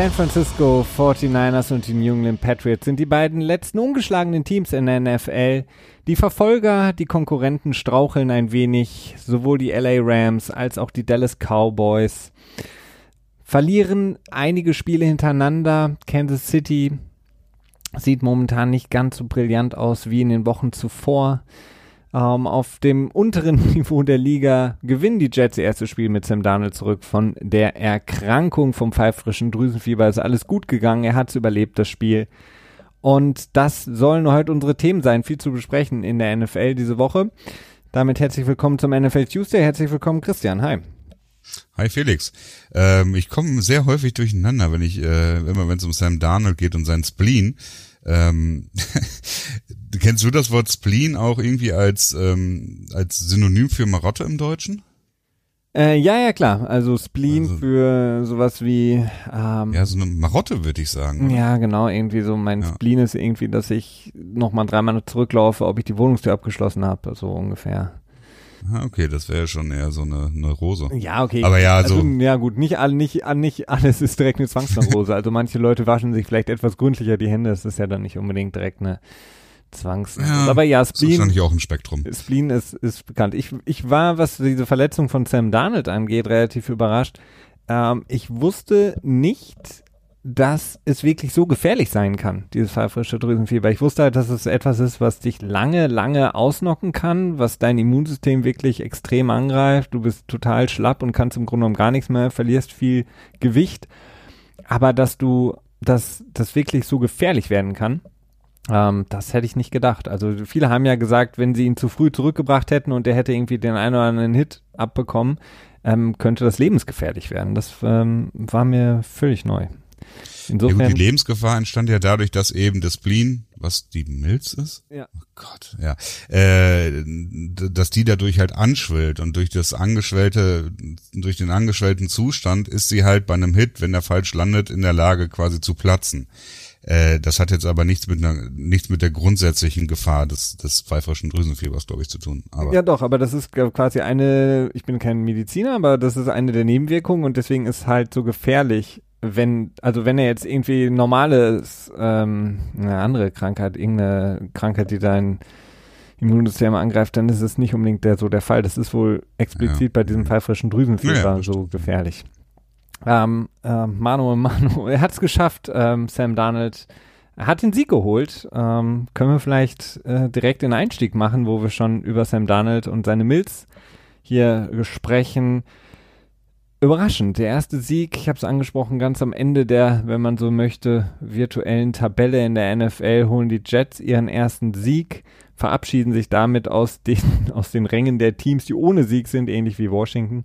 San Francisco 49ers und die New England Patriots sind die beiden letzten ungeschlagenen Teams in der NFL. Die Verfolger, die Konkurrenten straucheln ein wenig. Sowohl die LA Rams als auch die Dallas Cowboys verlieren einige Spiele hintereinander. Kansas City sieht momentan nicht ganz so brillant aus wie in den Wochen zuvor. Ähm, auf dem unteren Niveau der Liga gewinnen die Jets ihr erstes Spiel mit Sam Darnold zurück von der Erkrankung vom pfeifrischen Drüsenfieber. Ist alles gut gegangen, er hat es überlebt, das Spiel. Und das sollen heute unsere Themen sein, viel zu besprechen in der NFL diese Woche. Damit herzlich willkommen zum NFL Tuesday. Herzlich willkommen, Christian. Hi. Hi Felix. Ähm, ich komme sehr häufig durcheinander, wenn ich, äh, immer wenn es um Sam Darnold geht und sein Spleen. Ähm, kennst du das Wort Spleen auch irgendwie als, ähm, als Synonym für Marotte im Deutschen? Äh, ja, ja, klar. Also Spleen also, für sowas wie ähm, Ja, so eine Marotte, würde ich sagen. Oder? Ja, genau, irgendwie so mein ja. Spleen ist irgendwie, dass ich nochmal dreimal zurücklaufe, ob ich die Wohnungstür abgeschlossen habe, so ungefähr. Okay, das wäre ja schon eher so eine, eine Rose. Ja, okay. Aber ja, so. Also, ja, gut, nicht, all, nicht, nicht alles ist direkt eine Zwangsneurose. also manche Leute waschen sich vielleicht etwas gründlicher die Hände. Das ist ja dann nicht unbedingt direkt eine Zwangsneurose. Ja, Aber ja, Spleen. Das ist wahrscheinlich auch ein Spektrum. Spleen ist, ist bekannt. Ich, ich war, was diese Verletzung von Sam Darnold angeht, relativ überrascht. Ähm, ich wusste nicht, dass es wirklich so gefährlich sein kann, dieses pfeifrische Drüsenfieber. Ich wusste halt, dass es etwas ist, was dich lange, lange ausnocken kann, was dein Immunsystem wirklich extrem angreift. Du bist total schlapp und kannst im Grunde genommen gar nichts mehr, verlierst viel Gewicht. Aber dass du, dass das wirklich so gefährlich werden kann, ähm, das hätte ich nicht gedacht. Also viele haben ja gesagt, wenn sie ihn zu früh zurückgebracht hätten und er hätte irgendwie den einen oder anderen Hit abbekommen, ähm, könnte das lebensgefährlich werden. Das ähm, war mir völlig neu. Insofern, ja gut, die Lebensgefahr entstand ja dadurch, dass eben das Spleen, was die Milz ist? Ja. Oh Gott, ja. Äh, dass die dadurch halt anschwillt und durch das angeschwellte, durch den angeschwellten Zustand ist sie halt bei einem Hit, wenn er falsch landet, in der Lage quasi zu platzen. Äh, das hat jetzt aber nichts mit einer, nichts mit der grundsätzlichen Gefahr des, des pfeiferschen Drüsenfiebers, glaube ich, zu tun. Aber ja, doch, aber das ist quasi eine, ich bin kein Mediziner, aber das ist eine der Nebenwirkungen und deswegen ist halt so gefährlich, wenn, also wenn er jetzt irgendwie normales, ähm, eine andere Krankheit, irgendeine Krankheit, die dein Immunsystem angreift, dann ist es nicht unbedingt der, so der Fall. Das ist wohl explizit ja. bei diesem pfeifrischen Drüsenfieber ja, so gefährlich. Ähm, äh, Manu, Manu, er hat es geschafft, ähm, Sam Darnold hat den Sieg geholt. Ähm, können wir vielleicht äh, direkt den Einstieg machen, wo wir schon über Sam Darnold und seine Mills hier sprechen. Überraschend, der erste Sieg, ich habe es angesprochen, ganz am Ende der, wenn man so möchte, virtuellen Tabelle in der NFL holen die Jets ihren ersten Sieg, verabschieden sich damit aus den, aus den Rängen der Teams, die ohne Sieg sind, ähnlich wie Washington.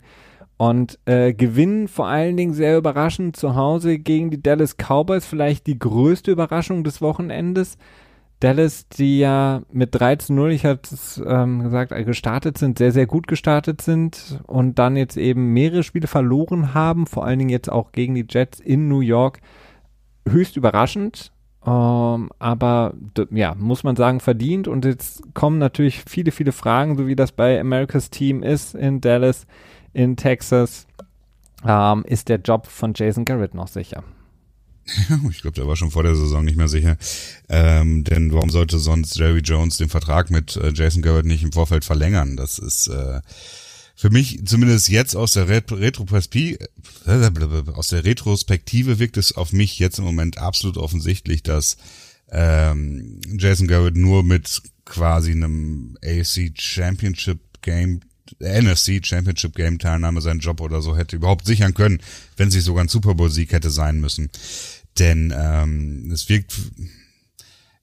Und äh, gewinnen vor allen Dingen sehr überraschend zu Hause gegen die Dallas Cowboys, vielleicht die größte Überraschung des Wochenendes. Dallas, die ja mit 3 zu 0, ich hatte es ähm, gesagt, gestartet sind, sehr, sehr gut gestartet sind und dann jetzt eben mehrere Spiele verloren haben, vor allen Dingen jetzt auch gegen die Jets in New York. Höchst überraschend, ähm, aber ja, muss man sagen, verdient. Und jetzt kommen natürlich viele, viele Fragen, so wie das bei America's Team ist in Dallas, in Texas. Ähm, ist der Job von Jason Garrett noch sicher? ich glaube, der war schon vor der Saison nicht mehr sicher. Ähm, denn warum sollte sonst Jerry Jones den Vertrag mit äh, Jason Garrett nicht im Vorfeld verlängern? Das ist äh, für mich zumindest jetzt aus der Ret Retroperspektive, äh, aus der Retrospektive wirkt es auf mich jetzt im Moment absolut offensichtlich, dass ähm, Jason Garrett nur mit quasi einem AC Championship Game NFC Championship Game Teilnahme seinen Job oder so hätte überhaupt sichern können, wenn sich sogar ein Super Bowl Sieg hätte sein müssen. Denn ähm, es wirkt,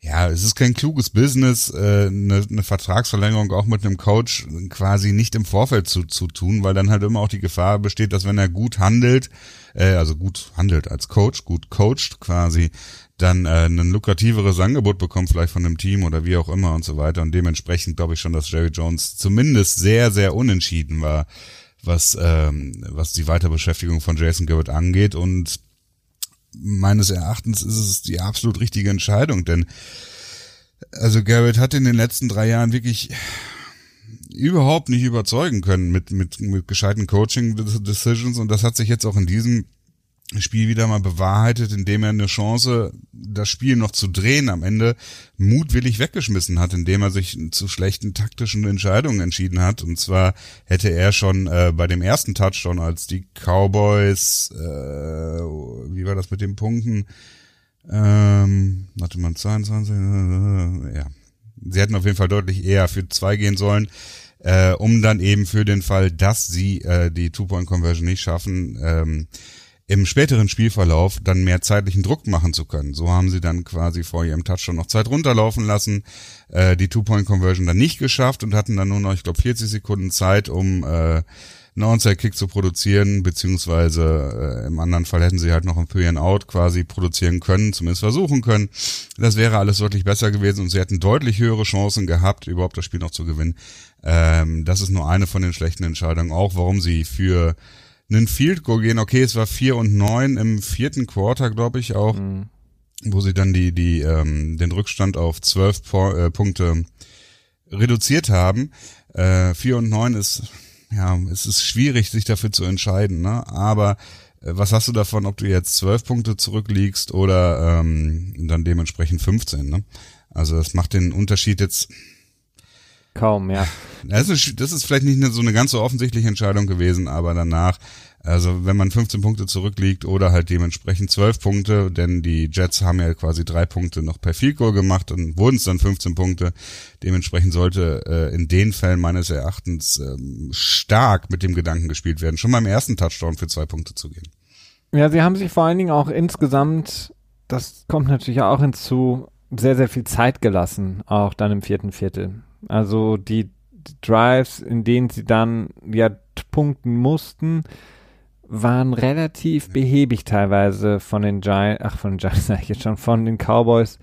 ja, es ist kein kluges Business, äh, eine, eine Vertragsverlängerung auch mit einem Coach quasi nicht im Vorfeld zu, zu tun, weil dann halt immer auch die Gefahr besteht, dass wenn er gut handelt, äh, also gut handelt als Coach, gut coacht quasi, dann äh, ein lukrativeres Angebot bekommt, vielleicht von einem Team oder wie auch immer und so weiter. Und dementsprechend glaube ich schon, dass Jerry Jones zumindest sehr, sehr unentschieden war, was, ähm, was die Weiterbeschäftigung von Jason Garrett angeht. Und meines Erachtens ist es die absolut richtige Entscheidung, denn also Garrett hat in den letzten drei Jahren wirklich überhaupt nicht überzeugen können mit, mit, mit gescheiten Coaching Decisions und das hat sich jetzt auch in diesem Spiel wieder mal bewahrheitet, indem er eine Chance, das Spiel noch zu drehen, am Ende mutwillig weggeschmissen hat, indem er sich zu schlechten taktischen Entscheidungen entschieden hat. Und zwar hätte er schon äh, bei dem ersten Touchdown, als die Cowboys, äh, wie war das mit den Punkten? Ähm, warte mal, 22, äh, ja. Sie hätten auf jeden Fall deutlich eher für zwei gehen sollen, äh, um dann eben für den Fall, dass sie äh, die Two-Point-Conversion nicht schaffen, ähm, im späteren Spielverlauf dann mehr zeitlichen Druck machen zu können. So haben sie dann quasi vor ihrem Touchdown noch Zeit runterlaufen lassen, äh, die Two-Point-Conversion dann nicht geschafft und hatten dann nur noch, ich glaube, 40 Sekunden Zeit, um äh, einen Onside-Kick zu produzieren, beziehungsweise äh, im anderen Fall hätten sie halt noch ein Three and Out quasi produzieren können, zumindest versuchen können. Das wäre alles deutlich besser gewesen und sie hätten deutlich höhere Chancen gehabt, überhaupt das Spiel noch zu gewinnen. Ähm, das ist nur eine von den schlechten Entscheidungen, auch warum sie für einen Field Goal gehen. Okay, es war vier und neun im vierten Quarter, glaube ich auch, mhm. wo sie dann die die ähm, den Rückstand auf zwölf po äh, Punkte reduziert haben. Äh, vier und neun ist ja, es ist schwierig, sich dafür zu entscheiden, ne? Aber äh, was hast du davon, ob du jetzt zwölf Punkte zurückliegst oder ähm, dann dementsprechend 15, ne? Also das macht den Unterschied jetzt Kaum, ja. Das ist, das ist vielleicht nicht eine, so eine ganz so offensichtliche Entscheidung gewesen, aber danach, also wenn man 15 Punkte zurückliegt oder halt dementsprechend 12 Punkte, denn die Jets haben ja quasi drei Punkte noch per Field Goal gemacht und wurden es dann 15 Punkte. Dementsprechend sollte äh, in den Fällen meines Erachtens ähm, stark mit dem Gedanken gespielt werden, schon beim ersten Touchdown für zwei Punkte zu gehen. Ja, sie haben sich vor allen Dingen auch insgesamt, das kommt natürlich auch hinzu, sehr, sehr viel Zeit gelassen, auch dann im vierten Viertel. Also die Drives, in denen sie dann ja punkten mussten, waren relativ behäbig teilweise von den Giants, ach von den Giants sag ich jetzt schon, von den Cowboys.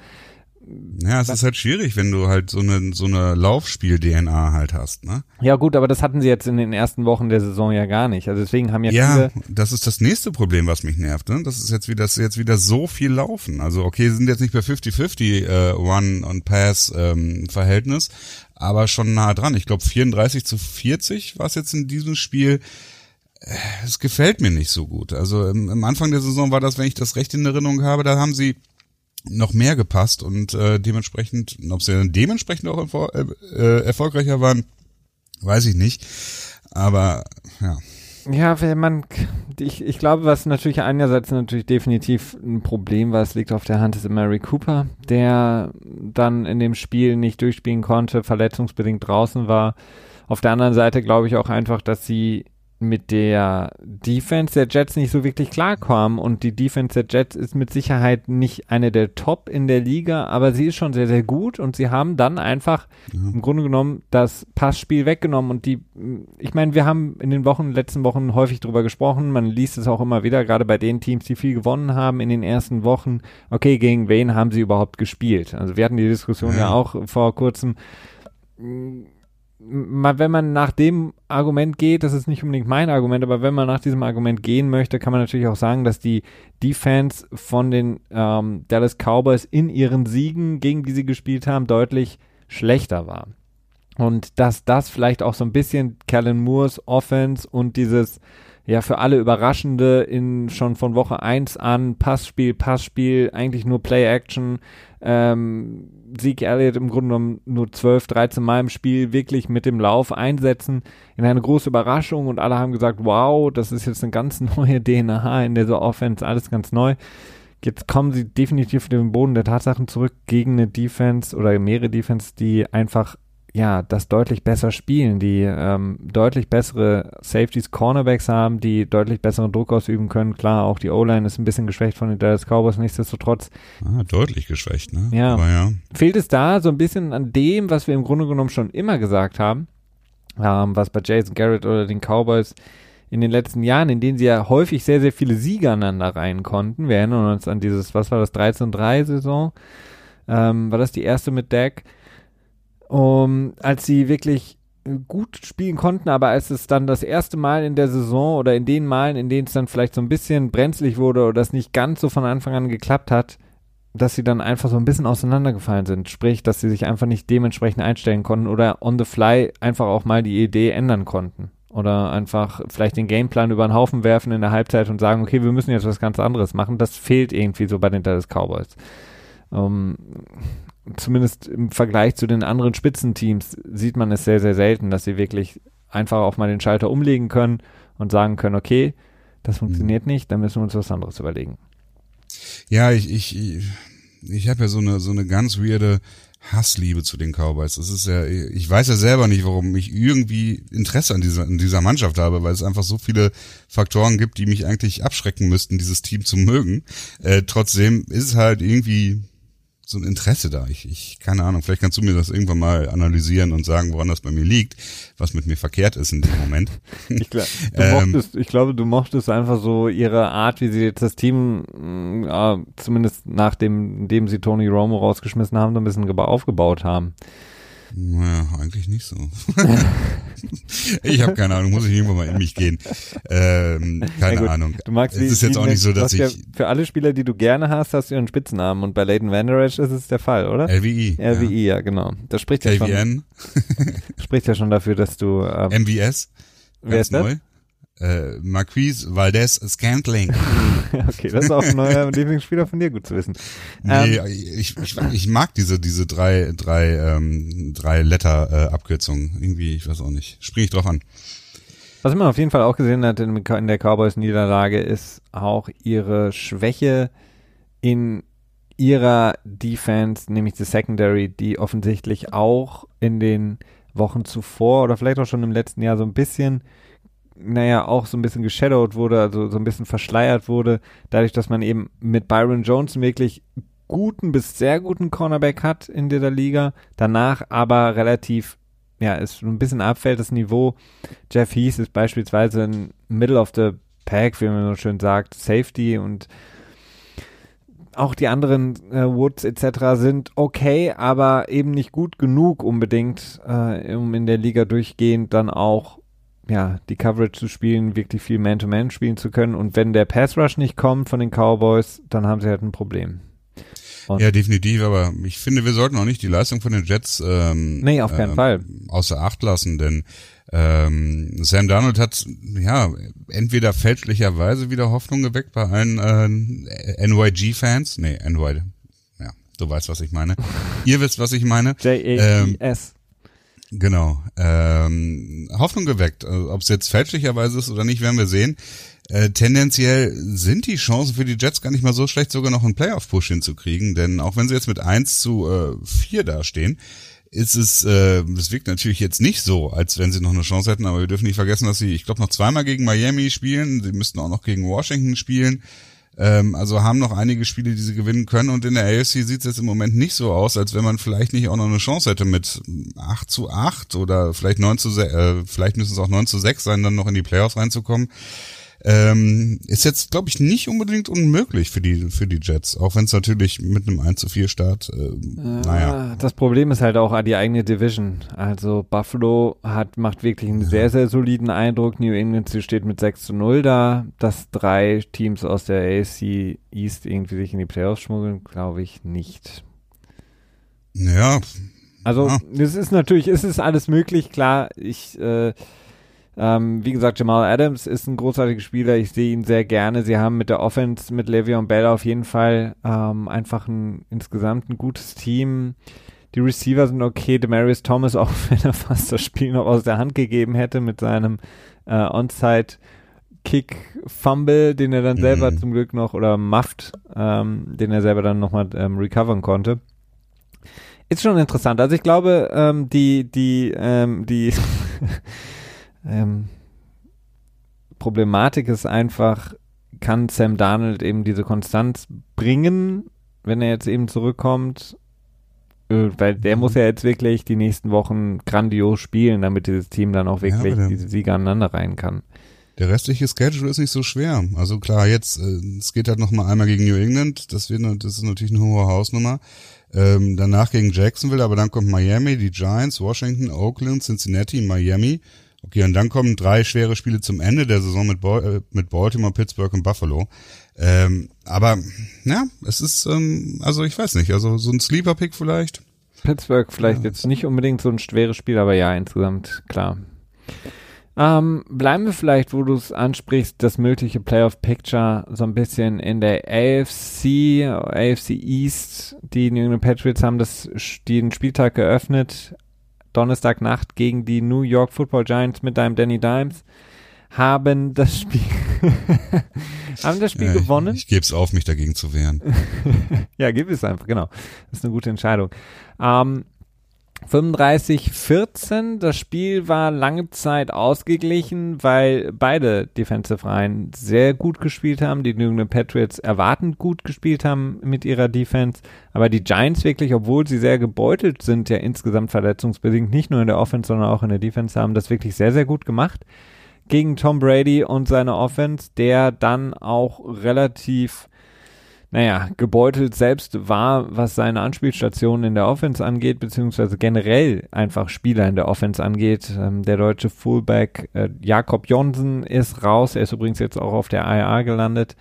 Ja, es ist halt schwierig, wenn du halt so eine so eine Laufspiel-DNA halt hast, ne? Ja gut, aber das hatten sie jetzt in den ersten Wochen der Saison ja gar nicht. Also deswegen haben ja, ja viele das ist das nächste Problem, was mich nervt. Ne? Das ist jetzt wieder, das ist jetzt wieder so viel Laufen. Also okay, sind jetzt nicht bei 50-50 äh, Run und Pass ähm, aber schon nah dran. Ich glaube 34 zu 40 war es jetzt in diesem Spiel. Äh, es gefällt mir nicht so gut. Also im, im Anfang der Saison war das, wenn ich das recht in Erinnerung habe, da haben sie noch mehr gepasst und äh, dementsprechend, ob sie dann dementsprechend auch äh, äh, erfolgreicher waren, weiß ich nicht. Aber ja. Ja, wenn man, ich, ich glaube, was natürlich einerseits natürlich definitiv ein Problem war, es liegt auf der Hand, ist Mary Cooper, der dann in dem Spiel nicht durchspielen konnte, verletzungsbedingt draußen war. Auf der anderen Seite glaube ich auch einfach, dass sie mit der Defense der Jets nicht so wirklich klarkommen und die Defense der Jets ist mit Sicherheit nicht eine der Top in der Liga, aber sie ist schon sehr, sehr gut. Und sie haben dann einfach ja. im Grunde genommen das Passspiel weggenommen. Und die, ich meine, wir haben in den Wochen, letzten Wochen häufig drüber gesprochen, man liest es auch immer wieder, gerade bei den Teams, die viel gewonnen haben in den ersten Wochen, okay, gegen wen haben sie überhaupt gespielt? Also wir hatten die Diskussion ja, ja auch vor kurzem, wenn man nach dem Argument geht, das ist nicht unbedingt mein Argument, aber wenn man nach diesem Argument gehen möchte, kann man natürlich auch sagen, dass die Defense von den ähm, Dallas Cowboys in ihren Siegen, gegen die sie gespielt haben, deutlich schlechter war. Und dass das vielleicht auch so ein bisschen Kellen Moores Offense und dieses ja für alle überraschende in schon von Woche 1 an Passspiel, Passspiel, eigentlich nur Play Action, ähm, Zeke Elliott im Grunde genommen nur 12, 13 Mal im Spiel wirklich mit dem Lauf einsetzen in eine große Überraschung und alle haben gesagt, wow, das ist jetzt eine ganz neue DNA in der Offense, alles ganz neu. Jetzt kommen sie definitiv auf den Boden der Tatsachen zurück gegen eine Defense oder mehrere Defense, die einfach ja, das deutlich besser spielen, die ähm, deutlich bessere Safeties, Cornerbacks haben, die deutlich besseren Druck ausüben können. Klar, auch die O-Line ist ein bisschen geschwächt von den Dallas Cowboys, nichtsdestotrotz. Ah, deutlich geschwächt, ne? Ja. Aber ja. Fehlt es da so ein bisschen an dem, was wir im Grunde genommen schon immer gesagt haben, ähm, was bei Jason Garrett oder den Cowboys in den letzten Jahren, in denen sie ja häufig sehr, sehr viele Siege aneinander rein konnten. Wir erinnern uns an dieses, was war das, 13-3-Saison? Ähm, war das die erste mit Dak? Um, als sie wirklich gut spielen konnten, aber als es dann das erste Mal in der Saison oder in den Malen, in denen es dann vielleicht so ein bisschen brenzlig wurde oder das nicht ganz so von Anfang an geklappt hat, dass sie dann einfach so ein bisschen auseinandergefallen sind. Sprich, dass sie sich einfach nicht dementsprechend einstellen konnten oder on the fly einfach auch mal die Idee ändern konnten. oder einfach vielleicht den Gameplan über den Haufen werfen in der Halbzeit und sagen, okay, wir müssen jetzt was ganz anderes machen. Das fehlt irgendwie so bei den Dallas Cowboys. Um, zumindest im Vergleich zu den anderen Spitzenteams sieht man es sehr, sehr selten, dass sie wirklich einfach auch mal den Schalter umlegen können und sagen können, okay, das mhm. funktioniert mhm. nicht, dann müssen wir uns was anderes überlegen. Ja, ich, ich, ich, ich habe ja so eine, so eine ganz weirde Hassliebe zu den Cowboys. Das ist ja, ich weiß ja selber nicht, warum ich irgendwie Interesse an dieser, an dieser Mannschaft habe, weil es einfach so viele Faktoren gibt, die mich eigentlich abschrecken müssten, dieses Team zu mögen. Äh, trotzdem ist es halt irgendwie so ein Interesse da. Ich, ich, keine Ahnung, vielleicht kannst du mir das irgendwann mal analysieren und sagen, woran das bei mir liegt, was mit mir verkehrt ist in dem Moment. ich, glaub, ähm, mochtest, ich glaube, du mochtest einfach so ihre Art, wie sie jetzt das Team, ja, zumindest nach dem, dem sie Tony Romo rausgeschmissen haben, so ein bisschen aufgebaut haben. Naja, eigentlich nicht so. ich habe keine Ahnung, muss ich irgendwann mal in mich gehen. Ähm, keine ja, Ahnung. Du magst es ist jetzt auch nicht so, dass ich. Ja, für alle Spieler, die du gerne hast, hast du ihren Spitznamen und bei Leighton Vanderage ist es der Fall, oder? LWI. LWI, ja, ja genau. Das spricht ja schon. spricht ja schon dafür, dass du. Ähm, MVS. Wer ist das? Äh, Marquise Valdez Scantling. okay, das ist auch ein neuer Lieblingsspieler von dir, gut zu wissen. Nee, ähm, ich, ich, ich mag diese, diese drei, drei, ähm, drei Letter-Abkürzungen. Äh, Irgendwie, ich weiß auch nicht. Spring ich drauf an. Was man auf jeden Fall auch gesehen hat in, in der Cowboys-Niederlage, ist auch ihre Schwäche in ihrer Defense, nämlich die Secondary, die offensichtlich auch in den Wochen zuvor oder vielleicht auch schon im letzten Jahr so ein bisschen naja, auch so ein bisschen geshadowed wurde, also so ein bisschen verschleiert wurde, dadurch, dass man eben mit Byron Jones wirklich guten bis sehr guten Cornerback hat in dieser Liga, danach aber relativ, ja, ist ein bisschen abfällt das Niveau. Jeff Heath ist beispielsweise ein Middle of the Pack, wie man so schön sagt, Safety und auch die anderen äh, Woods etc. sind okay, aber eben nicht gut genug unbedingt, äh, um in der Liga durchgehend dann auch ja, die Coverage zu spielen, wirklich viel Man-to-Man -Man spielen zu können. Und wenn der Pass Rush nicht kommt von den Cowboys, dann haben sie halt ein Problem. Und ja, definitiv, aber ich finde, wir sollten auch nicht die Leistung von den Jets ähm, nee, auf keinen ähm, Fall. außer Acht lassen, denn ähm, Sam Darnold hat ja entweder fälschlicherweise wieder Hoffnung geweckt bei allen äh, NYG-Fans. Nee, NY, ja, du weißt, was ich meine. Ihr wisst, was ich meine. J-A-E-S. Genau. Ähm, Hoffnung geweckt. Also, Ob es jetzt fälschlicherweise ist oder nicht, werden wir sehen. Äh, tendenziell sind die Chancen für die Jets gar nicht mal so schlecht, sogar noch einen Playoff-Push hinzukriegen, denn auch wenn sie jetzt mit 1 zu äh, 4 dastehen, ist es, äh, das wirkt natürlich jetzt nicht so, als wenn sie noch eine Chance hätten, aber wir dürfen nicht vergessen, dass sie, ich glaube, noch zweimal gegen Miami spielen, sie müssten auch noch gegen Washington spielen. Ähm, also haben noch einige Spiele, die sie gewinnen können. Und in der AFC sieht es jetzt im Moment nicht so aus, als wenn man vielleicht nicht auch noch eine Chance hätte mit 8 zu 8 oder vielleicht 9 zu 6, äh, vielleicht müssen es auch 9 zu 6 sein, dann noch in die Playoffs reinzukommen. Ähm, ist jetzt, glaube ich, nicht unbedingt unmöglich für die, für die Jets, auch wenn es natürlich mit einem 1 zu 4 Start, äh, ja, naja. Das Problem ist halt auch die eigene Division. Also Buffalo hat, macht wirklich einen ja. sehr, sehr soliden Eindruck. New England steht mit 6 zu 0 da. Dass drei Teams aus der AFC East irgendwie sich in die Playoffs schmuggeln, glaube ich nicht. Ja. Also, ja. es ist natürlich, es ist alles möglich, klar. Ich, äh, ähm, wie gesagt, Jamal Adams ist ein großartiger Spieler. Ich sehe ihn sehr gerne. Sie haben mit der Offense, mit Le'Veon Bell auf jeden Fall ähm, einfach ein insgesamt ein gutes Team. Die Receiver sind okay. Demarius Thomas, auch wenn er fast das Spiel noch aus der Hand gegeben hätte mit seinem äh, Onside Kick Fumble, den er dann mhm. selber zum Glück noch oder Muffed, ähm, den er selber dann nochmal ähm, recovern konnte. Ist schon interessant. Also ich glaube, ähm, die, die, ähm, die ähm, Problematik ist einfach, kann Sam Darnold eben diese Konstanz bringen, wenn er jetzt eben zurückkommt? Äh, weil der muss ja jetzt wirklich die nächsten Wochen grandios spielen, damit dieses Team dann auch wirklich ja, diese Siege aneinander rein kann. Der restliche Schedule ist nicht so schwer. Also klar, jetzt, äh, es geht halt noch mal einmal gegen New England. Das, wird, das ist natürlich eine hohe Hausnummer. Ähm, danach gegen Jacksonville, aber dann kommt Miami, die Giants, Washington, Oakland, Cincinnati, Miami. Okay, und dann kommen drei schwere Spiele zum Ende der Saison mit, Bo äh, mit Baltimore, Pittsburgh und Buffalo. Ähm, aber ja, es ist, ähm, also ich weiß nicht, also so ein Sleeper-Pick vielleicht. Pittsburgh vielleicht ja. jetzt nicht unbedingt so ein schweres Spiel, aber ja, insgesamt klar. Ähm, bleiben wir vielleicht, wo du es ansprichst, das mögliche Playoff-Picture so ein bisschen in der AFC, AFC East. Die New England Patriots haben das, den Spieltag geöffnet, Donnerstagnacht gegen die New York Football Giants mit deinem Danny Dimes haben das Spiel haben das Spiel ja, gewonnen. Ich, ich gebe es auf, mich dagegen zu wehren. ja, gib es einfach, genau. Das ist eine gute Entscheidung. Ähm, 35-14. Das Spiel war lange Zeit ausgeglichen, weil beide Defensive Reihen sehr gut gespielt haben. Die New England Patriots erwartend gut gespielt haben mit ihrer Defense. Aber die Giants wirklich, obwohl sie sehr gebeutelt sind, ja insgesamt verletzungsbedingt, nicht nur in der Offense, sondern auch in der Defense, haben das wirklich sehr, sehr gut gemacht gegen Tom Brady und seine Offense, der dann auch relativ naja, gebeutelt selbst war, was seine Anspielstationen in der Offense angeht, beziehungsweise generell einfach Spieler in der Offense angeht. Ähm, der deutsche Fullback äh, Jakob Jonsen ist raus, er ist übrigens jetzt auch auf der IA gelandet.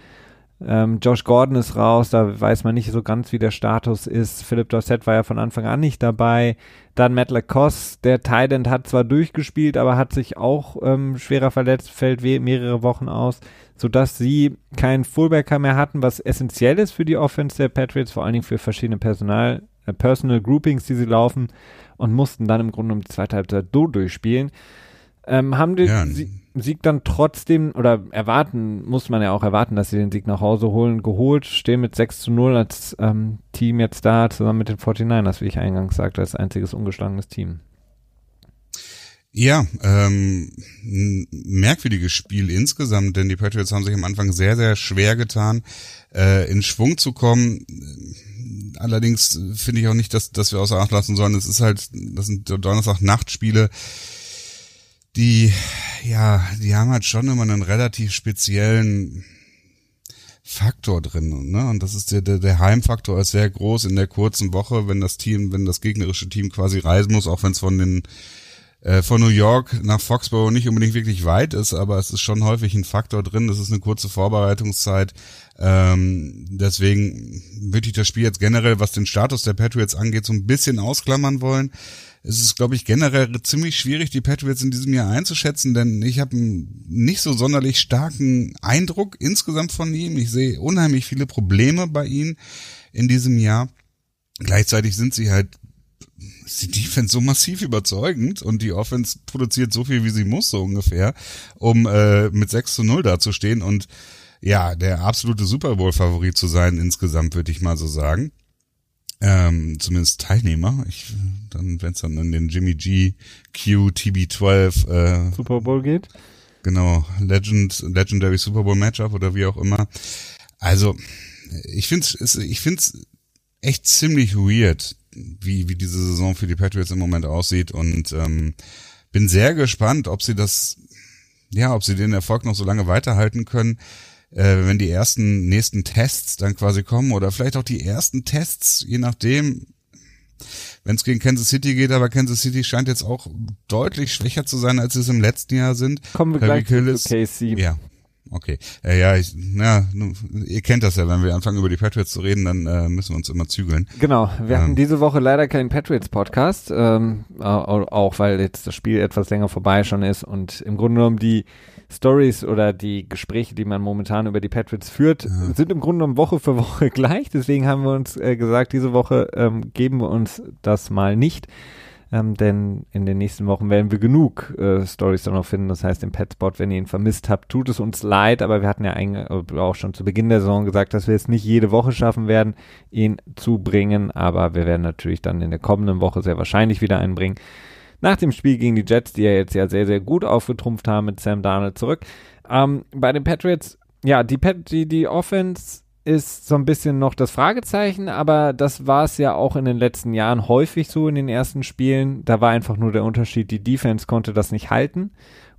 Ähm, Josh Gordon ist raus, da weiß man nicht so ganz, wie der Status ist. Philip Dorset war ja von Anfang an nicht dabei. Dann Matt Lacoste, der Tident hat zwar durchgespielt, aber hat sich auch ähm, schwerer verletzt, fällt mehrere Wochen aus, sodass sie keinen Fullbacker mehr hatten, was essentiell ist für die Offense der Patriots, vor allen Dingen für verschiedene Personal, äh, Personal Groupings, die sie laufen und mussten dann im Grunde um die zweite Halbzeit so durchspielen. Ähm, haben die, ja, sie, Sieg dann trotzdem, oder erwarten, muss man ja auch erwarten, dass sie den Sieg nach Hause holen, geholt, stehen mit 6 zu 0 als ähm, Team jetzt da, zusammen mit den 49ers, wie ich eingangs sagte, als einziges ungeschlagenes Team. Ja, ähm, merkwürdiges Spiel insgesamt, denn die Patriots haben sich am Anfang sehr, sehr schwer getan, äh, in Schwung zu kommen. Allerdings finde ich auch nicht, dass, dass wir außer Acht lassen sollen. Es ist halt, das sind Donnerstag-Nachtspiele die, ja, die haben halt schon immer einen relativ speziellen Faktor drin, ne? Und das ist der, der, der Heimfaktor ist sehr groß in der kurzen Woche, wenn das Team, wenn das gegnerische Team quasi reisen muss, auch wenn es von den äh, von New York nach Foxborough nicht unbedingt wirklich weit ist, aber es ist schon häufig ein Faktor drin. Das ist eine kurze Vorbereitungszeit. Ähm, deswegen würde ich das Spiel jetzt generell, was den Status der Patriots angeht, so ein bisschen ausklammern wollen es ist, glaube ich, generell ziemlich schwierig, die Patriots in diesem Jahr einzuschätzen, denn ich habe einen nicht so sonderlich starken Eindruck insgesamt von ihm. Ich sehe unheimlich viele Probleme bei ihnen in diesem Jahr. Gleichzeitig sind sie halt ist die Defense so massiv überzeugend und die Offense produziert so viel, wie sie muss, so ungefähr, um äh, mit 6 zu 0 dazustehen und ja, der absolute Super Bowl-Favorit zu sein insgesamt, würde ich mal so sagen ähm, zumindest Teilnehmer. Ich, dann, wenn es dann in den Jimmy G Q TB12 äh, Super Bowl geht. Genau, Legend, Legendary Super Bowl Matchup oder wie auch immer. Also, ich find's, ich find's echt ziemlich weird, wie, wie diese Saison für die Patriots im Moment aussieht und ähm, bin sehr gespannt, ob sie das, ja, ob sie den Erfolg noch so lange weiterhalten können äh, wenn die ersten nächsten Tests dann quasi kommen oder vielleicht auch die ersten Tests, je nachdem, wenn es gegen Kansas City geht, aber Kansas City scheint jetzt auch deutlich schwächer zu sein, als sie es im letzten Jahr sind. Kommen wir Harry gleich zu KC. Ja, okay. Äh, ja, ich, na, ihr kennt das ja, wenn wir anfangen über die Patriots zu reden, dann äh, müssen wir uns immer zügeln. Genau, wir ähm, hatten diese Woche leider keinen Patriots-Podcast, ähm, auch weil jetzt das Spiel etwas länger vorbei schon ist und im Grunde genommen die Stories oder die Gespräche, die man momentan über die Patriots führt, ja. sind im Grunde genommen Woche für Woche gleich. Deswegen haben wir uns äh, gesagt, diese Woche ähm, geben wir uns das mal nicht. Ähm, denn in den nächsten Wochen werden wir genug äh, Stories dann noch finden. Das heißt, im Petspot, wenn ihr ihn vermisst habt, tut es uns leid, aber wir hatten ja äh, auch schon zu Beginn der Saison gesagt, dass wir es nicht jede Woche schaffen werden, ihn zu bringen. Aber wir werden natürlich dann in der kommenden Woche sehr wahrscheinlich wieder einbringen nach dem Spiel gegen die Jets, die ja jetzt ja sehr, sehr gut aufgetrumpft haben mit Sam Darnold zurück. Ähm, bei den Patriots, ja, die, Pat die, die Offense ist so ein bisschen noch das Fragezeichen, aber das war es ja auch in den letzten Jahren häufig so in den ersten Spielen. Da war einfach nur der Unterschied, die Defense konnte das nicht halten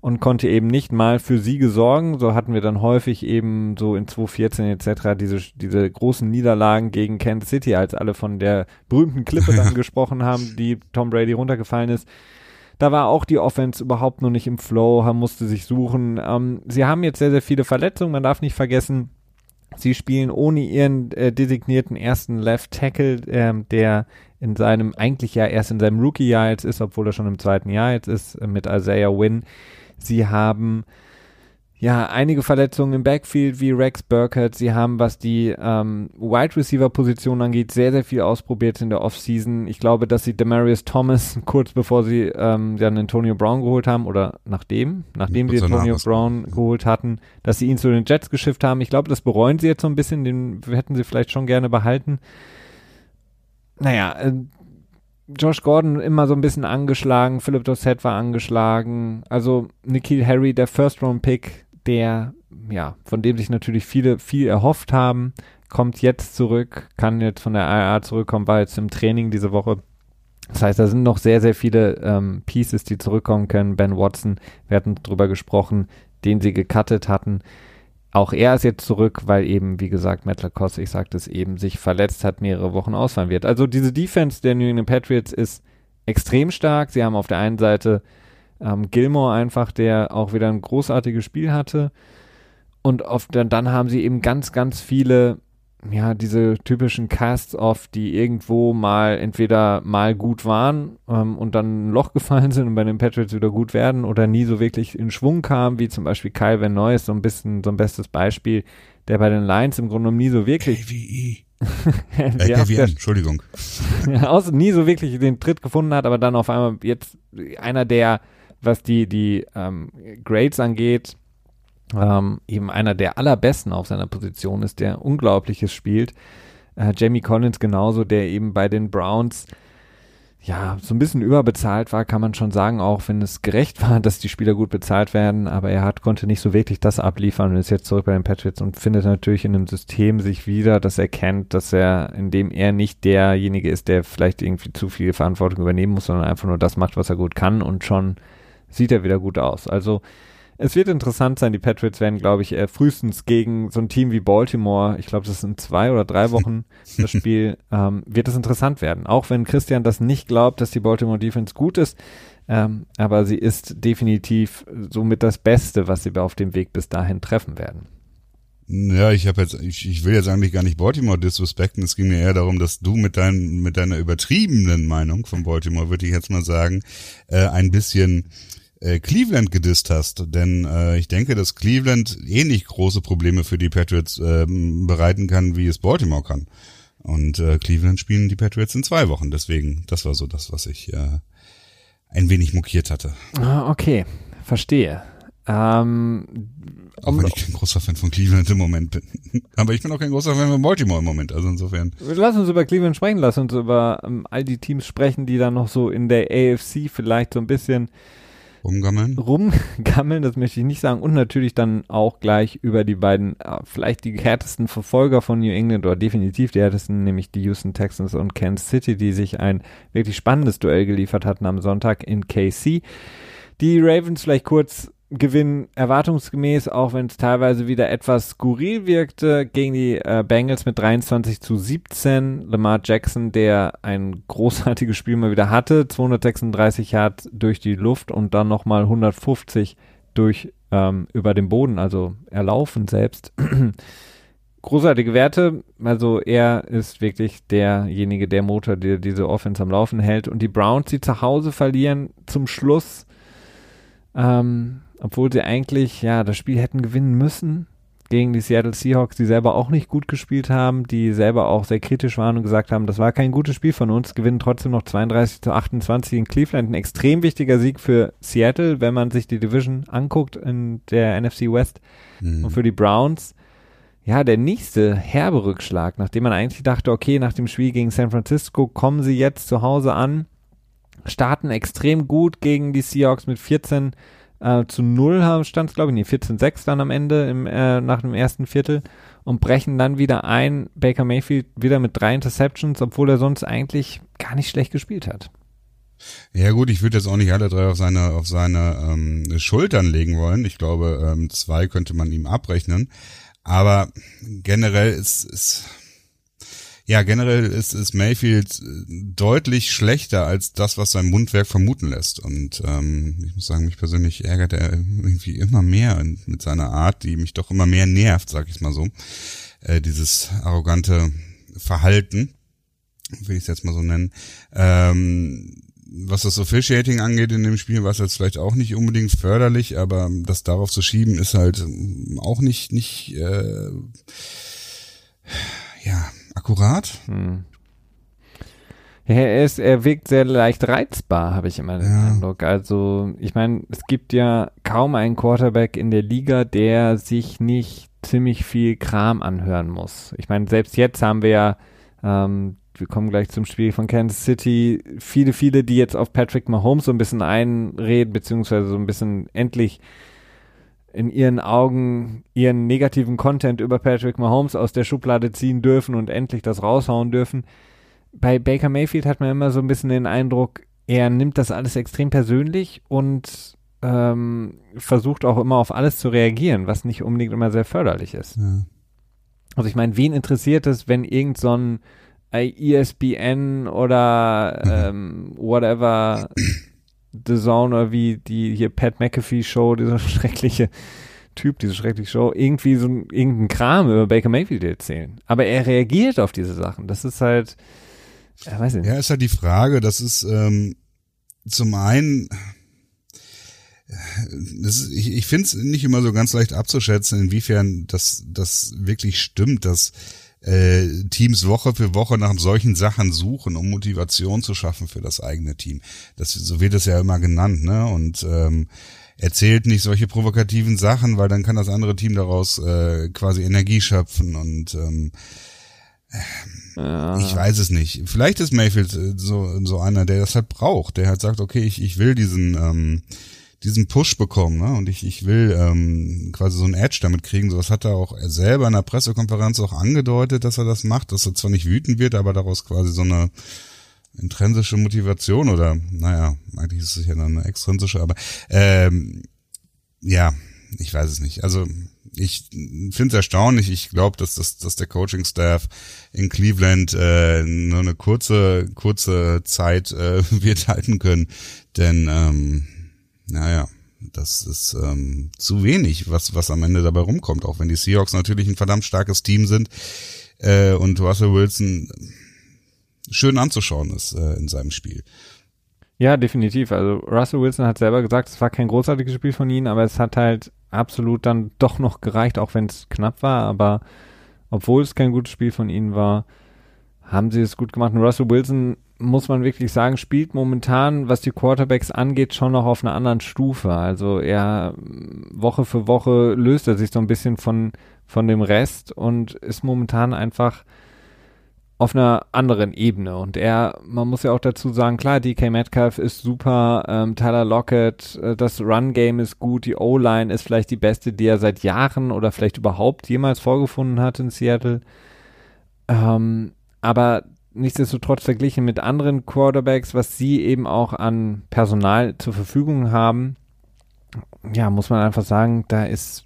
und konnte eben nicht mal für Siege sorgen. So hatten wir dann häufig eben so in 2014 etc. diese, diese großen Niederlagen gegen Kansas City, als alle von der berühmten Klippe dann gesprochen haben, die Tom Brady runtergefallen ist. Da war auch die Offense überhaupt noch nicht im Flow, musste sich suchen. Ähm, sie haben jetzt sehr, sehr viele Verletzungen. Man darf nicht vergessen, sie spielen ohne ihren äh, designierten ersten Left Tackle, ähm, der in seinem, eigentlich ja erst in seinem Rookie-Jahr jetzt ist, obwohl er schon im zweiten Jahr jetzt ist, äh, mit Isaiah Wynn. Sie haben ja, einige Verletzungen im Backfield wie Rex Burkett. Sie haben, was die ähm, Wide Receiver Position angeht, sehr, sehr viel ausprobiert in der Offseason. Ich glaube, dass sie Demarius Thomas kurz bevor sie ähm, dann Antonio Brown geholt haben oder nachdem, nachdem sie Antonio Brown geholt hatten, dass sie ihn zu den Jets geschifft haben. Ich glaube, das bereuen sie jetzt so ein bisschen. Den hätten sie vielleicht schon gerne behalten. Naja, äh, Josh Gordon immer so ein bisschen angeschlagen, Philip Dossett war angeschlagen, also Nikhil Harry, der First-Round-Pick, der, ja, von dem sich natürlich viele viel erhofft haben, kommt jetzt zurück, kann jetzt von der IA zurückkommen, war jetzt im Training diese Woche. Das heißt, da sind noch sehr, sehr viele ähm, Pieces, die zurückkommen können. Ben Watson, wir hatten drüber gesprochen, den sie gecuttet hatten. Auch er ist jetzt zurück, weil eben, wie gesagt, Matt Lacoste, ich sagte es eben, sich verletzt hat, mehrere Wochen ausfallen wird. Also diese Defense der New England Patriots ist extrem stark. Sie haben auf der einen Seite ähm, Gilmore einfach, der auch wieder ein großartiges Spiel hatte. Und auf, dann, dann haben sie eben ganz, ganz viele, ja, diese typischen Casts-Off, die irgendwo mal entweder mal gut waren ähm, und dann ein Loch gefallen sind und bei den Patriots wieder gut werden oder nie so wirklich in Schwung kamen, wie zum Beispiel Kyle Van Noy ist so ein bisschen so ein bestes Beispiel, der bei den Lions im Grunde genommen nie so wirklich. KVE. äh, KVN, Entschuldigung. ja, außer nie so wirklich den Tritt gefunden hat, aber dann auf einmal jetzt einer der was die, die ähm, Grades angeht, ähm, eben einer der allerbesten auf seiner Position ist, der Unglaubliches spielt. Äh, Jamie Collins genauso, der eben bei den Browns ja, so ein bisschen überbezahlt war, kann man schon sagen, auch wenn es gerecht war, dass die Spieler gut bezahlt werden, aber er hat, konnte nicht so wirklich das abliefern und ist jetzt zurück bei den Patriots und findet natürlich in einem System sich wieder, dass er kennt, dass er, in dem er nicht derjenige ist, der vielleicht irgendwie zu viel Verantwortung übernehmen muss, sondern einfach nur das macht, was er gut kann und schon sieht er wieder gut aus. Also es wird interessant sein. Die Patriots werden, glaube ich, äh, frühestens gegen so ein Team wie Baltimore, ich glaube, das sind zwei oder drei Wochen das Spiel, ähm, wird es interessant werden. Auch wenn Christian das nicht glaubt, dass die Baltimore Defense gut ist, ähm, aber sie ist definitiv somit das Beste, was sie auf dem Weg bis dahin treffen werden. Ja, ich habe jetzt, ich, ich will jetzt eigentlich gar nicht Baltimore disrespekten. Es ging mir eher darum, dass du mit dein, mit deiner übertriebenen Meinung von Baltimore, würde ich jetzt mal sagen, äh, ein bisschen äh, Cleveland gedisst hast. Denn äh, ich denke, dass Cleveland ähnlich große Probleme für die Patriots äh, bereiten kann, wie es Baltimore kann. Und äh, Cleveland spielen die Patriots in zwei Wochen. Deswegen, das war so das, was ich äh, ein wenig mokiert hatte. Ah, okay, verstehe. Ähm, auch wenn ich kein großer Fan von Cleveland im Moment bin. Aber ich bin auch kein großer Fan von Baltimore im Moment. Also insofern. Lass uns über Cleveland sprechen. Lass uns über ähm, all die Teams sprechen, die dann noch so in der AFC vielleicht so ein bisschen Rumgammeln? Rumgammeln, das möchte ich nicht sagen. Und natürlich dann auch gleich über die beiden, äh, vielleicht die härtesten Verfolger von New England oder definitiv die härtesten, nämlich die Houston Texans und Kansas City, die sich ein wirklich spannendes Duell geliefert hatten am Sonntag in KC. Die Ravens vielleicht kurz gewinnen erwartungsgemäß, auch wenn es teilweise wieder etwas skurril wirkte, gegen die äh, Bengals mit 23 zu 17. Lamar Jackson, der ein großartiges Spiel mal wieder hatte, 236 Yards durch die Luft und dann nochmal 150 durch ähm, über den Boden, also erlaufen selbst. Großartige Werte, also er ist wirklich derjenige, der Motor, der diese Offense am Laufen hält. Und die Browns, die zu Hause verlieren, zum Schluss ähm, obwohl sie eigentlich ja das Spiel hätten gewinnen müssen gegen die Seattle Seahawks, die selber auch nicht gut gespielt haben, die selber auch sehr kritisch waren und gesagt haben, das war kein gutes Spiel von uns, gewinnen trotzdem noch 32 zu 28 in Cleveland. Ein extrem wichtiger Sieg für Seattle, wenn man sich die Division anguckt in der NFC West mhm. und für die Browns. Ja, der nächste herbe Rückschlag, nachdem man eigentlich dachte, okay, nach dem Spiel gegen San Francisco kommen sie jetzt zu Hause an, starten extrem gut gegen die Seahawks mit 14 äh, zu 0 haben stand es, glaube ich, nee, 14-6 dann am Ende im, äh, nach dem ersten Viertel und brechen dann wieder ein. Baker Mayfield wieder mit drei Interceptions, obwohl er sonst eigentlich gar nicht schlecht gespielt hat. Ja gut, ich würde jetzt auch nicht alle drei auf seine auf seine ähm, Schultern legen wollen. Ich glaube, ähm, zwei könnte man ihm abrechnen. Aber generell ist, ist ja, generell ist, ist Mayfield äh, deutlich schlechter als das, was sein Mundwerk vermuten lässt. Und ähm, ich muss sagen, mich persönlich ärgert er irgendwie immer mehr mit seiner Art, die mich doch immer mehr nervt, sag ich mal so. Äh, dieses arrogante Verhalten, will ich es jetzt mal so nennen. Ähm, was das Officiating angeht in dem Spiel, war es jetzt vielleicht auch nicht unbedingt förderlich, aber das darauf zu schieben ist halt auch nicht, nicht äh, ja, akkurat. Hm. Er, ist, er wirkt sehr leicht reizbar, habe ich immer den ja. Eindruck. Also, ich meine, es gibt ja kaum einen Quarterback in der Liga, der sich nicht ziemlich viel Kram anhören muss. Ich meine, selbst jetzt haben wir ja ähm, wir kommen gleich zum Spiel von Kansas City. Viele, viele, die jetzt auf Patrick Mahomes so ein bisschen einreden, beziehungsweise so ein bisschen endlich in ihren Augen ihren negativen Content über Patrick Mahomes aus der Schublade ziehen dürfen und endlich das raushauen dürfen. Bei Baker Mayfield hat man immer so ein bisschen den Eindruck, er nimmt das alles extrem persönlich und ähm, versucht auch immer auf alles zu reagieren, was nicht unbedingt immer sehr förderlich ist. Ja. Also ich meine, wen interessiert es, wenn irgend so ein ESPN oder ähm, whatever The Zone wie die hier Pat McAfee Show, dieser schreckliche Typ, diese schreckliche Show, irgendwie so irgendeinen Kram über Baker Mayfield erzählen. Aber er reagiert auf diese Sachen. Das ist halt, ja, weiß ich nicht. Ja, ist halt die Frage, das ist ähm, zum einen, ist, ich, ich finde es nicht immer so ganz leicht abzuschätzen, inwiefern das, das wirklich stimmt, dass äh, Teams Woche für Woche nach solchen Sachen suchen, um Motivation zu schaffen für das eigene Team. Das, so wird es ja immer genannt, ne? Und ähm, erzählt nicht solche provokativen Sachen, weil dann kann das andere Team daraus äh, quasi Energie schöpfen und ähm, ja. ich weiß es nicht. Vielleicht ist Mayfield äh, so, so einer, der das halt braucht, der halt sagt, okay, ich, ich will diesen ähm, diesen Push bekommen, ne? Und ich, ich will ähm, quasi so ein Edge damit kriegen. So was hat er auch er selber in der Pressekonferenz auch angedeutet, dass er das macht, dass er zwar nicht wütend wird, aber daraus quasi so eine intrinsische Motivation oder naja, eigentlich ist es ja dann eine extrinsische, aber ähm, ja, ich weiß es nicht. Also ich finde es erstaunlich. Ich glaube, dass, das, dass der Coaching-Staff in Cleveland äh, nur eine kurze, kurze Zeit äh, wird halten können. Denn ähm, naja, das ist ähm, zu wenig, was, was am Ende dabei rumkommt, auch wenn die Seahawks natürlich ein verdammt starkes Team sind äh, und Russell Wilson schön anzuschauen ist äh, in seinem Spiel. Ja, definitiv. Also Russell Wilson hat selber gesagt, es war kein großartiges Spiel von ihm, aber es hat halt absolut dann doch noch gereicht, auch wenn es knapp war. Aber obwohl es kein gutes Spiel von ihnen war, haben sie es gut gemacht. Und Russell Wilson muss man wirklich sagen, spielt momentan, was die Quarterbacks angeht, schon noch auf einer anderen Stufe. Also er Woche für Woche löst er sich so ein bisschen von, von dem Rest und ist momentan einfach auf einer anderen Ebene. Und er, man muss ja auch dazu sagen, klar, DK Metcalf ist super, ähm, Tyler Lockett, äh, das Run-Game ist gut, die O-Line ist vielleicht die beste, die er seit Jahren oder vielleicht überhaupt jemals vorgefunden hat in Seattle. Ähm, aber nichtsdestotrotz verglichen mit anderen Quarterbacks, was sie eben auch an Personal zur Verfügung haben, ja, muss man einfach sagen, da ist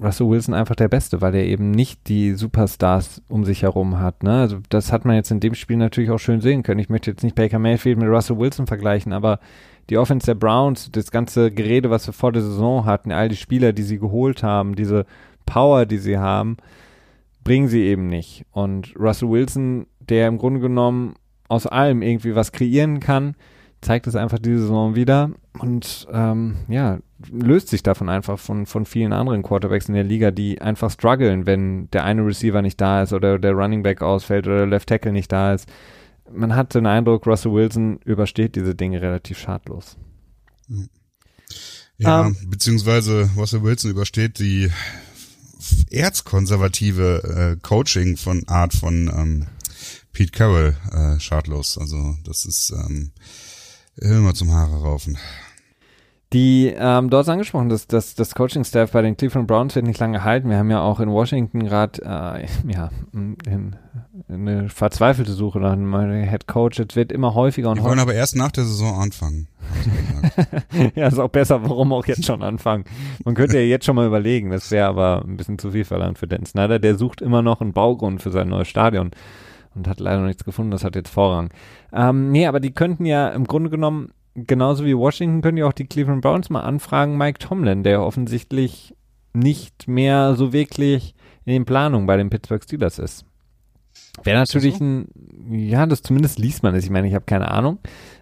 Russell Wilson einfach der Beste, weil er eben nicht die Superstars um sich herum hat. Ne? Also das hat man jetzt in dem Spiel natürlich auch schön sehen können. Ich möchte jetzt nicht Baker Mayfield mit Russell Wilson vergleichen, aber die Offense der Browns, das ganze Gerede, was wir vor der Saison hatten, all die Spieler, die sie geholt haben, diese Power, die sie haben, bringen sie eben nicht. Und Russell Wilson der im Grunde genommen aus allem irgendwie was kreieren kann, zeigt es einfach diese Saison wieder und ähm, ja, löst sich davon einfach von, von vielen anderen Quarterbacks in der Liga, die einfach strugglen, wenn der eine Receiver nicht da ist oder der Running Back ausfällt oder der Left Tackle nicht da ist. Man hat den Eindruck, Russell Wilson übersteht diese Dinge relativ schadlos. Ja, um, ähm, beziehungsweise Russell Wilson übersteht die erzkonservative äh, Coaching von Art von ähm, Pete Carroll äh, schadlos. Also das ist ähm, immer zum Haare raufen. Die, ähm, du hast angesprochen, dass, dass das Coaching-Staff bei den Cleveland Browns wird nicht lange halten. Wir haben ja auch in Washington gerade äh, ja, in, eine verzweifelte Suche nach einem Head Coach. Es wird immer häufiger und häufiger. Wir wollen aber erst nach der Saison anfangen. ja, ist auch besser, warum auch jetzt schon anfangen. Man könnte ja jetzt schon mal überlegen, das wäre aber ein bisschen zu viel verlangt für Dan Snyder. Der sucht immer noch einen Baugrund für sein neues Stadion und hat leider noch nichts gefunden, das hat jetzt Vorrang. Ähm, nee, aber die könnten ja im Grunde genommen, genauso wie Washington, können ja auch die Cleveland Browns mal anfragen, Mike Tomlin, der offensichtlich nicht mehr so wirklich in den Planungen bei den Pittsburgh Steelers ist. Wäre natürlich ein, ja, das zumindest liest man es. Ich meine, ich habe keine Ahnung.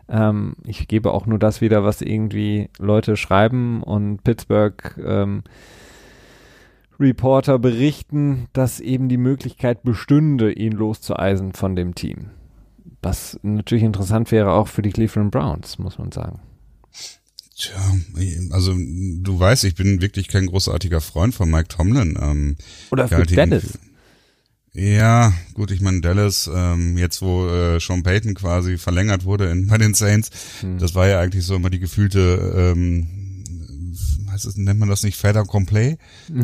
Ähm, ich gebe auch nur das wieder, was irgendwie Leute schreiben und Pittsburgh ähm, Reporter berichten, dass eben die Möglichkeit bestünde, ihn loszueisen von dem Team. Was natürlich interessant wäre auch für die Cleveland Browns, muss man sagen. Tja, also du weißt, ich bin wirklich kein großartiger Freund von Mike Tomlin. Ähm, Oder für Dallas. Ja, gut, ich meine Dallas, ähm, jetzt wo äh, Sean Payton quasi verlängert wurde in, bei den Saints, hm. das war ja eigentlich so immer die gefühlte, ähm, heißt es, nennt man das nicht Feather Complay?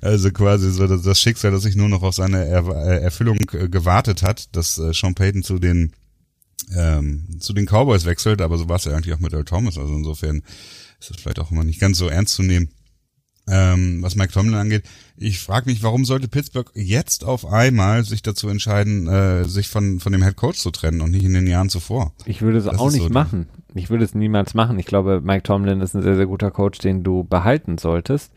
also quasi so das, das, Schicksal, das sich nur noch auf seine er Erfüllung äh, gewartet hat, dass äh, Sean Payton zu den ähm, zu den Cowboys wechselt, aber so war es ja eigentlich auch mit Earl Thomas, also insofern ist das vielleicht auch immer nicht ganz so ernst zu nehmen ähm, was Mike Tomlin angeht. Ich frage mich, warum sollte Pittsburgh jetzt auf einmal sich dazu entscheiden, äh, sich von, von dem Head Coach zu trennen und nicht in den Jahren zuvor? Ich würde es das auch nicht so machen. Ich würde es niemals machen. Ich glaube, Mike Tomlin ist ein sehr, sehr guter Coach, den du behalten solltest.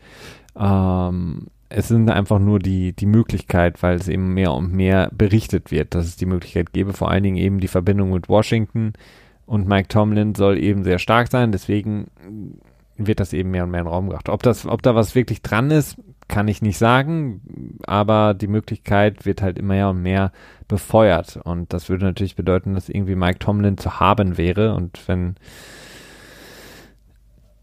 Ähm, es sind einfach nur die, die Möglichkeit, weil es eben mehr und mehr berichtet wird, dass es die Möglichkeit gäbe, vor allen Dingen eben die Verbindung mit Washington und Mike Tomlin soll eben sehr stark sein. Deswegen wird das eben mehr und mehr in den Raum gebracht. Ob das, ob da was wirklich dran ist, kann ich nicht sagen, aber die Möglichkeit wird halt immer mehr und mehr befeuert und das würde natürlich bedeuten, dass irgendwie Mike Tomlin zu haben wäre und wenn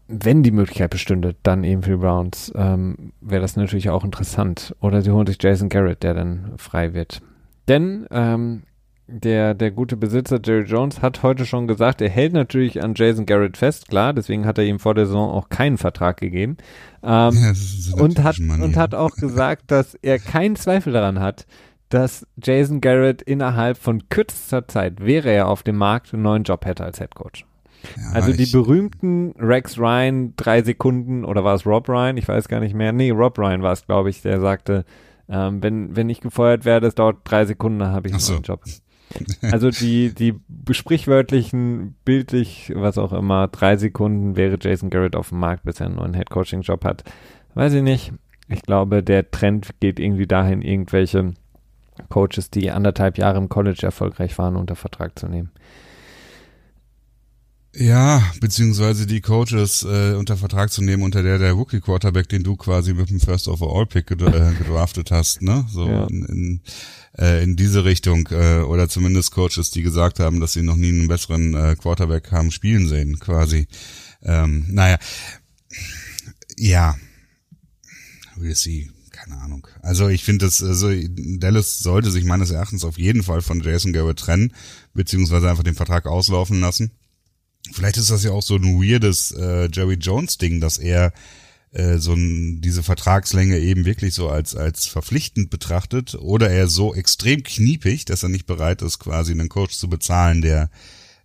wenn die Möglichkeit bestünde, dann eben für die Browns, ähm, wäre das natürlich auch interessant. Oder sie holen sich Jason Garrett, der dann frei wird. Denn ähm, der, der gute Besitzer Jerry Jones hat heute schon gesagt, er hält natürlich an Jason Garrett fest, klar, deswegen hat er ihm vor der Saison auch keinen Vertrag gegeben. Ähm, ja, und, hat, Mann, und ja. hat auch gesagt, dass er keinen Zweifel daran hat, dass Jason Garrett innerhalb von kürzester Zeit, wäre er auf dem Markt, einen neuen Job hätte als Head Coach. Ja, also die berühmten Rex Ryan drei Sekunden oder war es Rob Ryan? Ich weiß gar nicht mehr. Nee, Rob Ryan war es, glaube ich, der sagte, ähm, wenn, wenn ich gefeuert werde, es dauert drei Sekunden, dann habe ich einen so. neuen Job. Also die, die sprichwörtlichen, bildlich, was auch immer, drei Sekunden wäre Jason Garrett auf dem Markt, bis er einen neuen Head-Coaching-Job hat. Weiß ich nicht. Ich glaube, der Trend geht irgendwie dahin, irgendwelche Coaches, die anderthalb Jahre im College erfolgreich waren, unter Vertrag zu nehmen. Ja, beziehungsweise die Coaches äh, unter Vertrag zu nehmen, unter der der Rookie Quarterback, den du quasi mit dem First Overall Pick äh, gedraftet hast, ne? So ja. in, in, äh, in diese Richtung äh, oder zumindest Coaches, die gesagt haben, dass sie noch nie einen besseren äh, Quarterback haben spielen sehen, quasi. Ähm, naja, ja, we'll see keine Ahnung. Also ich finde das, also Dallas sollte sich meines Erachtens auf jeden Fall von Jason Garrett trennen, beziehungsweise einfach den Vertrag auslaufen lassen. Vielleicht ist das ja auch so ein weirdes äh, Jerry Jones Ding, dass er äh, so ein, diese Vertragslänge eben wirklich so als als verpflichtend betrachtet oder er so extrem kniepig, dass er nicht bereit ist, quasi einen Coach zu bezahlen, der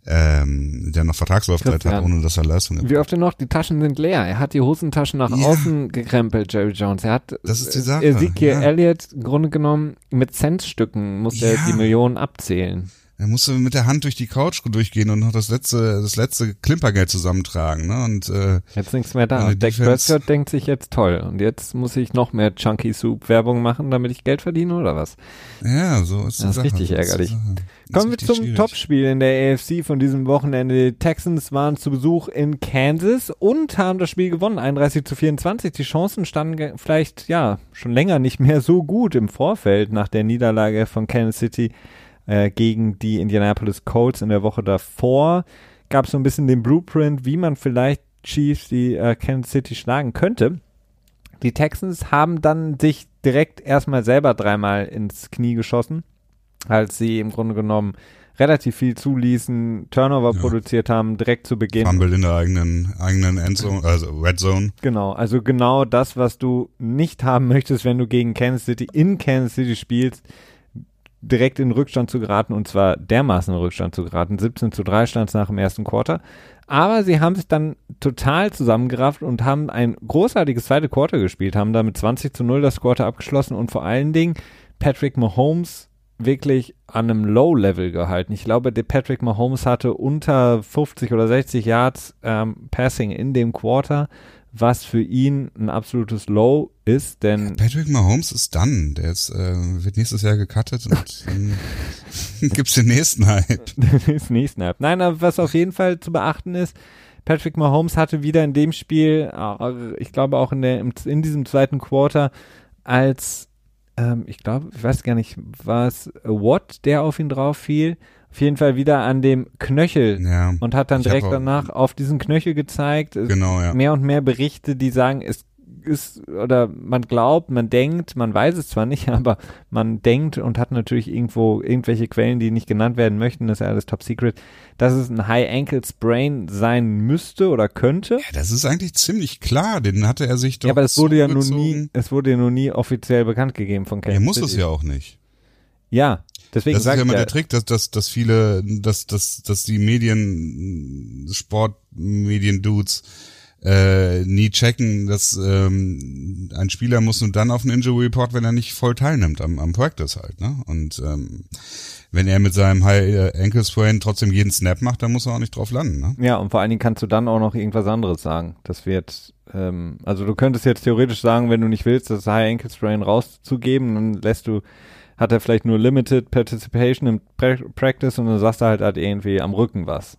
ähm, der noch Vertragslaufzeit hat, ohne dass er Leistung hat. Wie oft denn noch? Die Taschen sind leer. Er hat die Hosentaschen nach ja. außen gekrempelt, Jerry Jones. Er hat das ist die Sache. Ezekiel ja. Elliott im Grunde genommen mit Centstücken musste ja. er die Millionen abzählen. Er musste mit der Hand durch die Couch durchgehen und noch das letzte, das letzte Klimpergeld zusammentragen, ne? Und äh, jetzt nichts mehr da. Und Dak Prescott denkt sich jetzt toll. Und jetzt muss ich noch mehr Chunky Soup Werbung machen, damit ich Geld verdiene oder was? Ja, so ist das. Das ist richtig ärgerlich. Kommen wir zum schwierig. Topspiel in der AFC von diesem Wochenende. Die Texans waren zu Besuch in Kansas und haben das Spiel gewonnen, 31 zu 24. Die Chancen standen vielleicht ja schon länger nicht mehr so gut im Vorfeld nach der Niederlage von Kansas City äh, gegen die Indianapolis Colts in der Woche davor. Gab es so ein bisschen den Blueprint, wie man vielleicht Chiefs die äh, Kansas City schlagen könnte. Die Texans haben dann sich direkt erstmal selber dreimal ins Knie geschossen, als sie im Grunde genommen relativ viel zuließen, Turnover ja. produziert haben, direkt zu Beginn. Fumble in der eigenen, eigenen Endzone, also Red Zone. Genau, also genau das, was du nicht haben möchtest, wenn du gegen Kansas City in Kansas City spielst direkt in Rückstand zu geraten und zwar dermaßen in Rückstand zu geraten. 17 zu 3 stand es nach dem ersten Quarter. Aber sie haben sich dann total zusammengerafft und haben ein großartiges zweite Quarter gespielt, haben damit 20 zu 0 das Quarter abgeschlossen und vor allen Dingen Patrick Mahomes wirklich an einem Low-Level gehalten. Ich glaube, der Patrick Mahomes hatte unter 50 oder 60 Yards ähm, Passing in dem Quarter, was für ihn ein absolutes Low ist, denn Patrick Mahomes ist dann, der ist, äh, wird nächstes Jahr gecuttet und dann gibt's den nächsten Hype. den nächsten Hype. Nein, aber was auf jeden Fall zu beachten ist, Patrick Mahomes hatte wieder in dem Spiel, äh, ich glaube auch in, der, in diesem zweiten Quarter, als, ähm, ich glaube, ich weiß gar nicht, war es Watt, der auf ihn drauf fiel, auf jeden Fall wieder an dem Knöchel Ja. und hat dann direkt danach auf diesen Knöchel gezeigt. Es Genau, ja. Mehr und mehr Berichte, die sagen, es ist oder man glaubt, man denkt, man weiß es zwar nicht, aber man denkt und hat natürlich irgendwo irgendwelche Quellen, die nicht genannt werden möchten, das ist ja alles top secret, dass es ein High Ankle Sprain sein müsste oder könnte. Ja, das ist eigentlich ziemlich klar, den hatte er sich doch Ja, aber es wurde ja nun nie, es wurde ja nun nie offiziell bekannt gegeben von Kansas Er muss es City. ja auch nicht. Ja, deswegen Das ist ja immer der Trick, dass, dass, dass viele, dass, dass, dass die Medien, Sportmedien-Dudes, äh, nie checken, dass ähm, ein Spieler muss nur dann auf den Injury Report, wenn er nicht voll teilnimmt am, am Practice halt, ne? Und ähm, wenn er mit seinem High äh, Ankle Sprain trotzdem jeden Snap macht, dann muss er auch nicht drauf landen, ne? Ja, und vor allen Dingen kannst du dann auch noch irgendwas anderes sagen. Das wird, ähm, also du könntest jetzt theoretisch sagen, wenn du nicht willst, das High Ankle Sprain rauszugeben, dann lässt du, hat er vielleicht nur Limited Participation im pra Practice und dann sagst du halt, hat irgendwie am Rücken was.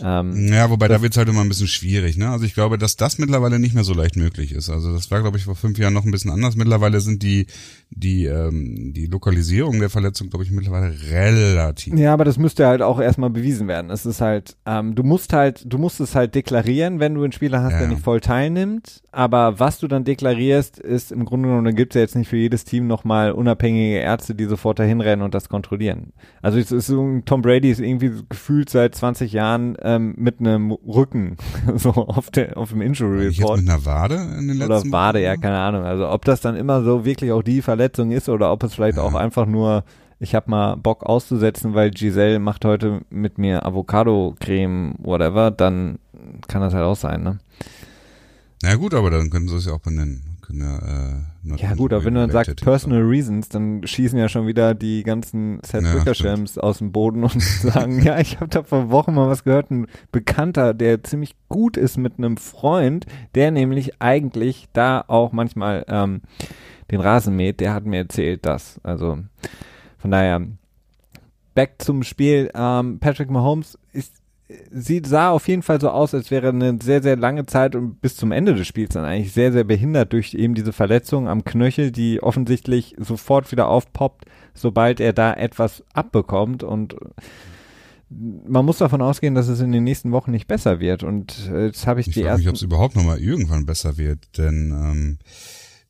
Ähm, Ja, wobei da wird's halt immer ein bisschen schwierig, ne? Also ich glaube, dass das mittlerweile nicht mehr so leicht möglich ist. Also das war, glaube ich, vor fünf Jahren noch ein bisschen anders. Mittlerweile sind die die ähm, die Lokalisierung der Verletzung, glaube ich, mittlerweile relativ. Ja, aber das müsste halt auch erstmal bewiesen werden. Es ist halt, ähm, du musst halt, du musst es halt deklarieren, wenn du einen Spieler hast, Ja, der nicht voll teilnimmt. Aber was du dann deklarierst, ist im Grunde genommen, dann gibt's ja jetzt nicht für jedes Team nochmal unabhängige Ärzte, die sofort dahin rennen und das kontrollieren. Also es ist so, Tom Brady ist irgendwie gefühlt seit 20 Jahren ähm, mit einem Rücken so auf, der, auf dem Injury Ich jetzt Report. mit einer Wade in den Oder letzten Wade, ja, keine Ahnung. Also ob das dann immer so wirklich auch die Verletzung ist oder ob es vielleicht Ja. auch einfach nur, ich habe mal Bock auszusetzen, weil Giselle macht heute mit mir Avocado-Creme, whatever, dann kann das halt auch sein, ne? Na gut, aber dann können sie es ja auch benennen. Können ja, äh, Ja gut, aber wenn du dann sagst. Personal Reasons, dann schießen ja schon wieder die ganzen Seth Ja, Wickershams aus dem Boden und sagen, ja, ich habe da vor Wochen mal was gehört, ein Bekannter, der ziemlich gut ist mit einem Freund, der nämlich eigentlich da auch manchmal ähm, den Rasen mäht, der hat mir erzählt, dass. Also von daher, back zum Spiel. Ähm, Patrick Mahomes ist sie sah auf jeden Fall so aus, als wäre eine sehr, sehr lange Zeit und bis zum Ende des Spiels dann eigentlich sehr, sehr behindert durch eben diese Verletzung am Knöchel, die offensichtlich sofort wieder aufpoppt, sobald er da etwas abbekommt und man muss davon ausgehen, dass es in den nächsten Wochen nicht besser wird und äh, jetzt habe ich, Ich die frage mich, ob es überhaupt nochmal irgendwann besser wird, denn ähm,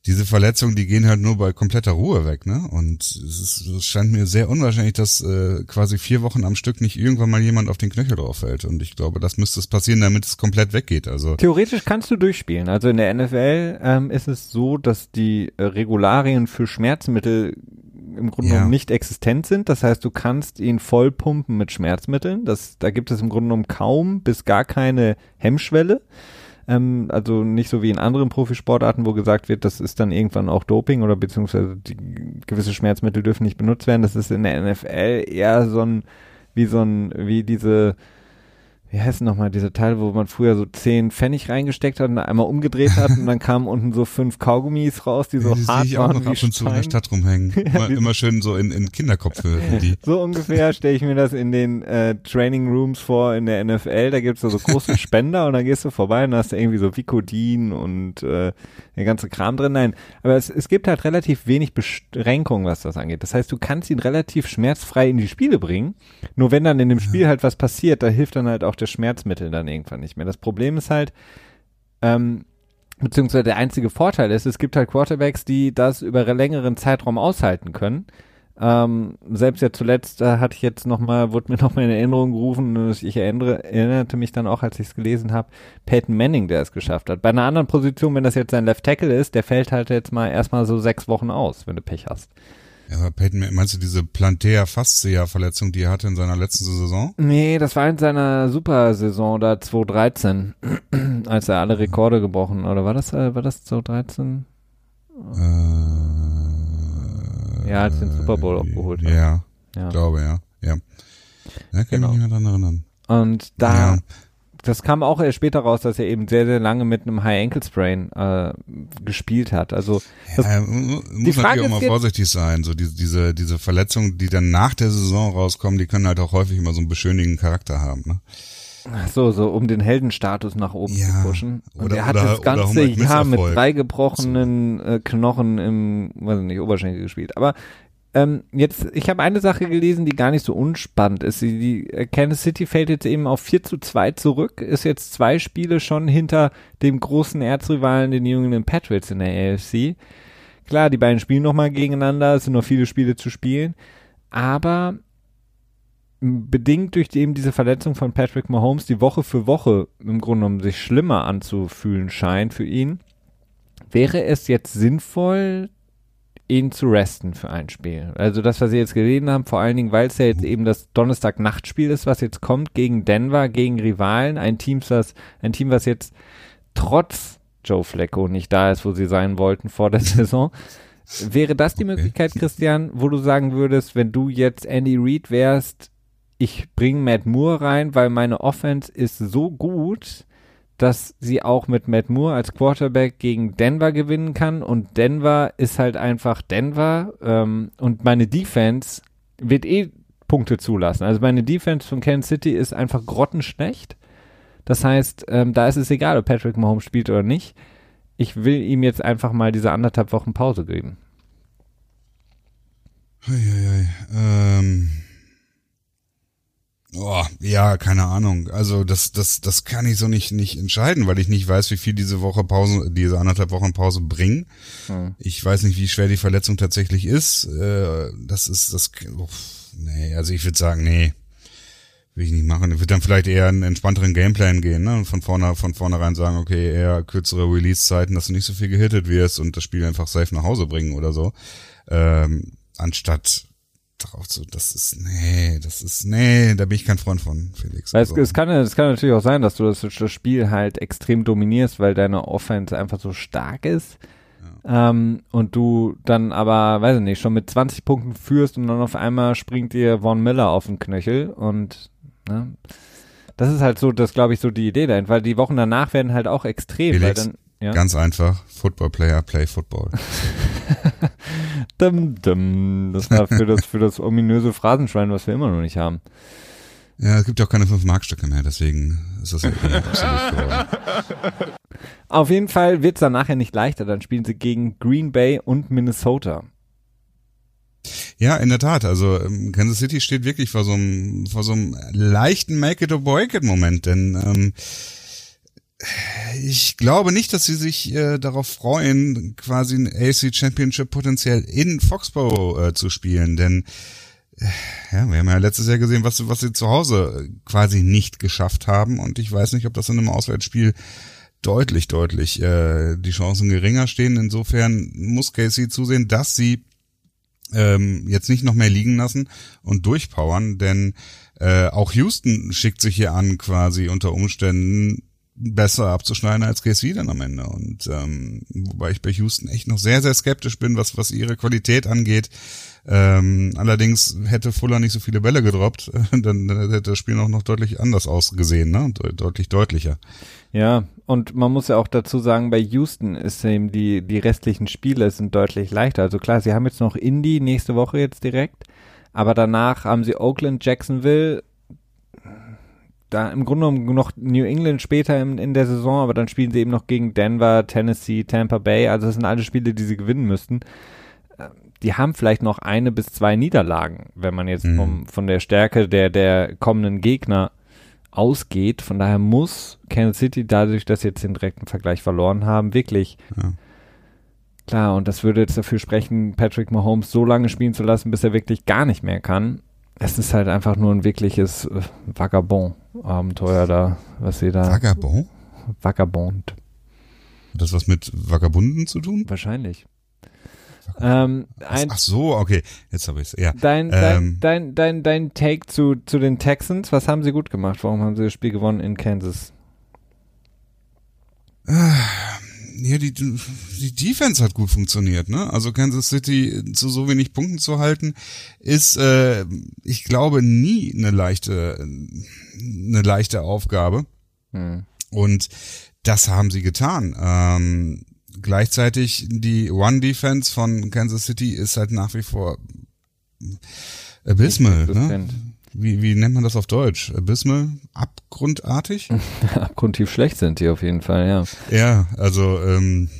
diese Verletzungen, die gehen halt nur bei kompletter Ruhe weg, ne? Und es, ist, es scheint mir sehr unwahrscheinlich, dass äh, quasi vier Wochen am Stück nicht irgendwann mal jemand auf den Knöchel drauf fällt. Und ich glaube, das müsste es passieren, damit es komplett weggeht. Also Theoretisch kannst du durchspielen. Also in der NFL ähm, ist es so, dass die äh, Regularien für Schmerzmittel im Grunde Ja. genommen nicht existent sind. Das heißt, du kannst ihn vollpumpen mit Schmerzmitteln. Das, da gibt es im Grunde genommen kaum bis gar keine Hemmschwelle. Ähm, also nicht so wie in anderen Profisportarten, wo gesagt wird, das ist dann irgendwann auch Doping oder beziehungsweise gewisse Schmerzmittel dürfen nicht benutzt werden. Das ist in der NFL eher so ein, wie so ein, wie diese, wie heißt nochmal, diese Teile, wo man früher so zehn Pfennig reingesteckt hat und einmal umgedreht hat und dann kamen unten so fünf Kaugummis raus, die so die hart ich auch waren noch ab und zu in der. Stadt rumhängen. Immer, immer schön so in, in Kinderkopfhöfen, die. So ungefähr stelle ich mir das in den äh, Training Rooms vor in der NFL. Da gibt's so, so große Spender und dann gehst du vorbei und hast irgendwie so Vicodin und äh, der ganze Kram drin. Nein, aber es, es gibt halt relativ wenig Beschränkungen, was das angeht. Das heißt, du kannst ihn relativ schmerzfrei in die Spiele bringen. Nur wenn dann in dem Spiel halt was passiert, da hilft dann halt auch das Schmerzmittel dann irgendwann nicht mehr. Das Problem ist halt, ähm, beziehungsweise der einzige Vorteil ist, es gibt halt Quarterbacks, die das über einen längeren Zeitraum aushalten können. Ähm, selbst ja zuletzt äh, hatte ich jetzt nochmal, wurde mir nochmal in Erinnerung gerufen, ich erinnere, erinnerte mich dann auch, als ich es gelesen habe, Peyton Manning, der es geschafft hat. Bei einer anderen Position, wenn das jetzt sein Left Tackle ist, der fällt halt jetzt mal erstmal so sechs Wochen aus, wenn du Pech hast. Ja, aber Peyton, meinst du diese Plantea Fascia Verletzung, die er hatte in seiner letzten Saison? Nee, das war in seiner Supersaison da 2013, als er alle Rekorde gebrochen, oder war das, äh, war das 2013? Äh, Ja, als den Super Bowl auch geholt hat. Ja, Ja. glaube ja. Ja. Ja, kann Genau. ich mich nicht mehr dran erinnern. Und da Ja. Das kam auch erst später raus, dass er eben sehr, sehr lange mit einem High Ankle Sprain äh, gespielt hat. Also das, ja, muss natürlich auch mal vorsichtig sein. So diese, diese, diese Verletzungen, die dann nach der Saison rauskommen, die können halt auch häufig immer so einen beschönigen Charakter haben. Ne? Ach so, so um den Heldenstatus nach oben ja, zu pushen. Und oder, er hat oder, das ganze Jahr mit drei gebrochenen äh, Knochen im, weiß nicht, Oberschenkel gespielt. Aber ähm, jetzt, ich habe eine Sache gelesen, die gar nicht so unspannend ist. Die, die äh, Kansas City fällt jetzt eben auf 4 zu 2 zurück, ist jetzt zwei Spiele schon hinter dem großen Erzrivalen, den New England Patriots in der AFC. Klar, die beiden spielen nochmal gegeneinander, es sind noch viele Spiele zu spielen, aber bedingt durch die, eben diese Verletzung von Patrick Mahomes, die Woche für Woche im Grunde genommen sich schlimmer anzufühlen scheint für ihn, wäre es jetzt sinnvoll, ihn zu resten für ein Spiel. Also das, was Sie jetzt gesehen haben, vor allen Dingen, weil es ja jetzt eben das Donnerstag-Nachtspiel ist, was jetzt kommt gegen Denver, gegen Rivalen, ein Team, was, ein Team, was jetzt trotz Joe Flecko nicht da ist, wo sie sein wollten vor der Saison. Wäre das die Möglichkeit, Christian, wo du sagen würdest, wenn du jetzt Andy Reid wärst, ich bringe Matt Moore rein, weil meine Offense ist so gut, dass sie auch mit Matt Moore als Quarterback gegen Denver gewinnen kann und Denver ist halt einfach Denver ähm, und meine Defense wird eh Punkte zulassen. Also meine Defense von Kansas City ist einfach grottenschlecht. Das heißt, ähm, da ist es egal, ob Patrick Mahomes spielt oder nicht. Ich will ihm jetzt einfach mal diese anderthalb Wochen Pause geben. Hei, hei, hei. Ähm Oh, ja, keine Ahnung. Also das, das, das kann ich so nicht, nicht entscheiden, weil ich nicht weiß, wie viel diese Woche Pause, diese anderthalb Wochen Pause bringen. Hm. Ich weiß nicht, wie schwer die Verletzung tatsächlich ist. Äh, das ist, das, oh, nee, also ich würde sagen, nee, will ich nicht machen. Ich würde dann vielleicht eher einen entspannteren Gameplan gehen, ne? Und von vorne, von vornherein sagen, okay, eher kürzere Release-Zeiten, dass du nicht so viel gehittet wirst und das Spiel einfach safe nach Hause bringen oder so. Ähm, anstatt drauf zu, das ist, nee, das ist, nee, da bin ich kein Freund von, Felix. Weil es, es, kann, es kann natürlich auch sein, dass du das, das Spiel halt extrem dominierst, weil deine Offense einfach so stark ist. Ja. Ähm, und du dann aber, weiß ich nicht, schon mit 20 Punkten führst und dann auf einmal springt dir Von Miller auf den Knöchel und, ne, das ist halt so, das glaube ich so die Idee dahin, weil die Wochen danach werden halt auch extrem, Felix, weil dann, ja? Ganz einfach, Football Player play Football. dum, dum. Das war für das, für das ominöse Phrasenschwein, was wir immer noch nicht haben. Ja, es gibt ja auch keine 5-Mark-Stücke mehr, deswegen ist das. Auf jeden Fall wird es dann nachher nicht leichter, dann spielen sie gegen Green Bay und Minnesota. Ja, in der Tat. Also ähm, Kansas City steht wirklich vor so einem, vor so einem leichten Make-it-or-break-it-Moment, denn ähm, ich glaube nicht, dass sie sich äh, darauf freuen, quasi ein AC Championship potenziell in Foxborough äh, zu spielen, denn äh, ja, wir haben ja letztes Jahr gesehen, was, was sie zu Hause quasi nicht geschafft haben und ich weiß nicht, ob das in einem Auswärtsspiel deutlich, deutlich äh, die Chancen geringer stehen. Insofern muss Casey zusehen, dass sie ähm, jetzt nicht noch mehr liegen lassen und durchpowern, denn äh, auch Houston schickt sich hier an, quasi unter Umständen besser abzuschneiden als KC dann am Ende. Und ähm, wobei ich bei Houston echt noch sehr, sehr skeptisch bin, was, was ihre Qualität angeht. Ähm, allerdings hätte Fuller nicht so viele Bälle gedroppt, dann, dann hätte das Spiel noch, noch deutlich anders ausgesehen, ne? De deutlich deutlicher. Ja, und man muss ja auch dazu sagen, bei Houston ist eben die, die restlichen Spiele sind deutlich leichter. Also klar, sie haben jetzt noch Indy nächste Woche jetzt direkt, aber danach haben sie Oakland, Jacksonville, da im Grunde genommen noch New England später in, in der Saison, aber dann spielen sie eben noch gegen Denver, Tennessee, Tampa Bay. Also das sind alle Spiele, die sie gewinnen müssten. Ähm, die haben vielleicht noch eine bis zwei Niederlagen, wenn man jetzt mhm. vom, von der Stärke der, der kommenden Gegner ausgeht. Von daher muss Kansas City dadurch, dass sie jetzt den direkten Vergleich verloren haben, wirklich ja. klar, und das würde jetzt dafür sprechen, Patrick Mahomes so lange spielen zu lassen, bis er wirklich gar nicht mehr kann. Es ist halt einfach nur ein wirkliches äh, Vagabond-Abenteuer da, was sie da. Vagabond? Vagabond. Hat das was mit Vagabunden zu tun? Wahrscheinlich. Ähm, ein, ach so, okay, jetzt habe ich es. Ja. Dein, ähm, dein, dein, dein, dein Take zu, zu den Texans, was haben sie gut gemacht? Warum haben sie das Spiel gewonnen in Kansas? Ja, die, die Defense hat gut funktioniert, ne? Also Kansas City zu so wenig Punkten zu halten, ist, äh, ich glaube, nie eine leichte, eine leichte Aufgabe. Mhm. Und das haben sie getan. Ähm, gleichzeitig die One-Defense von Kansas City ist halt nach wie vor abysmal. Ne? Wie, wie nennt man das auf Deutsch? Abysmal? Abgrundartig? Abgrundtief schlecht sind die auf jeden Fall, ja. Ja, also ähm,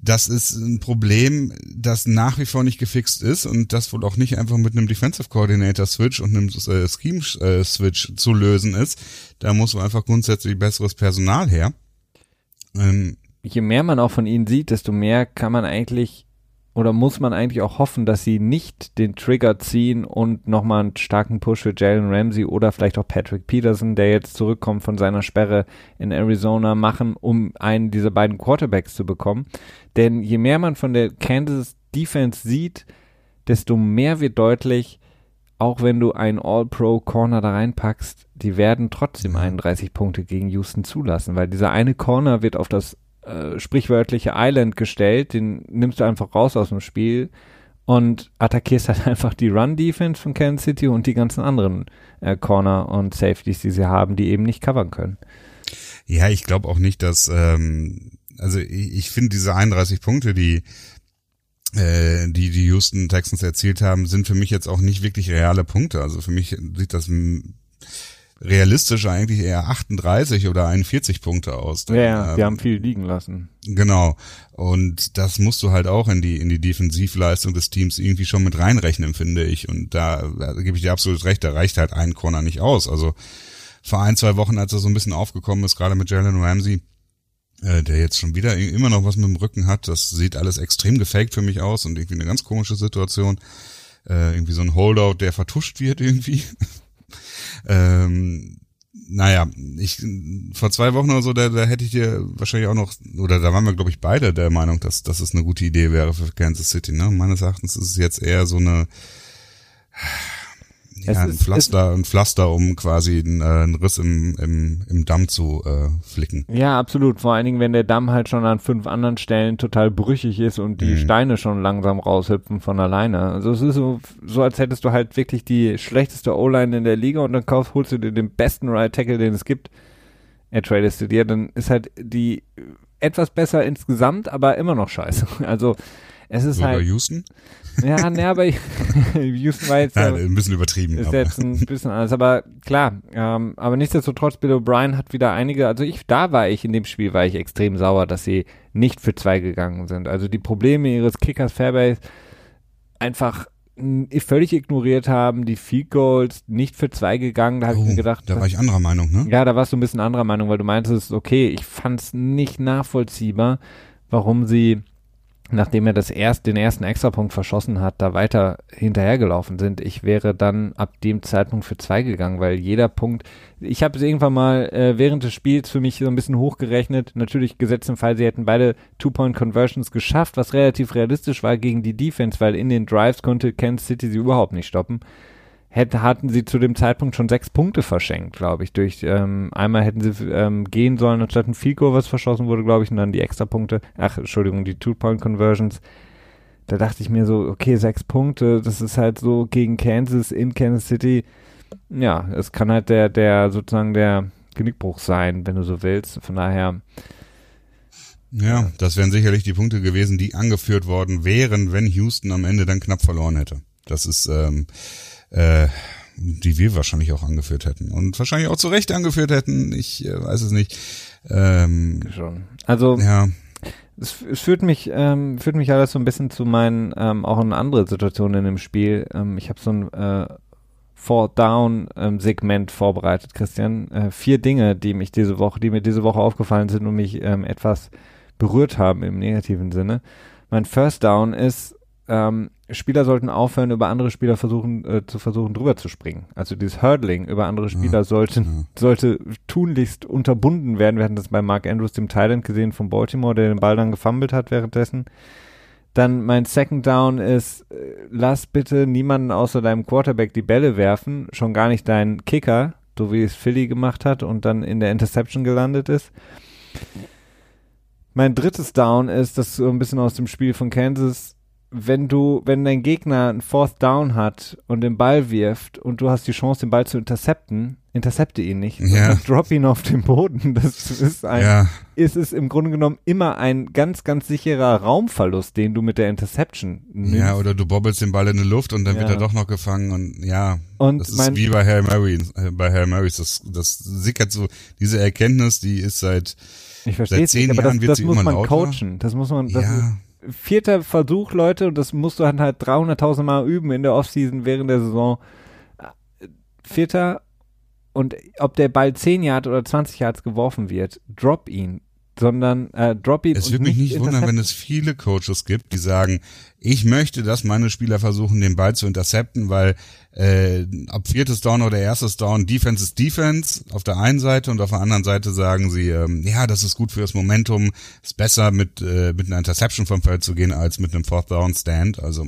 das ist ein Problem, das nach wie vor nicht gefixt ist und das wohl auch nicht einfach mit einem Defensive Coordinator Switch und einem äh, Scheme äh, Switch zu lösen ist. Da muss man einfach grundsätzlich besseres Personal her. Ähm, Je mehr man auch von ihnen sieht, desto mehr kann man eigentlich oder muss man eigentlich auch hoffen, dass sie nicht den Trigger ziehen und nochmal einen starken Push für Jalen Ramsey oder vielleicht auch Patrick Peterson, der jetzt zurückkommt von seiner Sperre in Arizona, machen, um einen dieser beiden Quarterbacks zu bekommen. Denn je mehr man von der Kansas Defense sieht, desto mehr wird deutlich, auch wenn du einen All-Pro-Corner da reinpackst, die werden trotzdem 31 Punkte gegen Houston zulassen, weil dieser eine Corner wird auf das äh, sprichwörtliche Island gestellt, den nimmst du einfach raus aus dem Spiel und attackierst halt einfach die Run-Defense von Kansas City und die ganzen anderen äh, Corner und Safeties, die sie haben, die eben nicht covern können. Ja, ich glaube auch nicht, dass, ähm, also ich, ich finde diese 31 Punkte, die äh, die die Houston Texans erzielt haben, sind für mich jetzt auch nicht wirklich reale Punkte. Also für mich sieht das realistisch eigentlich eher 38 oder 41 Punkte aus. Ja, ja ähm, die haben viel liegen lassen. Genau. Und das musst du halt auch in die, in die Defensivleistung des Teams irgendwie schon mit reinrechnen, finde ich. Und da, da gebe ich dir absolut recht, da reicht halt ein Corner nicht aus. Also vor ein, zwei Wochen, als er so ein bisschen aufgekommen ist, gerade mit Jalen Ramsey, äh, der jetzt schon wieder immer noch was mit dem Rücken hat, das sieht alles extrem gefaked für mich aus und irgendwie eine ganz komische Situation. Äh, irgendwie so ein Holdout, der vertuscht wird irgendwie. Ähm, naja, ich vor zwei Wochen oder so, da, da hätte ich dir wahrscheinlich auch noch, oder da waren wir, glaube ich, beide der Meinung, dass, dass es eine gute Idee wäre für Kansas City. Ne? Meines Erachtens ist es jetzt eher so eine ja, ein Pflaster, ein Pflaster, um quasi einen, äh, einen Riss im, im, im Damm zu äh, flicken. Ja, absolut. Vor allen Dingen, wenn der Damm halt schon an fünf anderen Stellen total brüchig ist und die mhm. Steine schon langsam raushüpfen von alleine. Also es ist so, so als hättest du halt wirklich die schlechteste O-Line in der Liga und dann kaufst, holst du dir den besten Right Tackle, den es gibt. Er tradest du dir, dann ist halt die etwas besser insgesamt, aber immer noch scheiße. Also es ist Sogar halt. Houston? Ja, ne, aber Houston war jetzt ja, ein bisschen übertrieben. Ist aber. jetzt ein bisschen anders, aber klar. Ähm, aber nichtsdestotrotz, Bill O'Brien hat wieder einige. Also ich, da war ich in dem Spiel, war ich extrem sauer, dass sie nicht für zwei gegangen sind. Also die Probleme ihres Kickers Fairbase einfach völlig ignoriert haben, die Field Goals nicht für zwei gegangen, da habe oh, ich mir oh, gedacht. Da war ich anderer Meinung, ne? Ja, da warst du ein bisschen anderer Meinung, weil du meintest, okay, ich fand es nicht nachvollziehbar, warum sie nachdem er das erst, den ersten Extrapunkt verschossen hat, da weiter hinterhergelaufen sind. Ich wäre dann ab dem Zeitpunkt für zwei gegangen, weil jeder Punkt, ich habe es irgendwann mal äh, während des Spiels für mich so ein bisschen hochgerechnet. Natürlich gesetzt im Fall, sie hätten beide Two-Point-Conversions geschafft, was relativ realistisch war gegen die Defense, weil in den Drives konnte Kansas City sie überhaupt nicht stoppen hätte, hatten sie zu dem Zeitpunkt schon sechs Punkte verschenkt, glaube ich. Durch ähm, einmal hätten sie ähm, gehen sollen, anstatt ein Goal, was verschossen wurde, glaube ich, und dann die extra Punkte. Ach, Entschuldigung, die Two-Point-Conversions. Da dachte ich mir so, okay, sechs Punkte, das ist halt so gegen Kansas in Kansas City. Ja, es kann halt der, der sozusagen der Genickbruch sein, wenn du so willst. Von daher. Ja, das wären sicherlich die Punkte gewesen, die angeführt worden wären, wenn Houston am Ende dann knapp verloren hätte. Das ist ähm, äh, die wir wahrscheinlich auch angeführt hätten und wahrscheinlich auch zu Recht angeführt hätten. Ich äh, weiß es nicht. Ähm, Schon. Also ja. Es, es führt mich, ähm, führt mich alles so ein bisschen zu meinen, ähm, auch in andere Situationen in dem Spiel. Ähm, ich habe so ein äh, Four-Down-Segment ähm, vorbereitet, Christian. Äh, vier Dinge, die mich diese Woche, die mir diese Woche aufgefallen sind und mich ähm, etwas berührt haben im negativen Sinne. Mein First Down ist ähm, Spieler sollten aufhören, über andere Spieler versuchen, äh, zu versuchen, drüber zu springen. Also dieses Hurdling über andere Spieler ja, sollte, ja. sollte tunlichst unterbunden werden. Wir hatten das bei Mark Andrews, dem Thailand, gesehen von Baltimore, der den Ball dann gefummelt hat währenddessen. Dann mein Second Down ist, äh, lass bitte niemanden außer deinem Quarterback die Bälle werfen, schon gar nicht deinen Kicker, so wie es Philly gemacht hat und dann in der Interception gelandet ist. Mein drittes Down ist, das so ein bisschen aus dem Spiel von Kansas wenn du, wenn dein Gegner einen Fourth Down hat und den Ball wirft und du hast die Chance, den Ball zu intercepten, intercepte ihn nicht. Ja. Drop ihn auf den Boden. Das ist ein, Ja, ist es im Grunde genommen immer ein ganz, ganz sicherer Raumverlust, den du mit der Interception nimmst. ja, oder du bobbelst den Ball in die Luft und dann wird Ja. er doch noch gefangen und ja, Und das ist mein- wie bei Hail Mary, äh, bei Hail Marys, das, das sickert so, diese Erkenntnis, die ist seit, ich verstehe es nicht, aber Jahren das, wird das sie muss immer man lauter. coachen. Das muss man, das ja, ist vierter Versuch, Leute, und das musst du dann halt 300.000 Mal üben in der Offseason während der Saison. Vierter und ob der Ball 10 Yards oder 20 Yards geworfen wird, drop ihn, sondern äh, drop ihn Es würde mich nicht wundern, wenn es viele Coaches gibt, die sagen, ich möchte, dass meine Spieler versuchen, den Ball zu intercepten, weil äh, ab viertes Down oder erstes Down Defense ist Defense auf der einen Seite und auf der anderen Seite sagen sie, ähm, ja, das ist gut für das Momentum, ist besser mit äh, mit einer Interception vom Feld zu gehen als mit einem Fourth Down Stand. Also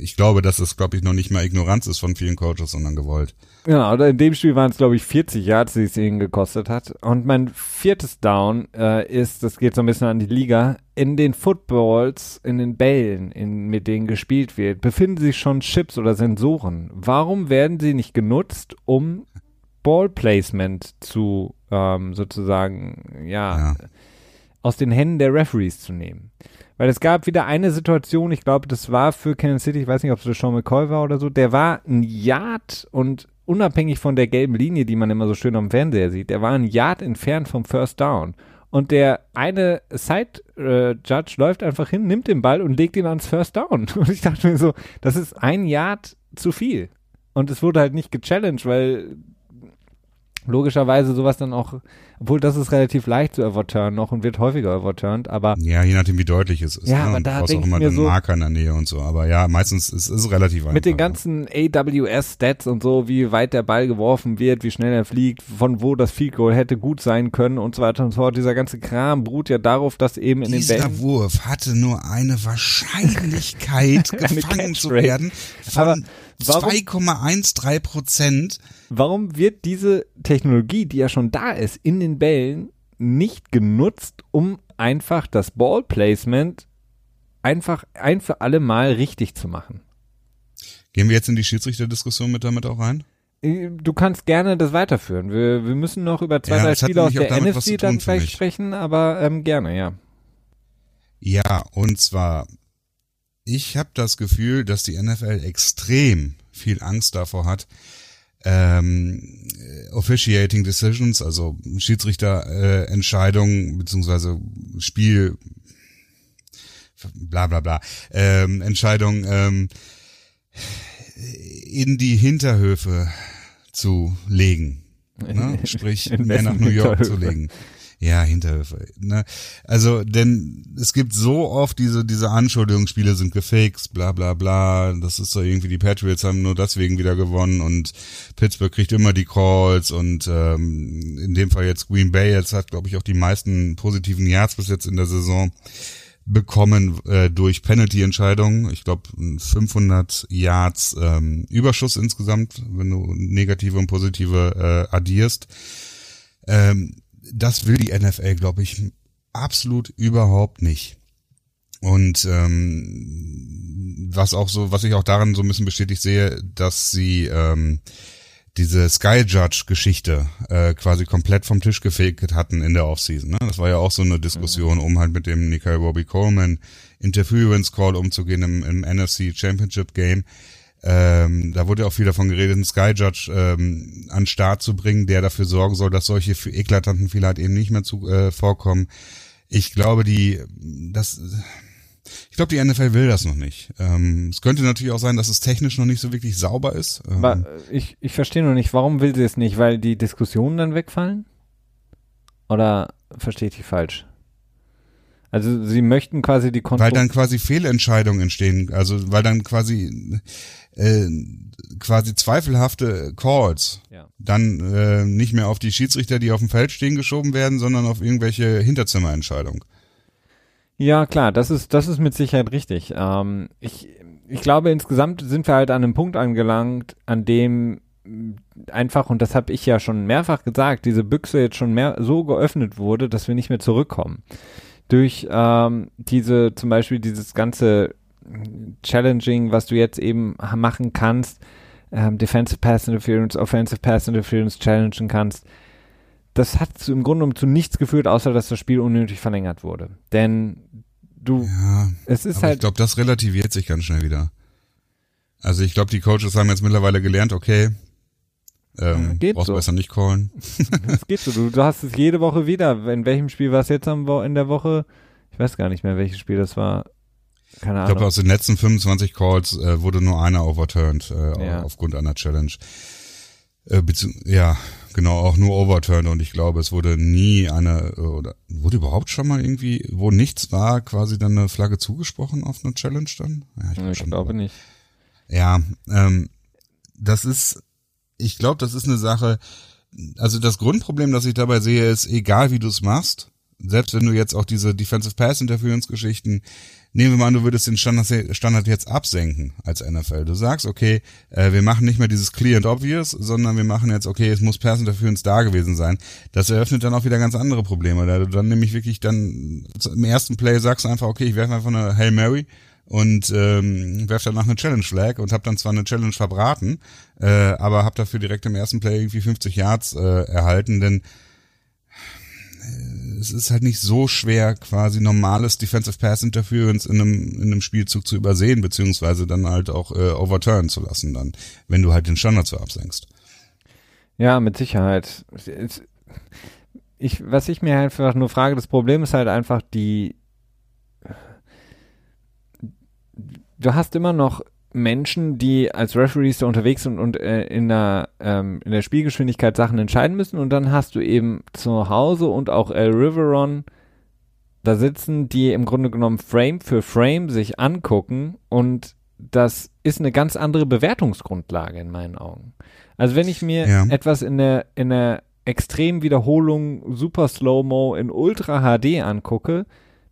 ich glaube, dass es, glaube ich, noch nicht mal Ignoranz ist von vielen Coaches, sondern gewollt. Genau, oder in dem Spiel waren es, glaube ich, 40 Yards, die es ihnen gekostet hat. Und mein viertes Down äh, ist, das geht so ein bisschen an die Liga, in den Footballs, in den Bällen, in, mit denen gespielt wird, befinden sich schon Chips oder Sensoren. Warum werden sie nicht genutzt, um Ballplacement zu ähm, sozusagen, ja, Ja. aus den Händen der Referees zu nehmen? Weil es gab wieder eine Situation, ich glaube, das war für Kansas City, ich weiß nicht, ob es für Sean McCoy war oder so, der war ein Yard und unabhängig von der gelben Linie, die man immer so schön am Fernseher sieht, der war ein Yard entfernt vom First Down. Und der eine Side-Judge läuft einfach hin, nimmt den Ball und legt ihn ans First Down. Und ich dachte mir so, das ist ein Yard zu viel. Und es wurde halt nicht gechallenged, weil logischerweise sowas dann auch, obwohl das ist relativ leicht zu overturnen noch und wird häufiger overturned, aber Ja, je nachdem, wie deutlich es ist. Ja, ne? aber und da du brauchst auch immer den so- Marker in der Nähe und so. Aber ja, meistens ist es relativ einfach. Mit den ganzen AWS-Stats und so, wie weit der Ball geworfen wird, wie schnell er fliegt, von wo das Field Goal hätte gut sein können und so weiter und so fort. Dieser ganze Kram beruht ja darauf, dass eben in den Dieser Bällen. Wurf hatte nur eine Wahrscheinlichkeit, Eine gefangen zu Catch-Rate. werden Aber 2,13 Prozent. Warum wird diese Technologie, die ja schon da ist, in den Bällen nicht genutzt, um einfach das Ball-Placement einfach ein für alle Mal richtig zu machen? Gehen wir jetzt in die Schiedsrichterdiskussion mit damit auch rein? Äh, Du kannst gerne das weiterführen. Wir, wir müssen noch über zwei, Ja, drei Spiele aus der NFC dann vielleicht sprechen, aber ähm, gerne, ja. Ja, und zwar, ich habe das Gefühl, dass die NFL extrem viel Angst davor hat, ähm, äh, Officiating Decisions, also Schiedsrichterentscheidungen äh, beziehungsweise Spiel, bla bla bla, ähm, Entscheidungen ähm, in die Hinterhöfe zu legen. Ne? Sprich, mehr nach New York zu legen. Ja, Hinterhöfe. Ne? Also, denn es gibt so oft diese, diese Anschuldigungsspiele sind gefixt, bla bla bla. Das ist doch irgendwie, die Patriots haben nur deswegen wieder gewonnen und Pittsburgh kriegt immer die Calls und ähm, in dem Fall jetzt Green Bay, jetzt hat, glaube ich, auch die meisten positiven Yards bis jetzt in der Saison bekommen äh, durch Penalty-Entscheidungen. Ich glaube 500 Yards ähm, Überschuss insgesamt, wenn du negative und positive äh, addierst. Ähm, das will die NFL, glaube ich, absolut überhaupt nicht. Und ähm, was auch so, was ich auch daran so ein bisschen bestätigt sehe, dass sie ähm, diese Sky Judge Geschichte äh, quasi komplett vom Tisch gefegt hatten in der Offseason. Ne? Das war ja auch so eine Diskussion, um halt mit dem Nikai Robbie Coleman Interference Call umzugehen im, im NFC Championship Game. Ähm, da wurde auch viel davon geredet, einen Sky Judge ähm, an Start zu bringen, der dafür sorgen soll, dass solche eklatanten Fehler halt eben nicht mehr zu, äh, vorkommen. Ich glaube, die, das, ich glaube, die NFL will das noch nicht. Ähm, es könnte natürlich auch sein, dass es technisch noch nicht so wirklich sauber ist. Ähm, Aber äh, ich, ich verstehe noch nicht, warum will sie es nicht? Weil die Diskussionen dann wegfallen? Oder verstehe ich die falsch? Also sie möchten quasi die weil Kontrolle. dann quasi Fehlentscheidungen entstehen, also weil dann quasi äh, quasi zweifelhafte Calls Ja. dann äh, nicht mehr auf die Schiedsrichter, die auf dem Feld stehen, geschoben werden, sondern auf irgendwelche Hinterzimmerentscheidungen. Ja, klar, das ist, das ist mit Sicherheit richtig. Ähm, ich, ich glaube, insgesamt sind wir halt an einem Punkt angelangt, an dem mh, einfach, und das habe ich ja schon mehrfach gesagt, diese Büchse jetzt schon mehr so geöffnet wurde, dass wir nicht mehr zurückkommen. Durch ähm, diese, zum Beispiel dieses ganze Challenging, was du jetzt eben machen kannst, ähm, Defensive Pass Interference, Offensive Pass Interference challengen kannst, das hat zu, im Grunde genommen zu nichts geführt, außer dass das Spiel unnötig verlängert wurde. Denn du, Ja, es ist halt, ich glaube, das relativiert sich ganz schnell wieder. Also ich glaube, die Coaches haben jetzt mittlerweile gelernt, okay, ähm, geht brauchst so. besser nicht callen. es geht so. Du, du hast es jede Woche wieder. In welchem Spiel war es jetzt am in der Woche? Ich weiß gar nicht mehr, welches Spiel das war. Keine Ich Ahnung. glaube, aus den letzten 25 Calls äh, wurde nur einer overturned äh, Ja. aufgrund einer Challenge. Äh, ja, genau, auch nur overturned und ich glaube, es wurde nie eine, äh, oder wurde überhaupt schon mal irgendwie, wo nichts war, quasi dann eine Flagge zugesprochen auf eine Challenge dann? Ja, glaub ich schon. glaube nicht. Ja, ähm, das ist, ich glaube, das ist eine Sache, also das Grundproblem, das ich dabei sehe, ist, egal wie du es machst, selbst wenn du jetzt auch diese Defensive Pass Interference Geschichten, nehmen wir mal an, du würdest den Standard, jetzt absenken als NFL. Du sagst, okay, äh, wir machen nicht mehr dieses Clear and Obvious, sondern wir machen jetzt, okay, es muss Pass Interference da gewesen sein. Das eröffnet dann auch wieder ganz andere Probleme, da du dann nämlich wirklich dann im ersten Play sagst einfach, okay, ich werfe einfach eine Hail Mary und ähm, werf danach eine Challenge Flag und habe dann zwar eine Challenge verbraten, äh, aber habe dafür direkt im ersten Play irgendwie 50 Yards äh, erhalten, denn äh, es ist halt nicht so schwer, quasi normales Defensive Pass Interference in einem, in einem Spielzug zu übersehen, beziehungsweise dann halt auch äh, overturn zu lassen, dann, wenn du halt den Standard so absenkst. Ja, mit Sicherheit. Ich, was ich mir halt einfach nur frage, das Problem ist halt einfach die. Du hast immer noch Menschen, die als Referees da unterwegs sind und äh, in, der, ähm, in der Spielgeschwindigkeit Sachen entscheiden müssen und dann hast du eben zu Hause und auch El Riveron da sitzen, die im Grunde genommen Frame für Frame sich angucken und das ist eine ganz andere Bewertungsgrundlage in meinen Augen. Also wenn ich mir Ja. etwas in der, in der extremen Wiederholung Super Slow-Mo in Ultra HD angucke,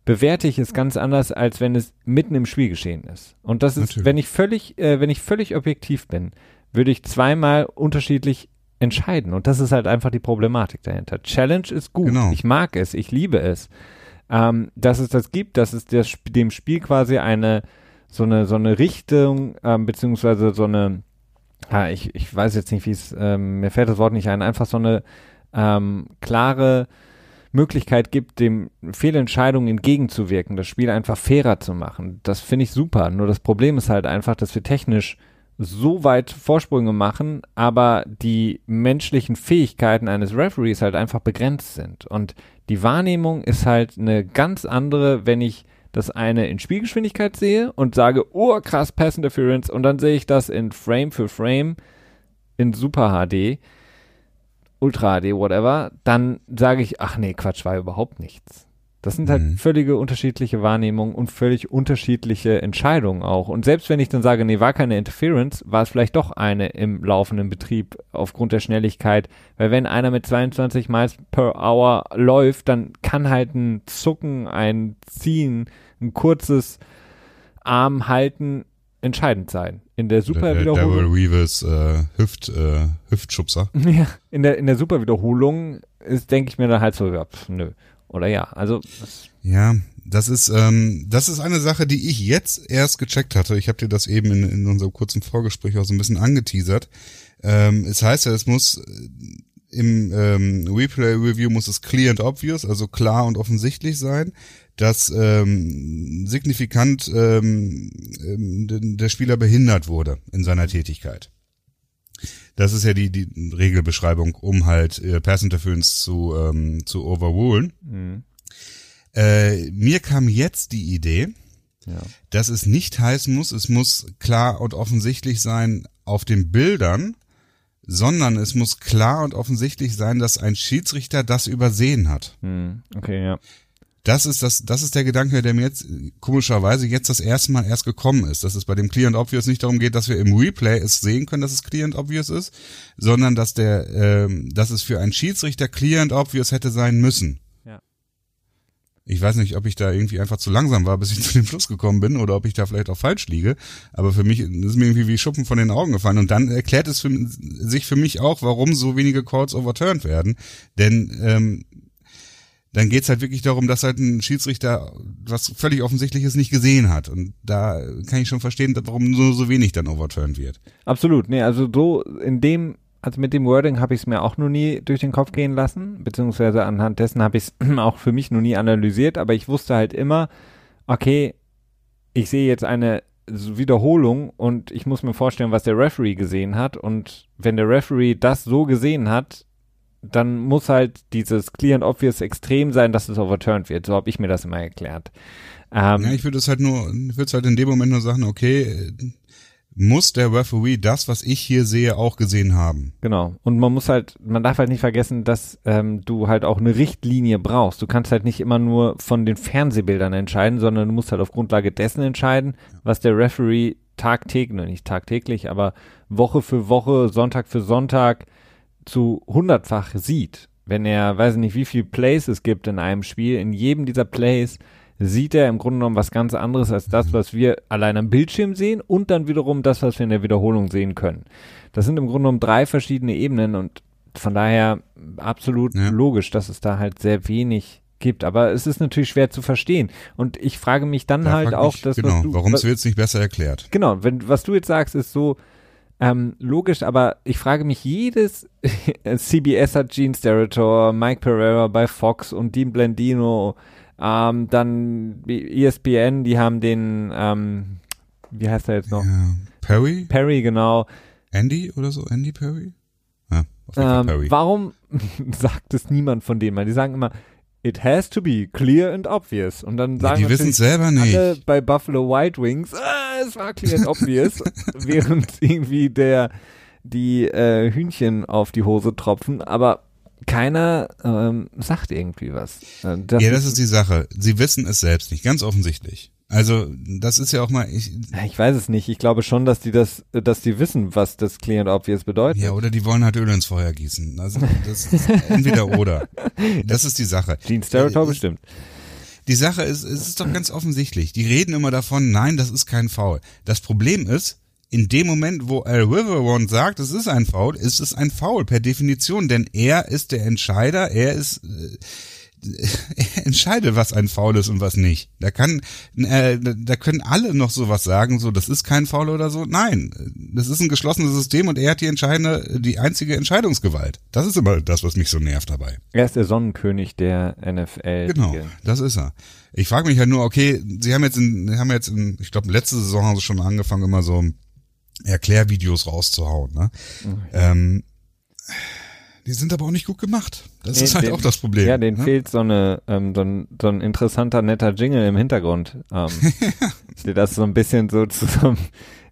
bewerte ich es ganz anders, als wenn es mitten im Spiel geschehen ist. Und das ist, Natürlich. wenn ich völlig, äh, wenn ich völlig objektiv bin, würde ich zweimal unterschiedlich entscheiden. Und das ist halt einfach die Problematik dahinter. Challenge ist gut. Genau. Ich mag es, ich liebe es. Ähm, dass es das gibt, dass es das, dem Spiel quasi eine so eine so eine Richtung ähm, beziehungsweise so eine ja, ich, ich weiß jetzt nicht, wie es, ähm, mir fällt das Wort nicht ein, einfach so eine ähm, klare Möglichkeit gibt, dem Fehlentscheidungen entgegenzuwirken, das Spiel einfach fairer zu machen. Das finde ich super. Nur das Problem ist halt einfach, dass wir technisch so weit Vorsprünge machen, aber die menschlichen Fähigkeiten eines Referees halt einfach begrenzt sind. Und die Wahrnehmung ist halt eine ganz andere, wenn ich das eine in Spielgeschwindigkeit sehe und sage, oh krass, Pass Interference, und dann sehe ich das in Frame für Frame in Super HD, Ultra HD, whatever, dann sage ich, ach nee, Quatsch, war überhaupt nichts. Das sind halt Mhm. völlige unterschiedliche Wahrnehmungen und völlig unterschiedliche Entscheidungen auch. Und selbst wenn ich dann sage, nee, war keine Interference, war es vielleicht doch eine im laufenden Betrieb aufgrund der Schnelligkeit. Weil wenn einer mit 22 Miles per Hour läuft, dann kann halt ein Zucken, ein Ziehen, ein kurzes Arm halten entscheidend sein. In der Der, der Superwiederholung. Daryl Reeves äh, Hüft, äh, Hüftschubser. Ja, in der, in der Superwiederholung ist, denke ich mir dann halt so, ja, pf, nö. Oder ja, also, Ja, das ist ähm, das ist eine Sache, die ich jetzt erst gecheckt hatte. Ich habe dir das eben in, in unserem kurzen Vorgespräch auch so ein bisschen angeteasert. Ähm, es heißt ja, es muss äh, im ähm, Replay Review muss es clear and obvious, also klar und offensichtlich sein, dass ähm, signifikant ähm, ähm, der Spieler behindert wurde in seiner Tätigkeit. Das ist ja die, die Regelbeschreibung, um halt äh, Pass Interference zu, ähm, zu overrulen. mh, Äh, mir kam jetzt die Idee, ja. dass es nicht heißen muss, es muss klar und offensichtlich sein auf den Bildern, sondern es muss klar und offensichtlich sein, dass ein Schiedsrichter das übersehen hat. Hm, okay, ja. Das ist das, das ist der Gedanke, der mir jetzt komischerweise jetzt das erste Mal erst gekommen ist, dass es bei dem Clear and Obvious nicht darum geht, dass wir im Replay es sehen können, dass es Clear and Obvious ist, sondern dass der, ähm, dass es für einen Schiedsrichter Clear and Obvious hätte sein müssen. Ja. Ich weiß nicht, ob ich da irgendwie einfach zu langsam war, bis ich zu dem Schluss gekommen bin, oder ob ich da vielleicht auch falsch liege. Aber für mich ist mir irgendwie wie Schuppen von den Augen gefallen. Und dann erklärt es für, sich für mich auch, warum so wenige Calls overturned werden. Denn ähm, dann geht's halt wirklich darum, dass halt ein Schiedsrichter was völlig Offensichtliches nicht gesehen hat. Und da kann ich schon verstehen, warum nur so wenig dann overturned wird. Absolut, nee, also so in dem, also mit dem Wording habe ich es mir auch noch nie durch den Kopf gehen lassen, beziehungsweise anhand dessen habe ich es auch für mich noch nie analysiert, aber ich wusste halt immer, okay, ich sehe jetzt eine Wiederholung und ich muss mir vorstellen, was der Referee gesehen hat und wenn der Referee das so gesehen hat, dann muss halt dieses Clear and Obvious extrem sein, dass es overturned wird. So habe ich mir das immer erklärt. Ähm, ja, ich würde es halt nur, ich würde es halt in dem Moment nur sagen, okay, muss der Referee das, was ich hier sehe, auch gesehen haben. Genau. Und man muss halt, man darf halt nicht vergessen, dass ähm, du halt auch eine Richtlinie brauchst. Du kannst halt nicht immer nur von den Fernsehbildern entscheiden, sondern du musst halt auf Grundlage dessen entscheiden, was der Referee tagtäglich, nicht tagtäglich, aber Woche für Woche, Sonntag für Sonntag zu hundertfach sieht, wenn er, weiß nicht, wie viele Plays es gibt in einem Spiel, in jedem dieser Plays sieht er im Grunde genommen was ganz anderes als das, was wir allein am Bildschirm sehen und dann wiederum das, was wir in der Wiederholung sehen können. Das sind im Grunde genommen drei verschiedene Ebenen und von daher absolut ja. logisch, dass es da halt sehr wenig gibt. Aber es ist natürlich schwer zu verstehen. Und ich frage mich dann ja, halt auch, dass genau, warum es wird nicht besser erklärt. Genau, wenn was du jetzt sagst, ist so, ähm, logisch, aber ich frage mich jedes, CBS hat Gene Steratore, Mike Pereira bei Fox und Dean Blendino, ähm, dann ESPN, die haben den, ähm, wie heißt er jetzt noch? Ja, Perry? Perry, genau. Andy oder so? Andy Perry? Ja, ähm, Perry. Warum sagt es niemand von denen? Die sagen immer, It has to be clear and obvious. Und dann sagen ja, die wissen selber nicht. alle bei Buffalo White Wings, ah, es war clear and obvious, während irgendwie der die äh, Hühnchen auf die Hose tropfen, aber keiner ähm, sagt irgendwie was. Äh, das ja, das ist die Sache. Sie wissen es selbst nicht, ganz offensichtlich. Also das ist ja auch mal ich, ich weiß es nicht. Ich glaube schon, dass die das, dass die wissen, was das Clear and Obvious bedeutet. Ja, oder die wollen halt Öl ins Feuer gießen. Also das ist entweder oder. Das ist die Sache. Gene äh, bestimmt. Die Sache ist, es ist doch ganz offensichtlich. Die reden immer davon, nein, das ist kein Foul. Das Problem ist, in dem Moment, wo Al Riverone sagt, es ist ein Foul, ist es ein Foul per Definition, denn er ist der Entscheider, er ist entscheidet, was ein Foul ist und was nicht. Da kann, äh, da können alle noch sowas sagen, so, das ist kein Foul oder so. Nein, das ist ein geschlossenes System und er hat die entscheidende, die einzige Entscheidungsgewalt. Das ist immer das, was mich so nervt dabei. Er ist der Sonnenkönig der NFL. Genau, das ist er. Ich frage mich halt nur, okay, sie haben jetzt in, haben jetzt in, ich glaube, letzte Saison haben sie schon angefangen, immer so Erklärvideos rauszuhauen, ne? Okay. Ähm, die sind aber auch nicht gut gemacht. Das nee, ist halt den, auch das Problem. Ja, denen ne? fehlt so eine ähm, so, ein, so ein interessanter netter Jingle im Hintergrund, ähm, der das so ein bisschen so zu so einem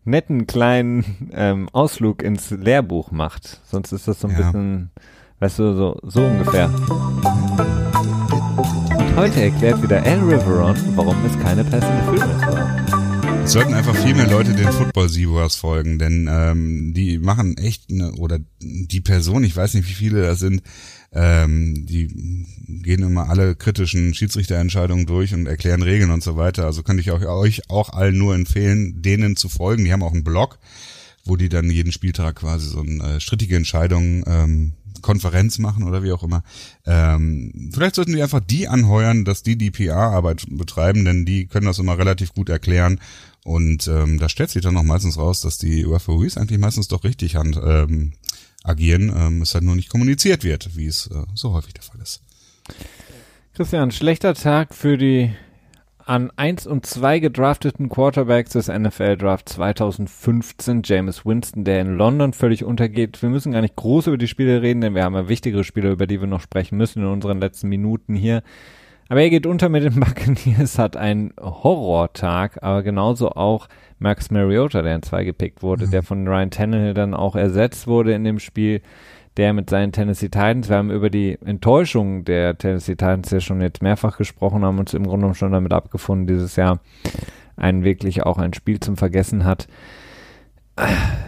netten kleinen ähm, Ausflug ins Lehrbuch macht. Sonst ist das so ein ja. bisschen, weißt du, so so ungefähr. Und heute erklärt wieder Al Riveron, warum es keine passende Filme war. Es sollten einfach viel mehr Leute den Football Zebras folgen, denn ähm, die machen echt eine, oder die Person, ich weiß nicht, wie viele das sind, ähm, die gehen immer alle kritischen Schiedsrichterentscheidungen durch und erklären Regeln und so weiter. Also könnte ich auch, euch auch allen nur empfehlen, denen zu folgen. Die haben auch einen Blog, wo die dann jeden Spieltag quasi so eine äh, strittige Entscheidung ähm, Konferenz machen oder wie auch immer. Ähm, vielleicht sollten wir einfach die anheuern, dass die die PR-Arbeit betreiben, denn die können das immer relativ gut erklären und ähm, da stellt sich dann noch meistens raus, dass die Referees eigentlich meistens doch richtig hand, ähm, agieren, ähm, es halt nur nicht kommuniziert wird, wie es äh, so häufig der Fall ist. Christian, schlechter Tag für die an 1 und 2 gedrafteten Quarterbacks des NFL Draft 2015, James Winston, der in London völlig untergeht. Wir müssen gar nicht groß über die Spiele reden, denn wir haben ja wichtigere Spiele, über die wir noch sprechen müssen in unseren letzten Minuten hier. Aber er geht unter mit den Buccaneers, hat einen Horrortag, aber genauso auch Max Mariota, der in zwei gepickt wurde, mhm. der von Ryan Tannehill dann auch ersetzt wurde in dem Spiel, der mit seinen Tennessee Titans, wir haben über die Enttäuschung der Tennessee Titans ja schon jetzt mehrfach gesprochen, haben uns im Grunde genommen schon damit abgefunden, dieses Jahr ein wirklich auch ein Spiel zum Vergessen hat.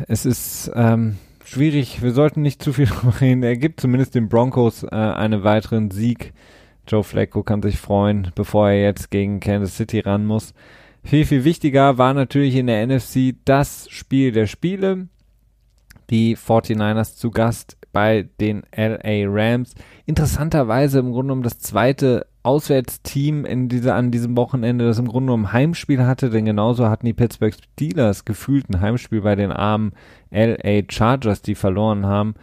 Es ist ähm, schwierig, wir sollten nicht zu viel drüber reden. Er gibt zumindest den Broncos äh, einen weiteren Sieg Joe Flacco kann sich freuen, bevor er jetzt gegen Kansas City ran muss. Viel, viel wichtiger war natürlich in der NFC das Spiel der Spiele. Die 49ers zu Gast bei den LA Rams. Interessanterweise im Grunde genommen das zweite Auswärtsteam in dieser, an diesem Wochenende, das im Grunde genommen Heimspiel hatte, denn genauso hatten die Pittsburgh Steelers gefühlt ein Heimspiel bei den armen LA Chargers, die verloren haben.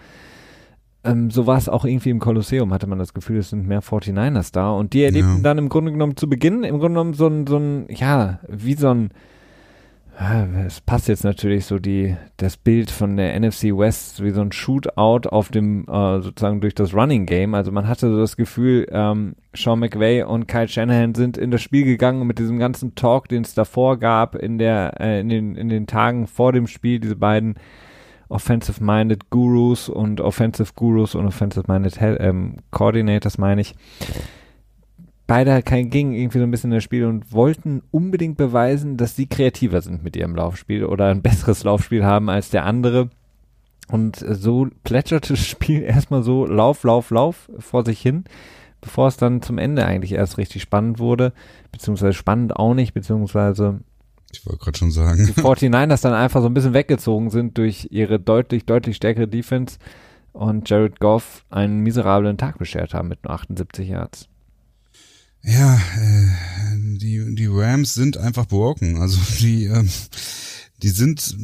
Ähm, so war es auch irgendwie im Kolosseum, hatte man das Gefühl, es sind mehr 49ers da und die erlebten ja. dann im Grunde genommen zu Beginn, im Grunde genommen so ein, so ein, ja, wie so ein, es passt jetzt natürlich so die, das Bild von der NFC West wie so ein Shootout auf dem, äh, sozusagen durch das Running Game. Also man hatte so das Gefühl, ähm, Sean McVay und Kyle Shanahan sind in das Spiel gegangen mit diesem ganzen Talk, den es davor gab, in der, äh, in den, in den Tagen vor dem Spiel, diese beiden Offensive-Minded Gurus und Offensive Gurus und Offensive-Minded ähm, Coordinators, meine ich beide kein ging irgendwie so ein bisschen in das Spiel und wollten unbedingt beweisen, dass sie kreativer sind mit ihrem Laufspiel oder ein besseres Laufspiel haben als der andere. Und so plätscherte das Spiel erstmal so Lauf, Lauf, Lauf vor sich hin, bevor es dann zum Ende eigentlich erst richtig spannend wurde, beziehungsweise spannend auch nicht, beziehungsweise ich wollte gerade schon sagen. Die 49ers dann einfach so ein bisschen weggezogen sind durch ihre deutlich, deutlich stärkere Defense und Jared Goff einen miserablen Tag beschert haben mit nur 78 Yards. Ja, äh, die, die Rams sind einfach broken. Also die, ähm, die sind,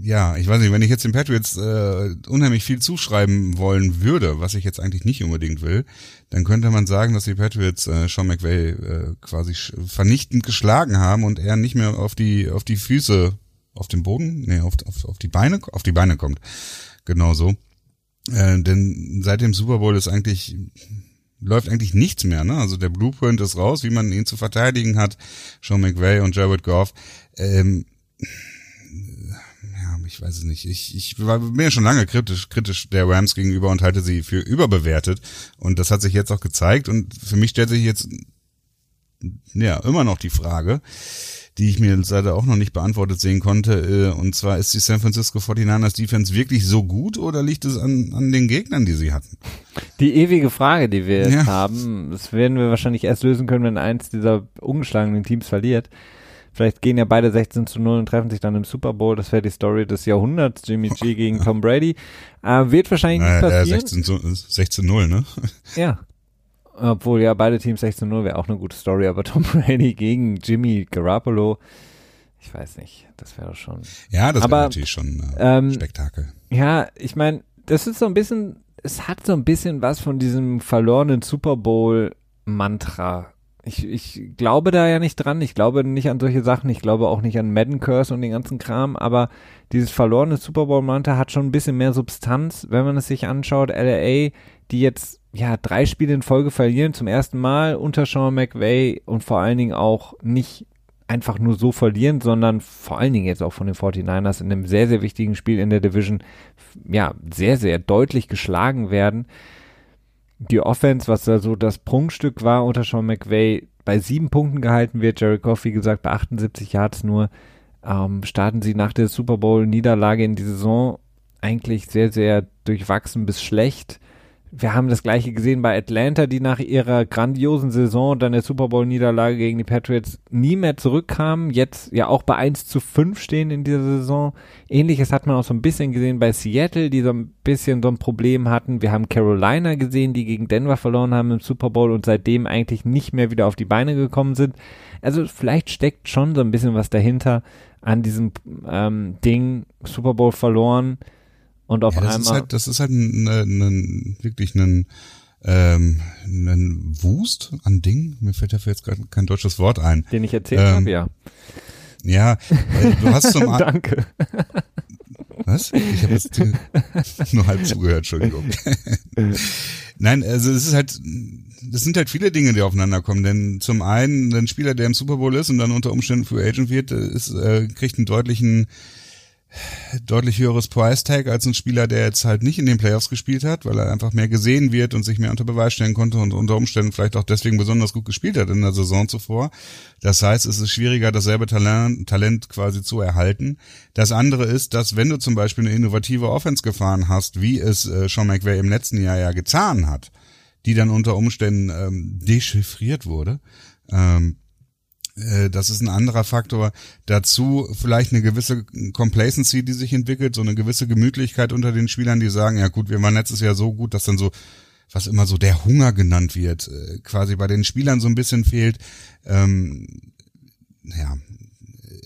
ja, ich weiß nicht, wenn ich jetzt den Patriots äh, unheimlich viel zuschreiben wollen würde, was ich jetzt eigentlich nicht unbedingt will, dann könnte man sagen, dass die Patriots äh, Sean McVay äh, quasi vernichtend geschlagen haben und er nicht mehr auf die auf die Füße, auf den Boden, nee, auf, auf, auf die Beine, auf die Beine kommt. Genau so. Äh, denn seit dem Super Bowl ist eigentlich läuft eigentlich nichts mehr. Ne? Also der Blueprint ist raus, wie man ihn zu verteidigen hat. Sean McVay und Jared Goff. Ähm, ich weiß es nicht. Ich, ich war mir schon lange kritisch, kritisch der Rams gegenüber und halte sie für überbewertet. Und das hat sich jetzt auch gezeigt. Und für mich stellt sich jetzt ja immer noch die Frage, die ich mir leider auch noch nicht beantwortet sehen konnte. Äh, und zwar ist die San Francisco 49ers Defense wirklich so gut oder liegt es an, an den Gegnern, die sie hatten? Die ewige Frage, die wir ja. haben, das werden wir wahrscheinlich erst lösen können, wenn eins dieser ungeschlagenen Teams verliert. Vielleicht gehen ja beide 16 zu 0 und treffen sich dann im Super Bowl. Das wäre die Story des Jahrhunderts. Jimmy G gegen Tom Brady. Äh, wird wahrscheinlich nicht passieren. Äh, 16 zu 16 0, ne? Ja. Obwohl ja beide Teams 16-0 wäre auch eine gute Story, aber Tom Brady gegen Jimmy Garoppolo, ich weiß nicht, das wäre schon. Ja, das wäre natürlich schon äh, ähm, Spektakel. Ja, ich meine, das ist so ein bisschen, es hat so ein bisschen was von diesem verlorenen Super Bowl Mantra. Ich, ich glaube da ja nicht dran, ich glaube nicht an solche Sachen, ich glaube auch nicht an Madden Curse und den ganzen Kram, aber dieses verlorene Super Bowl Mantra hat schon ein bisschen mehr Substanz, wenn man es sich anschaut. LA, die jetzt ja, drei Spiele in Folge verlieren, zum ersten Mal unter Sean McVay und vor allen Dingen auch nicht einfach nur so verlieren, sondern vor allen Dingen jetzt auch von den 49ers in einem sehr, sehr wichtigen Spiel in der Division, ja, sehr, sehr deutlich geschlagen werden. Die Offense, was da so das Prunkstück war unter Sean McVay, bei sieben Punkten gehalten wird, Jerry Goff, wie gesagt, bei 78 Yards nur, ähm, starten sie nach der Super Bowl-Niederlage in die Saison eigentlich sehr, sehr durchwachsen bis schlecht wir haben das gleiche gesehen bei Atlanta, die nach ihrer grandiosen Saison und dann der Super Bowl Niederlage gegen die Patriots nie mehr zurückkamen, jetzt ja auch bei 1 zu 5 stehen in dieser Saison. Ähnliches hat man auch so ein bisschen gesehen bei Seattle, die so ein bisschen so ein Problem hatten. Wir haben Carolina gesehen, die gegen Denver verloren haben im Super Bowl und seitdem eigentlich nicht mehr wieder auf die Beine gekommen sind. Also vielleicht steckt schon so ein bisschen was dahinter an diesem ähm, Ding, Super Bowl verloren und auf ja, das einmal. Ist halt, das ist halt ein, ein, ein wirklich ein, ähm, ein Wust an Dingen. Mir fällt dafür jetzt gerade kein deutsches Wort ein. Den ich erzählt ähm, habe, ja. Ja, äh, du hast zum Danke. Was? Ich habe jetzt nur halb zugehört, Entschuldigung. Nein, also es ist halt, das sind halt viele Dinge, die aufeinander kommen. Denn zum einen, ein Spieler, der im Super Bowl ist und dann unter Umständen für Agent wird, ist, äh, kriegt einen deutlichen deutlich höheres Price Tag als ein Spieler, der jetzt halt nicht in den Playoffs gespielt hat, weil er einfach mehr gesehen wird und sich mehr unter Beweis stellen konnte und unter Umständen vielleicht auch deswegen besonders gut gespielt hat in der Saison zuvor. Das heißt, es ist schwieriger, dasselbe Talent, Talent quasi zu erhalten. Das andere ist, dass wenn du zum Beispiel eine innovative Offense gefahren hast, wie es äh, Sean McVay im letzten Jahr ja getan hat, die dann unter Umständen ähm, dechiffriert wurde, ähm, Äh, das ist ein anderer Faktor. Dazu vielleicht eine gewisse Complacency, die sich entwickelt, so eine gewisse Gemütlichkeit unter den Spielern, die sagen, ja gut, wir waren letztes Jahr so gut, dass dann so, was immer so der Hunger genannt wird, äh, quasi bei den Spielern so ein bisschen fehlt. Ähm, ja,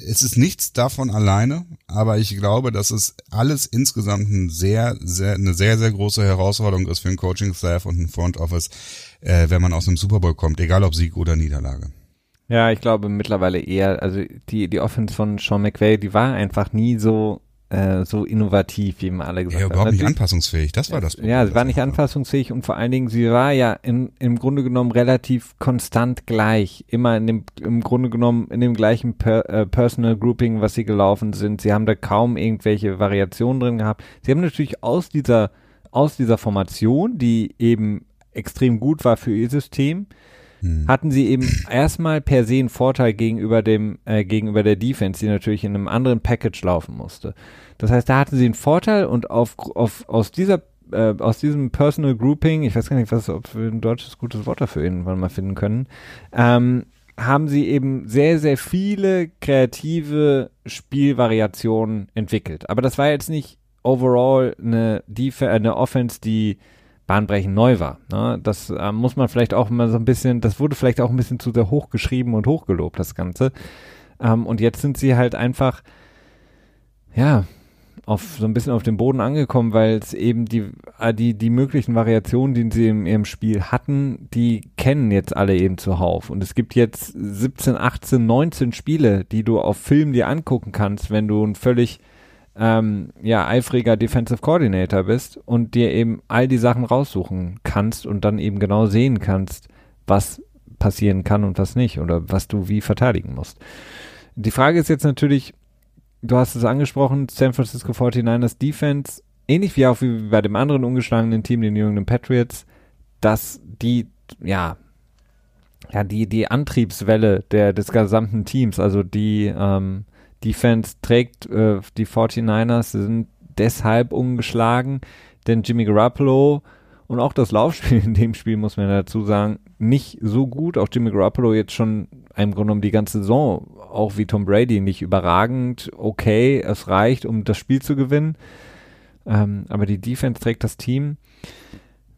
es ist nichts davon alleine, aber ich glaube, dass es alles insgesamt ein sehr, sehr, eine sehr, sehr große Herausforderung ist für ein Coaching-Staff und ein Front Office, äh, wenn man aus einem Super Bowl kommt, egal ob Sieg oder Niederlage. Ja, ich glaube mittlerweile eher, also die, die Offense von Sean McVay, die war einfach nie so, äh, so innovativ, wie immer alle gesagt ja, haben. überhaupt nicht Natürlich- anpassungsfähig, das war das Problem. Ja, sie war nicht anpassungsfähig und vor allen Dingen, sie war ja in, im Grunde genommen relativ konstant gleich. Immer in dem, im Grunde genommen in dem gleichen per, äh, Personal Grouping, was sie gelaufen sind. Sie haben da kaum irgendwelche Variationen drin gehabt. Sie haben natürlich aus dieser, aus dieser Formation, die eben extrem gut war für ihr System, Hm. hatten sie eben erstmal per se einen Vorteil gegenüber dem, äh, gegenüber der Defense, die natürlich in einem anderen Package laufen musste. Das heißt, da hatten sie einen Vorteil und auf, auf, aus dieser, äh, aus diesem Personal Grouping, ich weiß gar nicht, was, ob wir ein deutsches gutes Wort dafür irgendwann mal finden können, ähm, haben sie eben sehr, sehr viele kreative Spielvariationen entwickelt. Aber das war jetzt nicht overall eine, Def eine Offense, die bahnbrechend neu war. Ne? Das äh, muss man vielleicht auch mal so ein bisschen, das wurde vielleicht auch ein bisschen zu sehr hochgeschrieben und hochgelobt, das Ganze. Ähm, und jetzt sind sie halt einfach, ja, auf so ein bisschen auf dem Boden angekommen, weil es eben die, äh, die, die möglichen Variationen, die sie in ihrem Spiel hatten, die kennen jetzt alle eben zuhauf. Und es gibt jetzt 17, 18, 19 Spiele, die du auf Film dir angucken kannst, wenn du ein völlig ähm, ja, eifriger Defensive Coordinator bist und dir eben all die Sachen raussuchen kannst und dann eben genau sehen kannst, was passieren kann und was nicht oder was du wie verteidigen musst. Die Frage ist jetzt natürlich, du hast es angesprochen, San Francisco 49ers Defense, ähnlich wie auch wie bei dem anderen ungeschlagenen Team, den New England Patriots, dass die, ja, ja, die, die Antriebswelle der, des gesamten Teams, also die, ähm, Defense trägt äh, die 49ers, sie sind deshalb ungeschlagen, denn Jimmy Garoppolo und auch das Laufspiel in dem Spiel, muss man dazu sagen, nicht so gut. Auch Jimmy Garoppolo jetzt schon im Grunde genommen die ganze Saison, auch wie Tom Brady, nicht überragend. Okay, es reicht, um das Spiel zu gewinnen. Ähm, aber die Defense trägt das Team.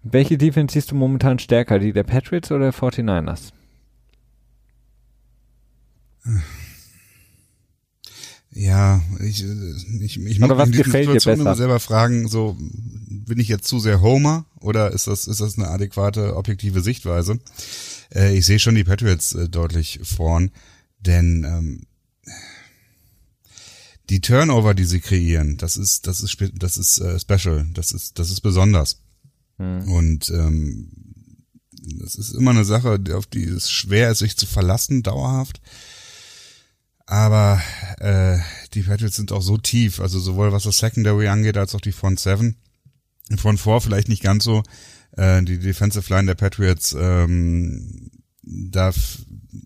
Welche Defense siehst du momentan stärker, die der Patriots oder der 49ers? Ja, ich, ich, ich Aber was in besser? immer selber fragen, so bin ich jetzt zu sehr Homer oder ist das ist das eine adäquate objektive Sichtweise? Äh, ich sehe schon die Patriots äh, deutlich vorn, denn ähm, die Turnover, die sie kreieren, das ist das ist das ist äh, special, das ist das ist besonders Hm. und ähm, das ist immer eine Sache, auf die es schwer ist, sich zu verlassen dauerhaft. Aber äh, die Patriots sind auch so tief, also sowohl was das Secondary angeht, als auch die Front Seven. Front Four vielleicht nicht ganz so. Äh, die Defensive Line der Patriots, ähm, da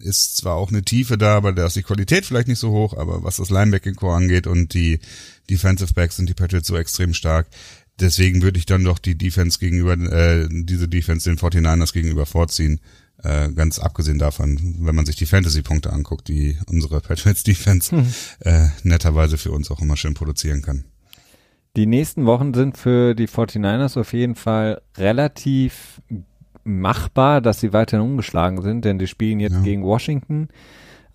ist zwar auch eine Tiefe da, aber da ist die Qualität vielleicht nicht so hoch, aber was das Linebacking Core angeht und die Defensive Backs sind die Patriots so extrem stark. Deswegen würde ich dann doch die Defense gegenüber, äh, diese Defense den 49ers gegenüber vorziehen. Äh, ganz abgesehen davon, wenn man sich die Fantasy-Punkte anguckt, die unsere Patriots Defense äh, netterweise für uns auch immer schön produzieren kann. Die nächsten Wochen sind für die 49ers auf jeden Fall relativ machbar, dass sie weiterhin ungeschlagen sind, denn die spielen jetzt Ja. gegen Washington.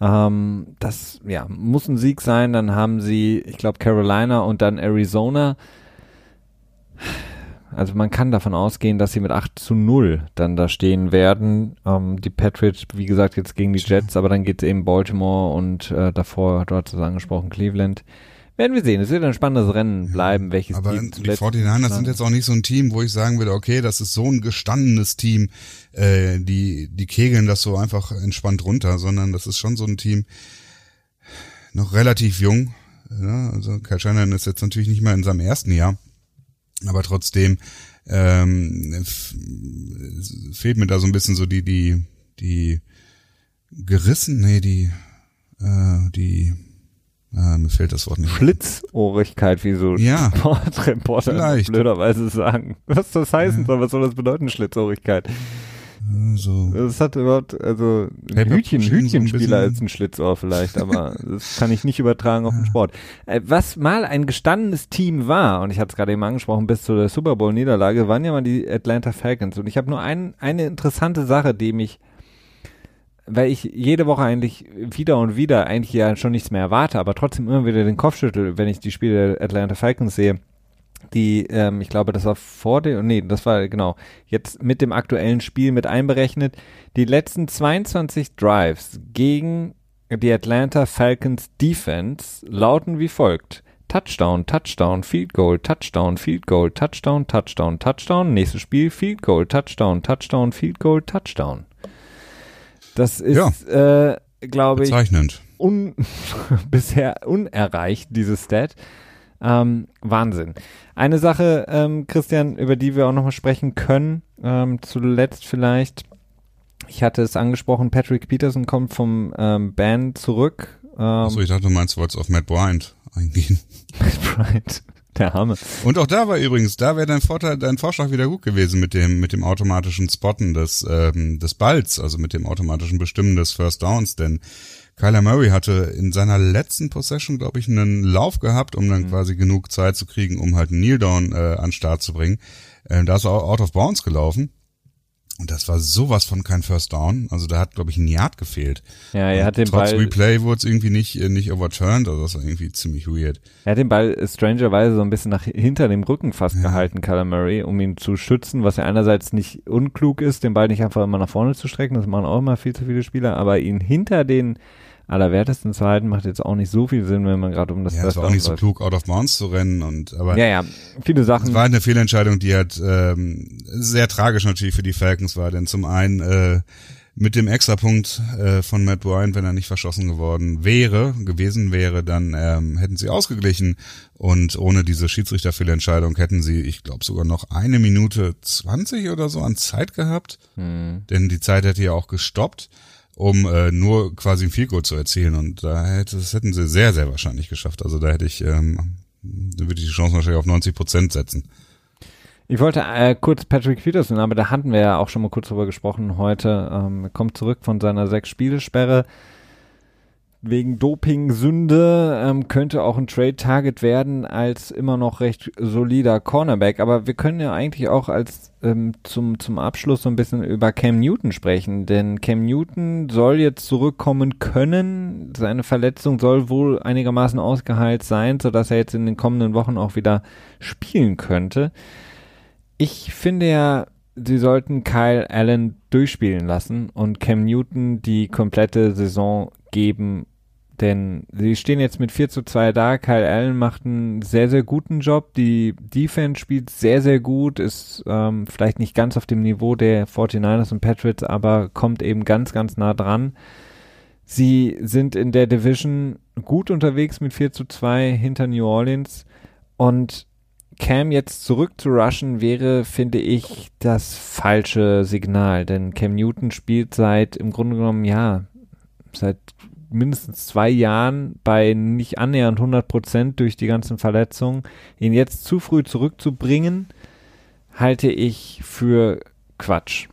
Ähm, das ja, muss ein Sieg sein. Dann haben sie, ich glaube, Carolina und dann Arizona. Also man kann davon ausgehen, dass sie mit 8 zu 0 dann da stehen werden. Ähm, die Patriots, wie gesagt, jetzt gegen die Jets, aber dann geht es eben Baltimore und äh, davor, dort ist es angesprochen, Cleveland. Werden wir sehen. Es wird ein spannendes Rennen bleiben, welches Aber Team die zuletzt 49ers sind jetzt auch nicht so ein Team, wo ich sagen würde, okay, das ist so ein gestandenes Team, äh, die, die kegeln das so einfach entspannt runter, sondern das ist schon so ein Team, noch relativ jung. Ja, also Kyle Shanahan ist jetzt natürlich nicht mehr in seinem ersten Jahr, aber trotzdem ähm, fehlt mir da so ein bisschen so die, die, die gerissen, nee, die, äh, die, äh, mir fehlt das Wort nicht. Schlitzohrigkeit, wie so Ja. Sportreporter blöderweise sagen. Was das heißen soll, was soll das bedeuten, Schlitzohrigkeit? So. Das hat überhaupt, also ein Hütchen, Hütchenspieler als ein Schlitzohr vielleicht, aber das kann ich nicht übertragen auf den Sport. Äh, was mal ein gestandenes Team war, und ich hatte es gerade eben angesprochen, bis zu der Super Bowl-Niederlage, waren ja mal die Atlanta Falcons. Und ich habe nur ein, eine interessante Sache, die mich weil ich jede Woche eigentlich wieder und wieder eigentlich ja schon nichts mehr erwarte, aber trotzdem immer wieder den Kopf schüttel, wenn ich die Spiele der Atlanta Falcons sehe. Die, ähm, ich glaube, das war vor dem, nee, das war genau, jetzt mit dem aktuellen Spiel mit einberechnet. Die letzten 22 Drives gegen die Atlanta Falcons Defense lauten wie folgt. Touchdown, Touchdown, Field Goal, Touchdown, Field Goal, Touchdown, Touchdown, Touchdown. Nächstes Spiel, Field Goal, Touchdown, Touchdown, Field Goal, Touchdown. Das ist, ja, äh, glaube ich, un bisher unerreicht, dieses Stat. Ähm, Wahnsinn. Eine Sache, ähm, Christian, über die wir auch nochmal sprechen können, ähm, zuletzt vielleicht, ich hatte es angesprochen, Patrick Peterson kommt vom ähm, Band zurück. Ähm, Achso, ich dachte, du meinst, du wolltest auf Matt Bryant eingehen. Matt Bryant. Der Arme. Und auch da war übrigens, da wäre dein Vorteil, dein Vorschlag wieder gut gewesen mit dem, mit dem automatischen Spotten des, ähm, des Balls, also mit dem automatischen Bestimmen des First Downs, denn Kyler Murray hatte in seiner letzten Possession, glaube ich, einen Lauf gehabt, um dann mhm. quasi genug Zeit zu kriegen, um halt einen Kneel Down äh, an Start zu bringen. Ähm, da ist er out of bounds gelaufen. Und das war sowas von kein First Down. Also da hat, glaube ich, ein Yard gefehlt. Ja, er hat den Trotz Ball. Replay wurde es irgendwie nicht, äh, nicht overturned. Also das war irgendwie ziemlich weird. Er hat den Ball strangerweise so ein bisschen nach hinter dem Rücken fast ja. gehalten, Kyler Murray, um ihn zu schützen, was ja einerseits nicht unklug ist, den Ball nicht einfach immer nach vorne zu strecken. Das machen auch immer viel zu viele Spieler, aber ihn hinter den allerwertesten zu halten, macht jetzt auch nicht so viel Sinn, wenn man gerade um das Ja, es war auch nicht so klug, out of bounds zu rennen und aber ja, ja, viele Sachen. Es war eine Fehlentscheidung, die halt ähm, sehr tragisch natürlich für die Falcons war, denn zum einen äh, mit dem Extrapunkt äh, von Matt Bryant, wenn er nicht verschossen geworden wäre, gewesen wäre, dann ähm, hätten sie ausgeglichen und ohne diese Schiedsrichterfehlentscheidung hätten sie, ich glaube, sogar noch eine Minute zwanzig oder so an Zeit gehabt, hm. denn die Zeit hätte ja auch gestoppt um äh, nur quasi ein Field zu erzielen. Und da hätte, das hätten sie sehr, sehr wahrscheinlich geschafft. Also da hätte ich, ähm, da würde ich die Chance wahrscheinlich auf 90 Prozent setzen. Ich wollte äh, kurz Patrick Peterson, aber da hatten wir ja auch schon mal kurz drüber gesprochen heute. Ähm, kommt zurück von seiner Sechs-Spiele-Sperre wegen Doping-Sünde ähm, könnte auch ein Trade-Target werden als immer noch recht solider Cornerback. Aber wir können ja eigentlich auch als ähm, zum, zum Abschluss so ein bisschen über Cam Newton sprechen. Denn Cam Newton soll jetzt zurückkommen können. Seine Verletzung soll wohl einigermaßen ausgeheilt sein, sodass er jetzt in den kommenden Wochen auch wieder spielen könnte. Ich finde ja, sie sollten Kyle Allen durchspielen lassen und Cam Newton die komplette Saison geben, denn sie stehen jetzt mit 4 zu 2 da. Kyle Allen macht einen sehr, sehr guten Job. Die Defense spielt sehr, sehr gut. Ist ähm, vielleicht nicht ganz auf dem Niveau der 49ers und Patriots, aber kommt eben ganz, ganz nah dran. Sie sind in der Division gut unterwegs mit 4 zu 2 hinter New Orleans. Und Cam jetzt zurück zu rushen wäre, finde ich, das falsche Signal. Denn Cam Newton spielt seit im Grunde genommen, ja, seit mindestens zwei Jahren bei nicht annähernd 100 Prozent durch die ganzen Verletzungen. Ihn jetzt zu früh zurückzubringen, halte ich für Quatsch.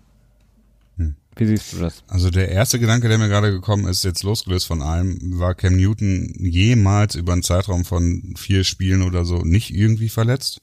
Hm. Wie siehst du das? Also der erste Gedanke, der mir gerade gekommen ist, jetzt losgelöst von allem, war Cam Newton jemals über einen Zeitraum von vier Spielen oder so nicht irgendwie verletzt?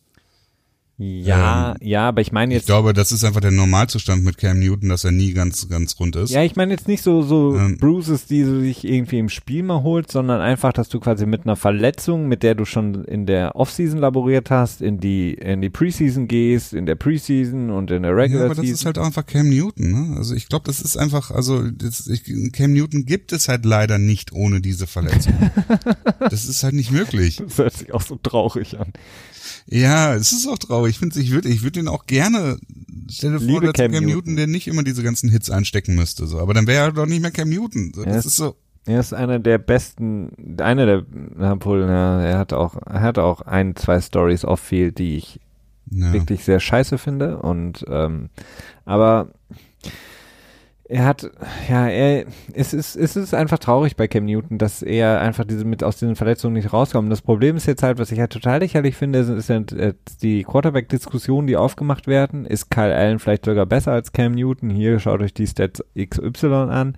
Ja, ähm, ja, aber ich meine jetzt. Ich glaube, das ist einfach der Normalzustand mit Cam Newton, dass er nie ganz, ganz rund ist. Ja, ich meine jetzt nicht so, so ähm, Bruises, die du sich irgendwie im Spiel mal holst, sondern einfach, dass du quasi mit einer Verletzung, mit der du schon in der Offseason laboriert hast, in die, in die Preseason gehst, in der Preseason und in der Regular ja, aber das ist halt einfach Cam Newton, ne? Also ich glaube, das ist einfach, also das, ich, Cam Newton gibt es halt leider nicht ohne diese Verletzung. das ist halt nicht möglich. Das hört sich auch so traurig an. Ja, es ist auch traurig. Ich finde, ich würde, ich würde ihn auch gerne. Stell dir vor, dass Cam, Cam Newton, Newton, der nicht immer diese ganzen Hits einstecken müsste, so. Aber dann wäre er doch nicht mehr Cam Newton. So, das ist, ist so. Er ist einer der besten, einer der, na, ja, er hat auch, er hat auch ein, zwei Stories off-field, die ich ja. wirklich sehr scheiße finde und, ähm, aber er hat, ja, er, es ist, es ist einfach traurig bei Cam Newton, dass er einfach diese mit aus diesen Verletzungen nicht rauskommt. Das Problem ist jetzt halt, was ich halt total lächerlich finde, ist, ist halt, äh, die Quarterback-Diskussionen, die aufgemacht werden. Ist Kyle Allen vielleicht sogar besser als Cam Newton? Hier schaut euch die Stats XY an.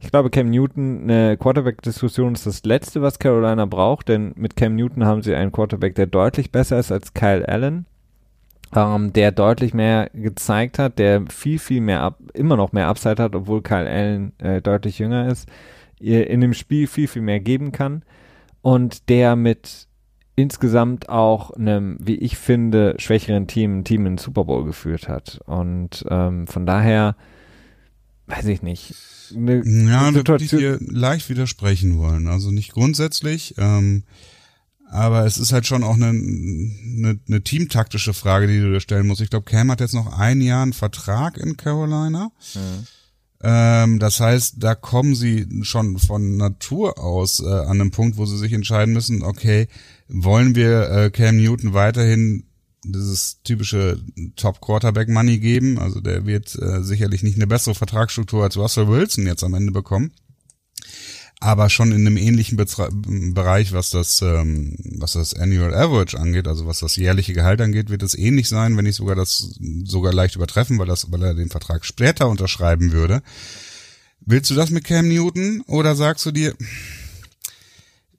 Ich glaube, Cam Newton, eine Quarterback-Diskussion ist das Letzte, was Carolina braucht, denn mit Cam Newton haben sie einen Quarterback, der deutlich besser ist als Kyle Allen ähm, der deutlich mehr gezeigt hat, der viel, viel mehr, ab, immer noch mehr Upside hat, obwohl Kyle Allen äh, deutlich jünger ist, in dem Spiel viel, viel mehr geben kann und der mit insgesamt auch einem, wie ich finde, schwächeren Team ein Team in den Super Bowl geführt hat. Und ähm, von daher, weiß ich nicht. Eine ja, da würde ich dir leicht widersprechen wollen. Also nicht grundsätzlich. Ähm, aber es ist halt schon auch eine, eine, eine teamtaktische Frage, die du dir stellen musst. Ich glaube, Cam hat jetzt noch ein Jahr einen Vertrag in Carolina. Mhm. Ähm, das heißt, da kommen sie schon von Natur aus äh, an einem Punkt, wo sie sich entscheiden müssen, okay, wollen wir äh, Cam Newton weiterhin dieses typische Top Quarterback Money geben? Also der wird äh, sicherlich nicht eine bessere Vertragsstruktur als Russell Wilson jetzt am Ende bekommen aber schon in einem ähnlichen Betra Bereich, was das, ähm, was das Annual Average angeht, also was das jährliche Gehalt angeht, wird es ähnlich sein, wenn nicht sogar das sogar leicht übertreffen, weil das, weil er den Vertrag später unterschreiben würde. Willst du das mit Cam Newton oder sagst du dir,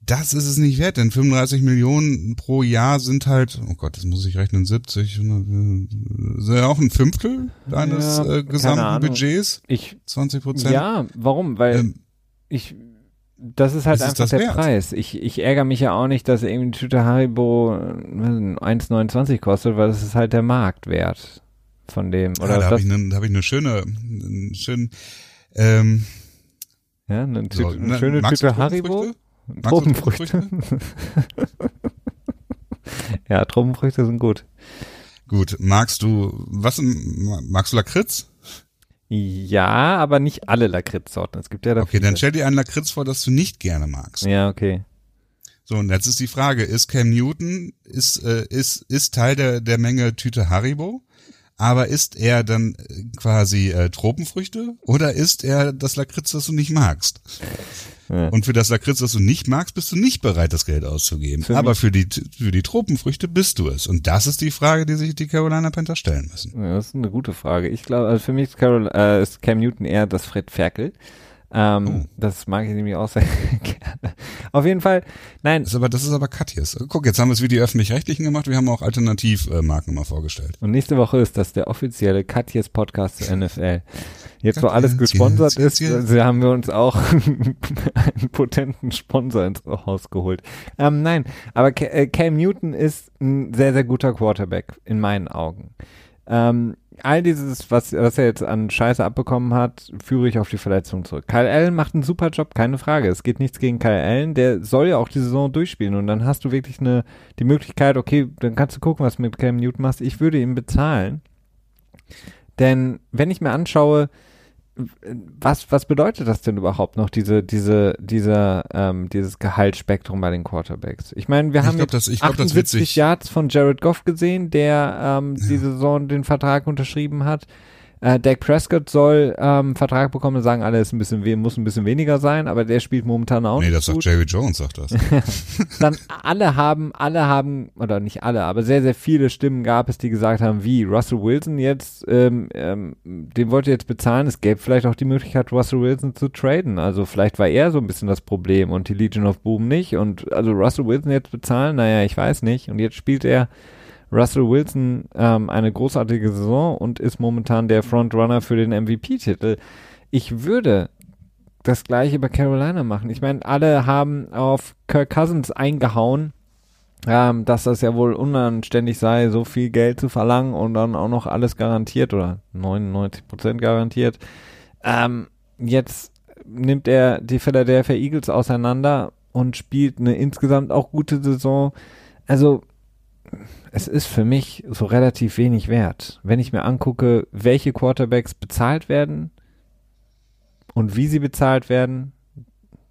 das ist es nicht wert, denn 35 Millionen pro Jahr sind halt, oh Gott, das muss ich rechnen, 70, ist ja auch ein Fünftel deines ja, äh, gesamten Budgets. Ich, 20 Prozent. Ja, warum? Weil ähm, ich das ist halt ist einfach der wert? Preis. Ich, ich ärgere mich ja auch nicht, dass irgendwie die Tüte Haribo 1,29 kostet, weil das ist halt der Marktwert von dem. Oder ja, da habe ich eine hab ich eine schöne, einen schönen, ähm, ja, eine, Tüte, so, eine schöne Tüte Haribo. Tropenfrüchte. ja, Tropenfrüchte sind gut. Gut, magst du, was, magst du Lakritz? Ja, aber nicht alle Lakritzsorten. Es gibt ja da Okay, viele. dann stell dir einen Lakritz vor, das du nicht gerne magst. Ja, okay. So, und jetzt ist die Frage, ist Cam Newton, ist, äh, ist, ist Teil der, der Menge Tüte Haribo? Aber ist er dann äh, quasi äh, Tropenfrüchte oder ist er das Lakritz, das du nicht magst? Ja. Und für das Lakritz, das du nicht magst, bist du nicht bereit, das Geld auszugeben. Für Aber für die, für die Tropenfrüchte bist du es. Und das ist die Frage, die sich die Carolina Panthers stellen müssen. Ja, das ist eine gute Frage. Ich glaube, also für mich ist, Carol, äh, ist Cam Newton eher das Fred Ferkel. Ähm, oh. Das mag ich nämlich auch sehr gerne. Auf jeden Fall, nein. Das ist aber, das ist aber Katjes. Guck, jetzt haben wir es wie die Öffentlich-Rechtlichen gemacht, wir haben auch Alternativmarken mal vorgestellt. Und nächste Woche ist das der offizielle Katjes Podcast zur NFL. Jetzt, wo alles gesponsert ist, also haben wir uns auch einen potenten Sponsor ins Haus geholt. Ähm, nein, aber äh, Cam Newton ist ein sehr, sehr guter Quarterback, in meinen Augen. Ähm, all dieses, was, was er jetzt an Scheiße abbekommen hat, führe ich auf die Verletzung zurück. Kyle Allen macht einen super Job, keine Frage. Es geht nichts gegen Kyle Allen, der soll ja auch die Saison durchspielen und dann hast du wirklich eine, die Möglichkeit, okay, dann kannst du gucken, was du mit Cam Newton machst. Ich würde ihn bezahlen. Denn wenn ich mir anschaue, was, was bedeutet das denn überhaupt noch, diese, diese, dieser, ähm, dieses Gehaltsspektrum bei den Quarterbacks? Ich meine, wir haben glaub, das, ich glaub, 78 Yards von Jared Goff gesehen, der ähm, ja. diese Saison den Vertrag unterschrieben hat. Äh, Dak Prescott soll ähm, Vertrag bekommen, sagen alle, ist ein bisschen muss ein bisschen weniger sein, aber der spielt momentan auch. Nee, das sagt Jerry Jones, sagt das. Dann alle haben, alle haben, oder nicht alle, aber sehr, sehr viele Stimmen gab es, die gesagt haben, wie Russell Wilson jetzt, ähm, ähm, den wollt ihr jetzt bezahlen, es gäbe vielleicht auch die Möglichkeit, Russell Wilson zu traden. Also vielleicht war er so ein bisschen das Problem und die Legion of Boom nicht. Und also Russell Wilson jetzt bezahlen, naja, ich weiß nicht. Und jetzt spielt er Russell Wilson ähm, eine großartige Saison und ist momentan der Frontrunner für den MVP-Titel. Ich würde das gleiche bei Carolina machen. Ich meine, alle haben auf Kirk Cousins eingehauen, ähm, dass das ja wohl unanständig sei, so viel Geld zu verlangen und dann auch noch alles garantiert oder 99 Prozent garantiert. Ähm, jetzt nimmt er die Philadelphia Eagles auseinander und spielt eine insgesamt auch gute Saison. Also es ist für mich so relativ wenig wert. Wenn ich mir angucke, welche Quarterbacks bezahlt werden und wie sie bezahlt werden,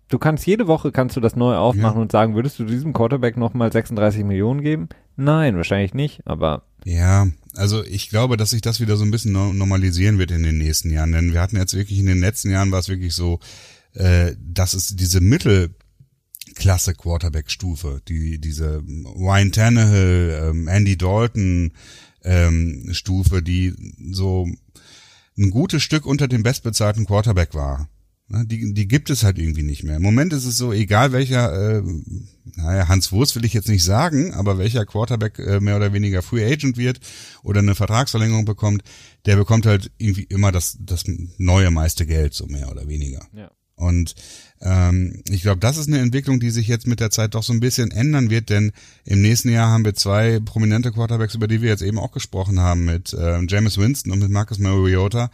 du kannst jede Woche kannst du das neu aufmachen ja. und sagen, würdest du diesem Quarterback nochmal 36 Millionen geben? Nein, wahrscheinlich nicht, aber. Ja, also ich glaube, dass sich das wieder so ein bisschen normalisieren wird in den nächsten Jahren, denn wir hatten jetzt wirklich in den letzten Jahren war es wirklich so, äh, dass es diese Mittelklasse Quarterback-Stufe, die diese Ryan Tannehill, ähm, Andy Dalton ähm, Stufe, die so ein gutes Stück unter dem bestbezahlten Quarterback war. Ne, die, die gibt es halt irgendwie nicht mehr. Im Moment ist es so, egal welcher, äh, naja, Hans Wurst will ich jetzt nicht sagen, aber welcher Quarterback äh, mehr oder weniger Free Agent wird oder eine Vertragsverlängerung bekommt, der bekommt halt irgendwie immer das, das neue meiste Geld, so mehr oder weniger. Ja. Und ähm, ich glaube, das ist eine Entwicklung, die sich jetzt mit der Zeit doch so ein bisschen ändern wird, denn im nächsten Jahr haben wir zwei prominente Quarterbacks, über die wir jetzt eben auch gesprochen haben, mit äh, James Winston und mit Marcus Mariota,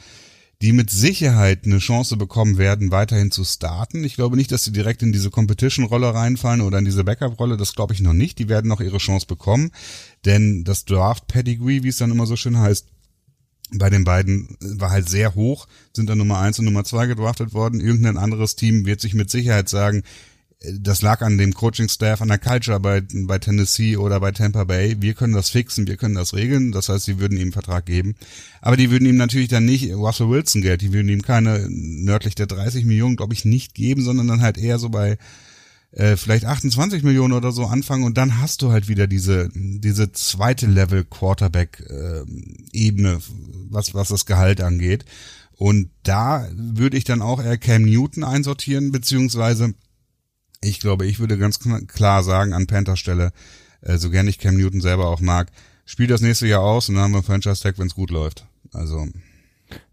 die mit Sicherheit eine Chance bekommen werden, weiterhin zu starten. Ich glaube nicht, dass sie direkt in diese Competition-Rolle reinfallen oder in diese Backup-Rolle. Das glaube ich noch nicht. Die werden noch ihre Chance bekommen, denn das Draft-Pedigree, wie es dann immer so schön heißt, bei den beiden war halt sehr hoch, sind dann Nummer eins und Nummer zwei gedraftet worden. Irgendein anderes Team wird sich mit Sicherheit sagen, das lag an dem Coaching-Staff, an der Culture bei, bei Tennessee oder bei Tampa Bay. Wir können das fixen, wir können das regeln. Das heißt, sie würden ihm einen Vertrag geben. Aber die würden ihm natürlich dann nicht Russell Wilson Geld, die würden ihm keine nördlich der 30 Millionen, glaube ich, nicht geben, sondern dann halt eher so bei äh, vielleicht 28 Millionen oder so anfangen und dann hast du halt wieder diese diese zweite Level Quarterback äh, Ebene, was was das Gehalt angeht. Und da würde ich dann auch eher Cam Newton einsortieren, beziehungsweise ich glaube, ich würde ganz klar sagen an Panthers Stelle, äh, so gern ich Cam Newton selber auch mag, spiel das nächste Jahr aus und dann haben wir Franchise Tag, wenn es gut läuft. Also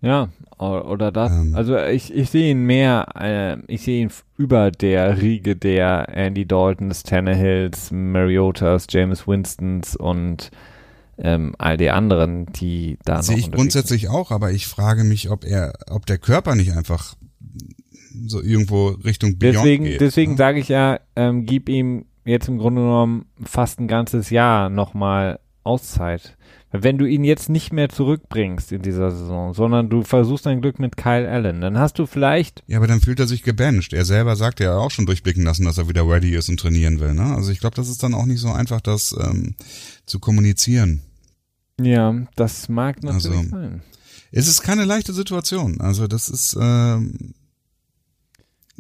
ja, oder das. Ähm, also ich, ich sehe ihn mehr, äh, ich sehe ihn über der Riege der Andy Daltons, Tannehills, Mariotas, James Winstons und ähm, all die anderen, die da Sehe ich grundsätzlich sind. auch, aber ich frage mich, ob er, ob der Körper nicht einfach so irgendwo Richtung Beyond deswegen, geht. Deswegen ne? sage ich ja, ähm, gib ihm jetzt im Grunde genommen fast ein ganzes Jahr nochmal Auszeit. Wenn du ihn jetzt nicht mehr zurückbringst in dieser Saison, sondern du versuchst dein Glück mit Kyle Allen, dann hast du vielleicht. Ja, aber dann fühlt er sich gebencht. Er selber sagt ja auch schon durchblicken lassen, dass er wieder ready ist und trainieren will. Ne? Also ich glaube, das ist dann auch nicht so einfach, das ähm, zu kommunizieren. Ja, das mag natürlich also, sein. Es ist keine leichte Situation. Also das ist ähm,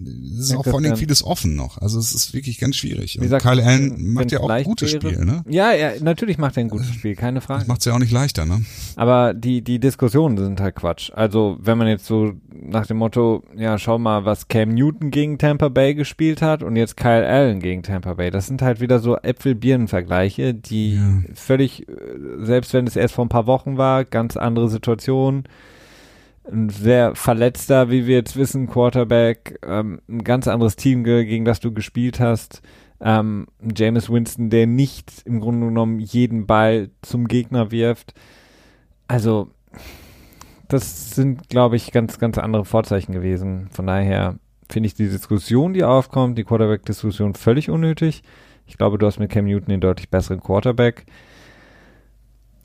es ist auch vor allem vieles offen noch. Also es ist wirklich ganz schwierig. Und Kyle Allen macht ja auch ein gutes wäre. Spiel, ne? Ja, ja, natürlich macht er ein gutes Spiel, keine Frage. Das macht es ja auch nicht leichter, ne? Aber die, die Diskussionen sind halt Quatsch. Also wenn man jetzt so nach dem Motto, ja, schau mal, was Cam Newton gegen Tampa Bay gespielt hat und jetzt Kyle Allen gegen Tampa Bay, das sind halt wieder so Äpfel-Birnen-Vergleiche, die ja. völlig, äh, selbst wenn es erst vor ein paar Wochen war, ganz andere Situationen ein sehr verletzter, wie wir jetzt wissen, Quarterback, ähm, ein ganz anderes Team, gegen das du gespielt hast. Ähm, James Winston, der nicht im Grunde genommen jeden Ball zum Gegner wirft. Also, das sind, glaube ich, ganz, ganz andere Vorzeichen gewesen. Von daher finde ich die Diskussion, die aufkommt, die Quarterback-Diskussion völlig unnötig. Ich glaube, du hast mit Cam Newton den deutlich besseren Quarterback.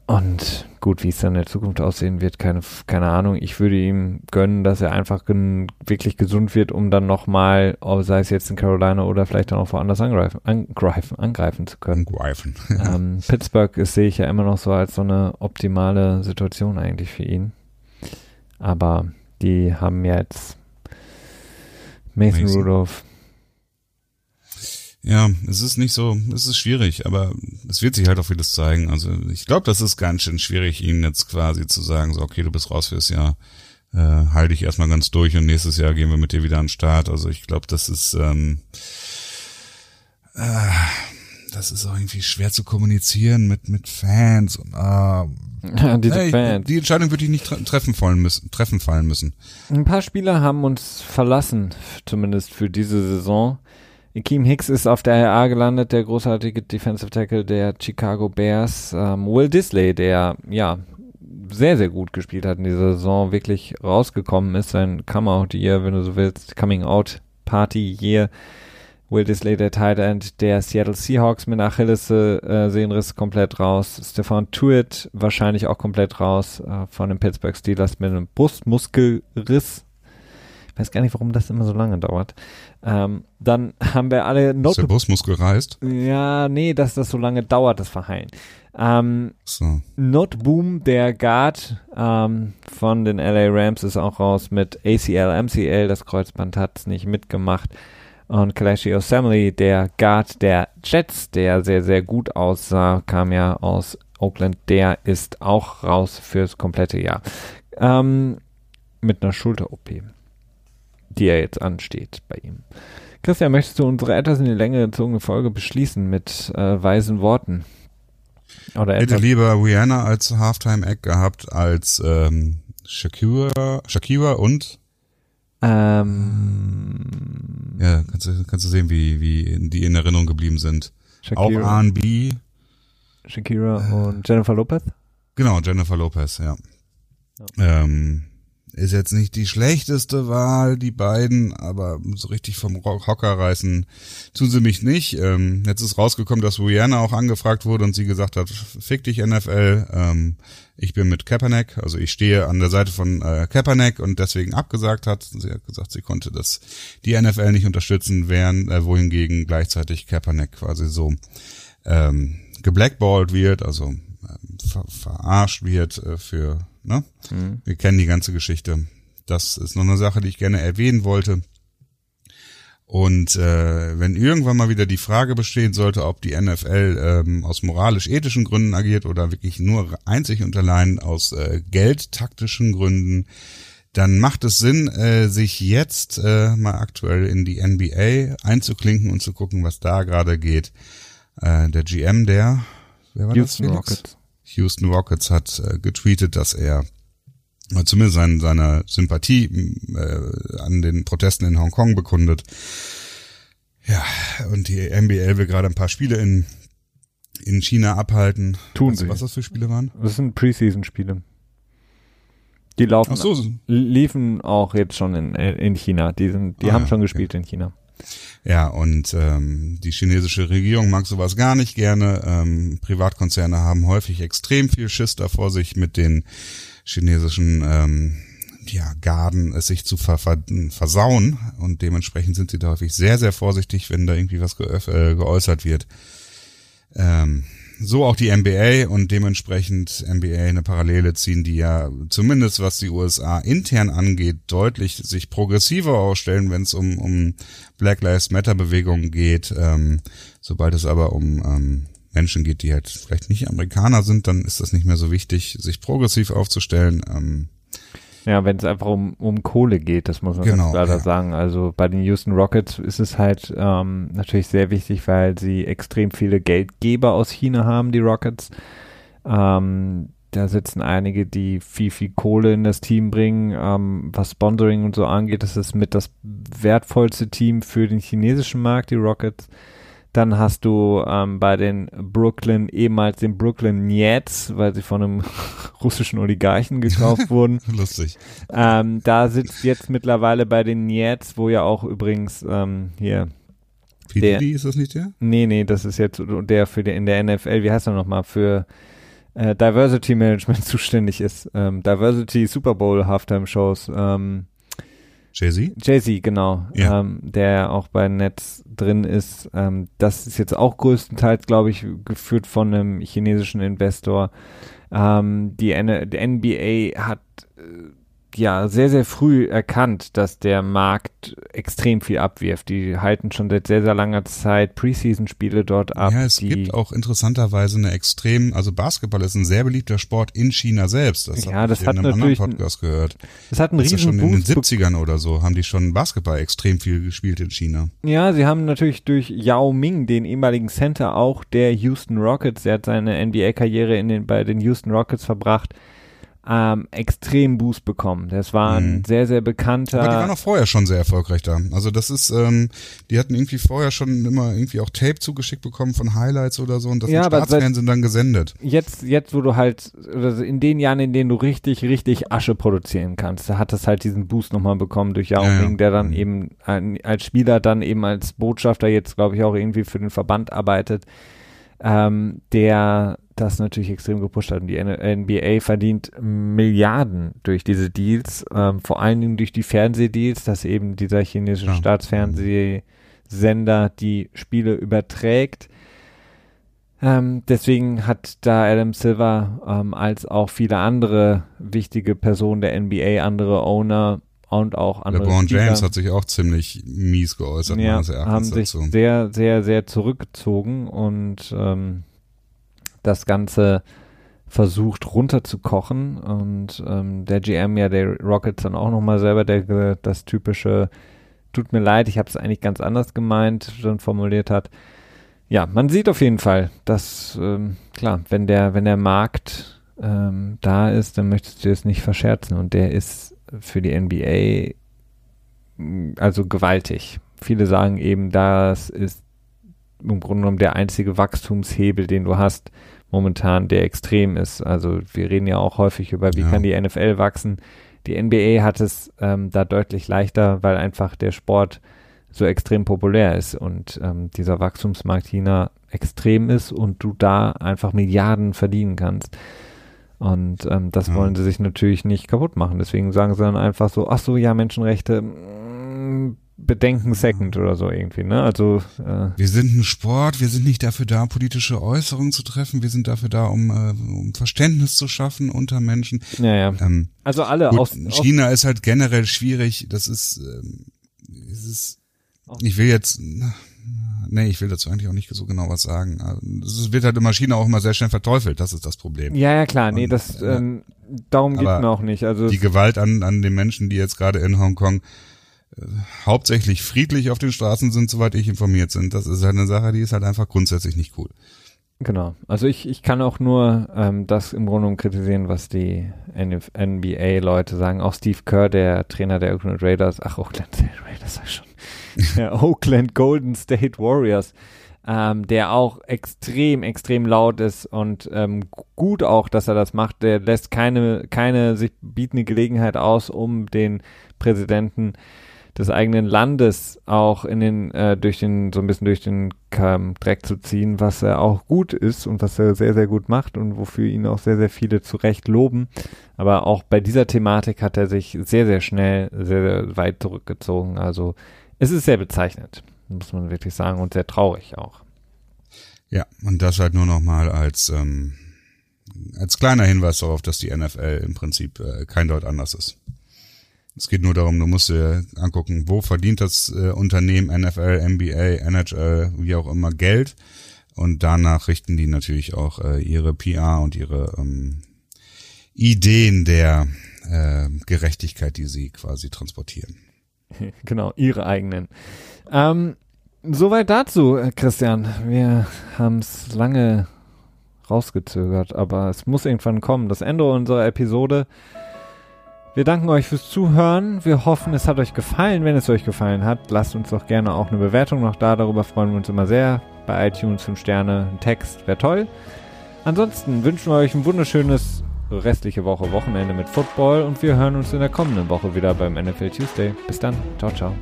Und gut, wie es dann in der Zukunft aussehen wird, keine, keine Ahnung. Ich würde ihm gönnen, dass er einfach gen wirklich gesund wird, um dann nochmal, sei es jetzt in Carolina oder vielleicht dann auch woanders angreifen, angreifen, angreifen zu können. Angreifen. ähm, Pittsburgh ist, sehe ich ja immer noch so als so eine optimale Situation eigentlich für ihn. Aber die haben jetzt Mason, Mason. Rudolph ja, es ist nicht so, es ist schwierig, aber es wird sich halt auch vieles zeigen. Also ich glaube, das ist ganz schön schwierig, ihnen jetzt quasi zu sagen, so, okay, du bist raus fürs Jahr, äh, halte ich erstmal ganz durch und nächstes Jahr gehen wir mit dir wieder an den Start. Also ich glaube, das ist, ähm, äh, das ist auch irgendwie schwer zu kommunizieren mit, mit Fans und, äh, ja, diese hey, Fans. Die Entscheidung würde ich nicht tre treffen fallen müssen, treffen fallen müssen. Ein paar Spieler haben uns verlassen, zumindest für diese Saison. Akeem Hicks ist auf der RA gelandet, der großartige Defensive Tackle der Chicago Bears. Ähm, Will Disley, der ja sehr, sehr gut gespielt hat in dieser Saison, wirklich rausgekommen ist, sein Come-Out-Year, wenn du so willst, Coming-Out-Party-Year. Will Disley, der Tight End der Seattle Seahawks mit Achilles äh, komplett raus. Stefan Tuitt wahrscheinlich auch komplett raus äh, von den Pittsburgh Steelers mit einem Brustmuskelriss ich weiß gar nicht, warum das immer so lange dauert. Ähm, dann haben wir alle Not Ist der Brustmuskel reißt? Ja, nee, dass das so lange dauert, das Verheilen. Ähm, So. Not Boom, der Guard ähm, von den LA Rams, ist auch raus mit ACL, MCL. Das Kreuzband hat's nicht mitgemacht. Und Kalashi Osamele, der Guard der Jets, der sehr, sehr gut aussah, kam ja aus Oakland, der ist auch raus fürs komplette Jahr. Ähm, mit einer Schulter-OP, die ja jetzt ansteht bei ihm. Christian, möchtest du unsere etwas in die Länge gezogene Folge beschließen mit äh, weisen Worten? Oder Hätte etwas? lieber Rihanna als Halftime-Act gehabt als ähm, Shakira, Shakira und Ähm, ja, kannst du, kannst du sehen, wie, wie die in Erinnerung geblieben sind. Auch Shakira, R&B, Shakira und Jennifer Lopez? genau, Jennifer Lopez, ja. Ähm, ist jetzt nicht die schlechteste Wahl, die beiden, aber so richtig vom Hocker reißen tun sie mich nicht. Ähm, jetzt ist rausgekommen, dass Rihanna auch angefragt wurde und sie gesagt hat, fick dich NFL, ähm, ich bin mit Kaepernick, also ich stehe an der Seite von äh, Kaepernick und deswegen abgesagt hat. Sie hat gesagt, sie konnte das die NFL nicht unterstützen, während äh, wohingegen gleichzeitig Kaepernick quasi so ähm, geblackballt wird, also ver verarscht wird äh, für, ne? Mhm. Wir kennen die ganze Geschichte. Das ist noch eine Sache, die ich gerne erwähnen wollte. Und äh, wenn irgendwann mal wieder die Frage bestehen sollte, ob die NFL ähm, aus moralisch-ethischen Gründen agiert oder wirklich nur einzig und allein aus äh, geldtaktischen Gründen, dann macht es Sinn, äh, sich jetzt äh, mal aktuell in die NBA einzuklinken und zu gucken, was da gerade geht. Äh, der GM der, wer war Houston das? Felix? Rockets. Houston Rockets hat äh, getweetet, dass er äh, zumindest sein, seine Sympathie äh, an den Protesten in Hongkong bekundet. Ja, und die NBA will gerade ein paar Spiele in, in China abhalten. Tun weißt du, sie. Was das für Spiele waren? Das sind Preseason-Spiele. Die laufen, so, liefen auch jetzt schon in, in China. Die, sind, die Ah, haben schon okay. gespielt in China. Ja, und ähm, die chinesische Regierung mag sowas gar nicht gerne. Ähm, Privatkonzerne haben häufig extrem viel Schiss davor, sich mit den chinesischen ähm, ja, Garden es sich zu ver ver versauen. Und dementsprechend sind sie da häufig sehr, sehr vorsichtig, wenn da irgendwie was geöff- äh, geäußert wird. Ähm, so auch die NBA und dementsprechend NBA eine Parallele ziehen, die ja zumindest was die USA intern angeht, deutlich sich progressiver ausstellen, wenn es um, um Black Lives Matter Bewegungen geht. Ähm, sobald es aber um ähm, Menschen geht, die halt vielleicht nicht Amerikaner sind, dann ist das nicht mehr so wichtig, sich progressiv aufzustellen. Ähm, Ja, wenn es einfach um, um Kohle geht, das muss man Genau, leider ja. sagen. Also bei den Houston Rockets ist es halt ähm, natürlich sehr wichtig, weil sie extrem viele Geldgeber aus China haben, die Rockets. Ähm, da sitzen einige, die viel, viel Kohle in das Team bringen. Ähm, was Sponsoring und so angeht, ist mit das wertvollste Team für den chinesischen Markt, die Rockets. Dann hast du ähm, bei den Brooklyn, ehemals den Brooklyn Nets, weil sie von einem russischen Oligarchen gekauft wurden. lustig. Ähm, da sitzt jetzt mittlerweile bei den Nets, wo ja auch übrigens ähm, hier, Diddy, ist das nicht der? nee, nee, das ist jetzt der für die, in der NFL, wie heißt er nochmal, für äh, Diversity Management zuständig ist. Ähm, Diversity Super Bowl Halftime Shows. Ähm, Jay-Z? Jay-Z, genau, Ja. ähm, der auch bei Netz drin ist. Ähm, das ist jetzt auch größtenteils, glaube ich, geführt von einem chinesischen Investor. Ähm, die, N die NBA hat äh, ja sehr, sehr früh erkannt, dass der Markt extrem viel abwirft. Die halten schon seit sehr, sehr langer Zeit Preseason-Spiele dort ab. ja, es gibt auch interessanterweise eine extrem, also Basketball ist ein sehr beliebter Sport in China selbst. Das Ja, das ich hat in einem anderen Podcast gehört. das hat einen Das ist riesen schon in den Boost be- 70ern oder so, haben die schon Basketball extrem viel gespielt in China. Ja, sie haben natürlich durch Yao Ming, den ehemaligen Center auch der Houston Rockets, der hat seine NBA-Karriere in den, bei den Houston Rockets verbracht, ähm, extrem Boost bekommen. Das war ein Mhm. sehr, sehr bekannter. Aber die waren auch vorher schon sehr erfolgreich da. Also das ist, ähm, die hatten irgendwie vorher schon immer irgendwie auch Tape zugeschickt bekommen von Highlights oder so und das Ja, Staatsfernsehen dann gesendet. jetzt, jetzt, wo du halt, oder in den Jahren, in denen du richtig, richtig Asche produzieren kannst, da hat es halt diesen Boost nochmal bekommen durch Yao Ja, ja. Der dann Mhm. eben als Spieler dann eben als Botschafter jetzt, glaube ich, auch irgendwie für den Verband arbeitet, ähm, der das natürlich extrem gepusht hat. Und die NBA verdient Milliarden durch diese Deals, ähm, vor allen Dingen durch die Fernsehdeals, dass eben dieser chinesische Ja. Staatsfernsehsender die Spiele überträgt. Ähm, deswegen hat da Adam Silver ähm, als auch viele andere wichtige Personen der NBA, andere Owner und auch andere. LeBron Spieler, James hat sich auch ziemlich mies geäußert, ja, haben sich dazu. sehr, sehr, sehr zurückgezogen und ähm, das Ganze versucht runterzukochen und ähm, der GM ja der Rockets dann auch nochmal selber der das typische tut mir leid, ich habe es eigentlich ganz anders gemeint, dann formuliert hat ja, man sieht auf jeden Fall, dass ähm, klar, wenn der, wenn der Markt ähm, da ist, dann möchtest du es nicht verscherzen und der ist für die NBA also gewaltig. Viele sagen eben, das ist im Grunde genommen der einzige Wachstumshebel, den du hast momentan, der extrem ist. Also wir reden ja auch häufig über, wie ja. kann die NFL wachsen. Die NBA hat es ähm, da deutlich leichter, weil einfach der Sport so extrem populär ist und ähm, dieser Wachstumsmarkt China extrem ist und du da einfach Milliarden verdienen kannst. Und ähm, das mhm. wollen sie sich natürlich nicht kaputt machen. Deswegen sagen sie dann einfach so, ach so, ja, Menschenrechte, mm, Bedenken second oder so irgendwie, ne? Also äh, wir sind ein Sport, wir sind nicht dafür da, politische Äußerungen zu treffen, wir sind dafür da, um, äh, um Verständnis zu schaffen unter Menschen. Ja, ja. Ähm, also alle gut, aus China aus ist halt generell schwierig. Das ist, ähm, es ist ich will jetzt, nee, ich will dazu eigentlich auch nicht so genau was sagen. Es wird halt in Maschine auch immer sehr schnell verteufelt, das ist das Problem. Ja, ja, klar, nee, das, äh, ähm, darum geht's mir auch nicht. Also die Gewalt an, an den Menschen, die jetzt gerade in Hongkong hauptsächlich friedlich auf den Straßen sind, soweit ich informiert sind, das ist halt eine Sache, die ist halt einfach grundsätzlich nicht cool. Genau. Also ich, ich kann auch nur ähm, das im Grunde genommen kritisieren, was die NBA-Leute sagen. Auch Steve Kerr, der Trainer der Oakland Raiders, ach Oakland Raiders sag ich schon, der Oakland Golden State Warriors, ähm, der auch extrem, extrem laut ist und ähm, gut auch, dass er das macht. Der lässt keine, keine sich bietende Gelegenheit aus, um den Präsidenten des eigenen Landes auch in den, äh, durch den, so ein bisschen durch den ähm, Dreck zu ziehen, was er auch gut ist und was er sehr, sehr gut macht und wofür ihn auch sehr, sehr viele zu Recht loben. Aber auch bei dieser Thematik hat er sich sehr, sehr schnell, sehr, sehr weit zurückgezogen. Also es ist sehr bezeichnend, muss man wirklich sagen, und sehr traurig auch. Ja, und das halt nur nochmal als, ähm, als kleiner Hinweis darauf, dass die NFL im Prinzip äh, kein Deut anders ist. Es geht nur darum, du musst dir angucken, wo verdient das äh, Unternehmen NFL, NBA, NHL, wie auch immer Geld. Und danach richten die natürlich auch äh, ihre PR und ihre ähm, Ideen der äh, Gerechtigkeit, die sie quasi transportieren. genau, ihre eigenen. Ähm, soweit dazu, äh, Christian. Wir haben es lange rausgezögert, aber es muss irgendwann kommen. Das Ende unserer Episode. Wir danken euch fürs Zuhören. Wir hoffen, es hat euch gefallen. Wenn es euch gefallen hat, lasst uns doch gerne auch eine Bewertung noch da. Darüber freuen wir uns immer sehr. Bei iTunes 5 Sterne, ein Text wäre toll. Ansonsten wünschen wir euch ein wunderschönes restliche Woche Wochenende mit Football und wir hören uns in der kommenden Woche wieder beim NFL Tuesday. Bis dann. Ciao, ciao.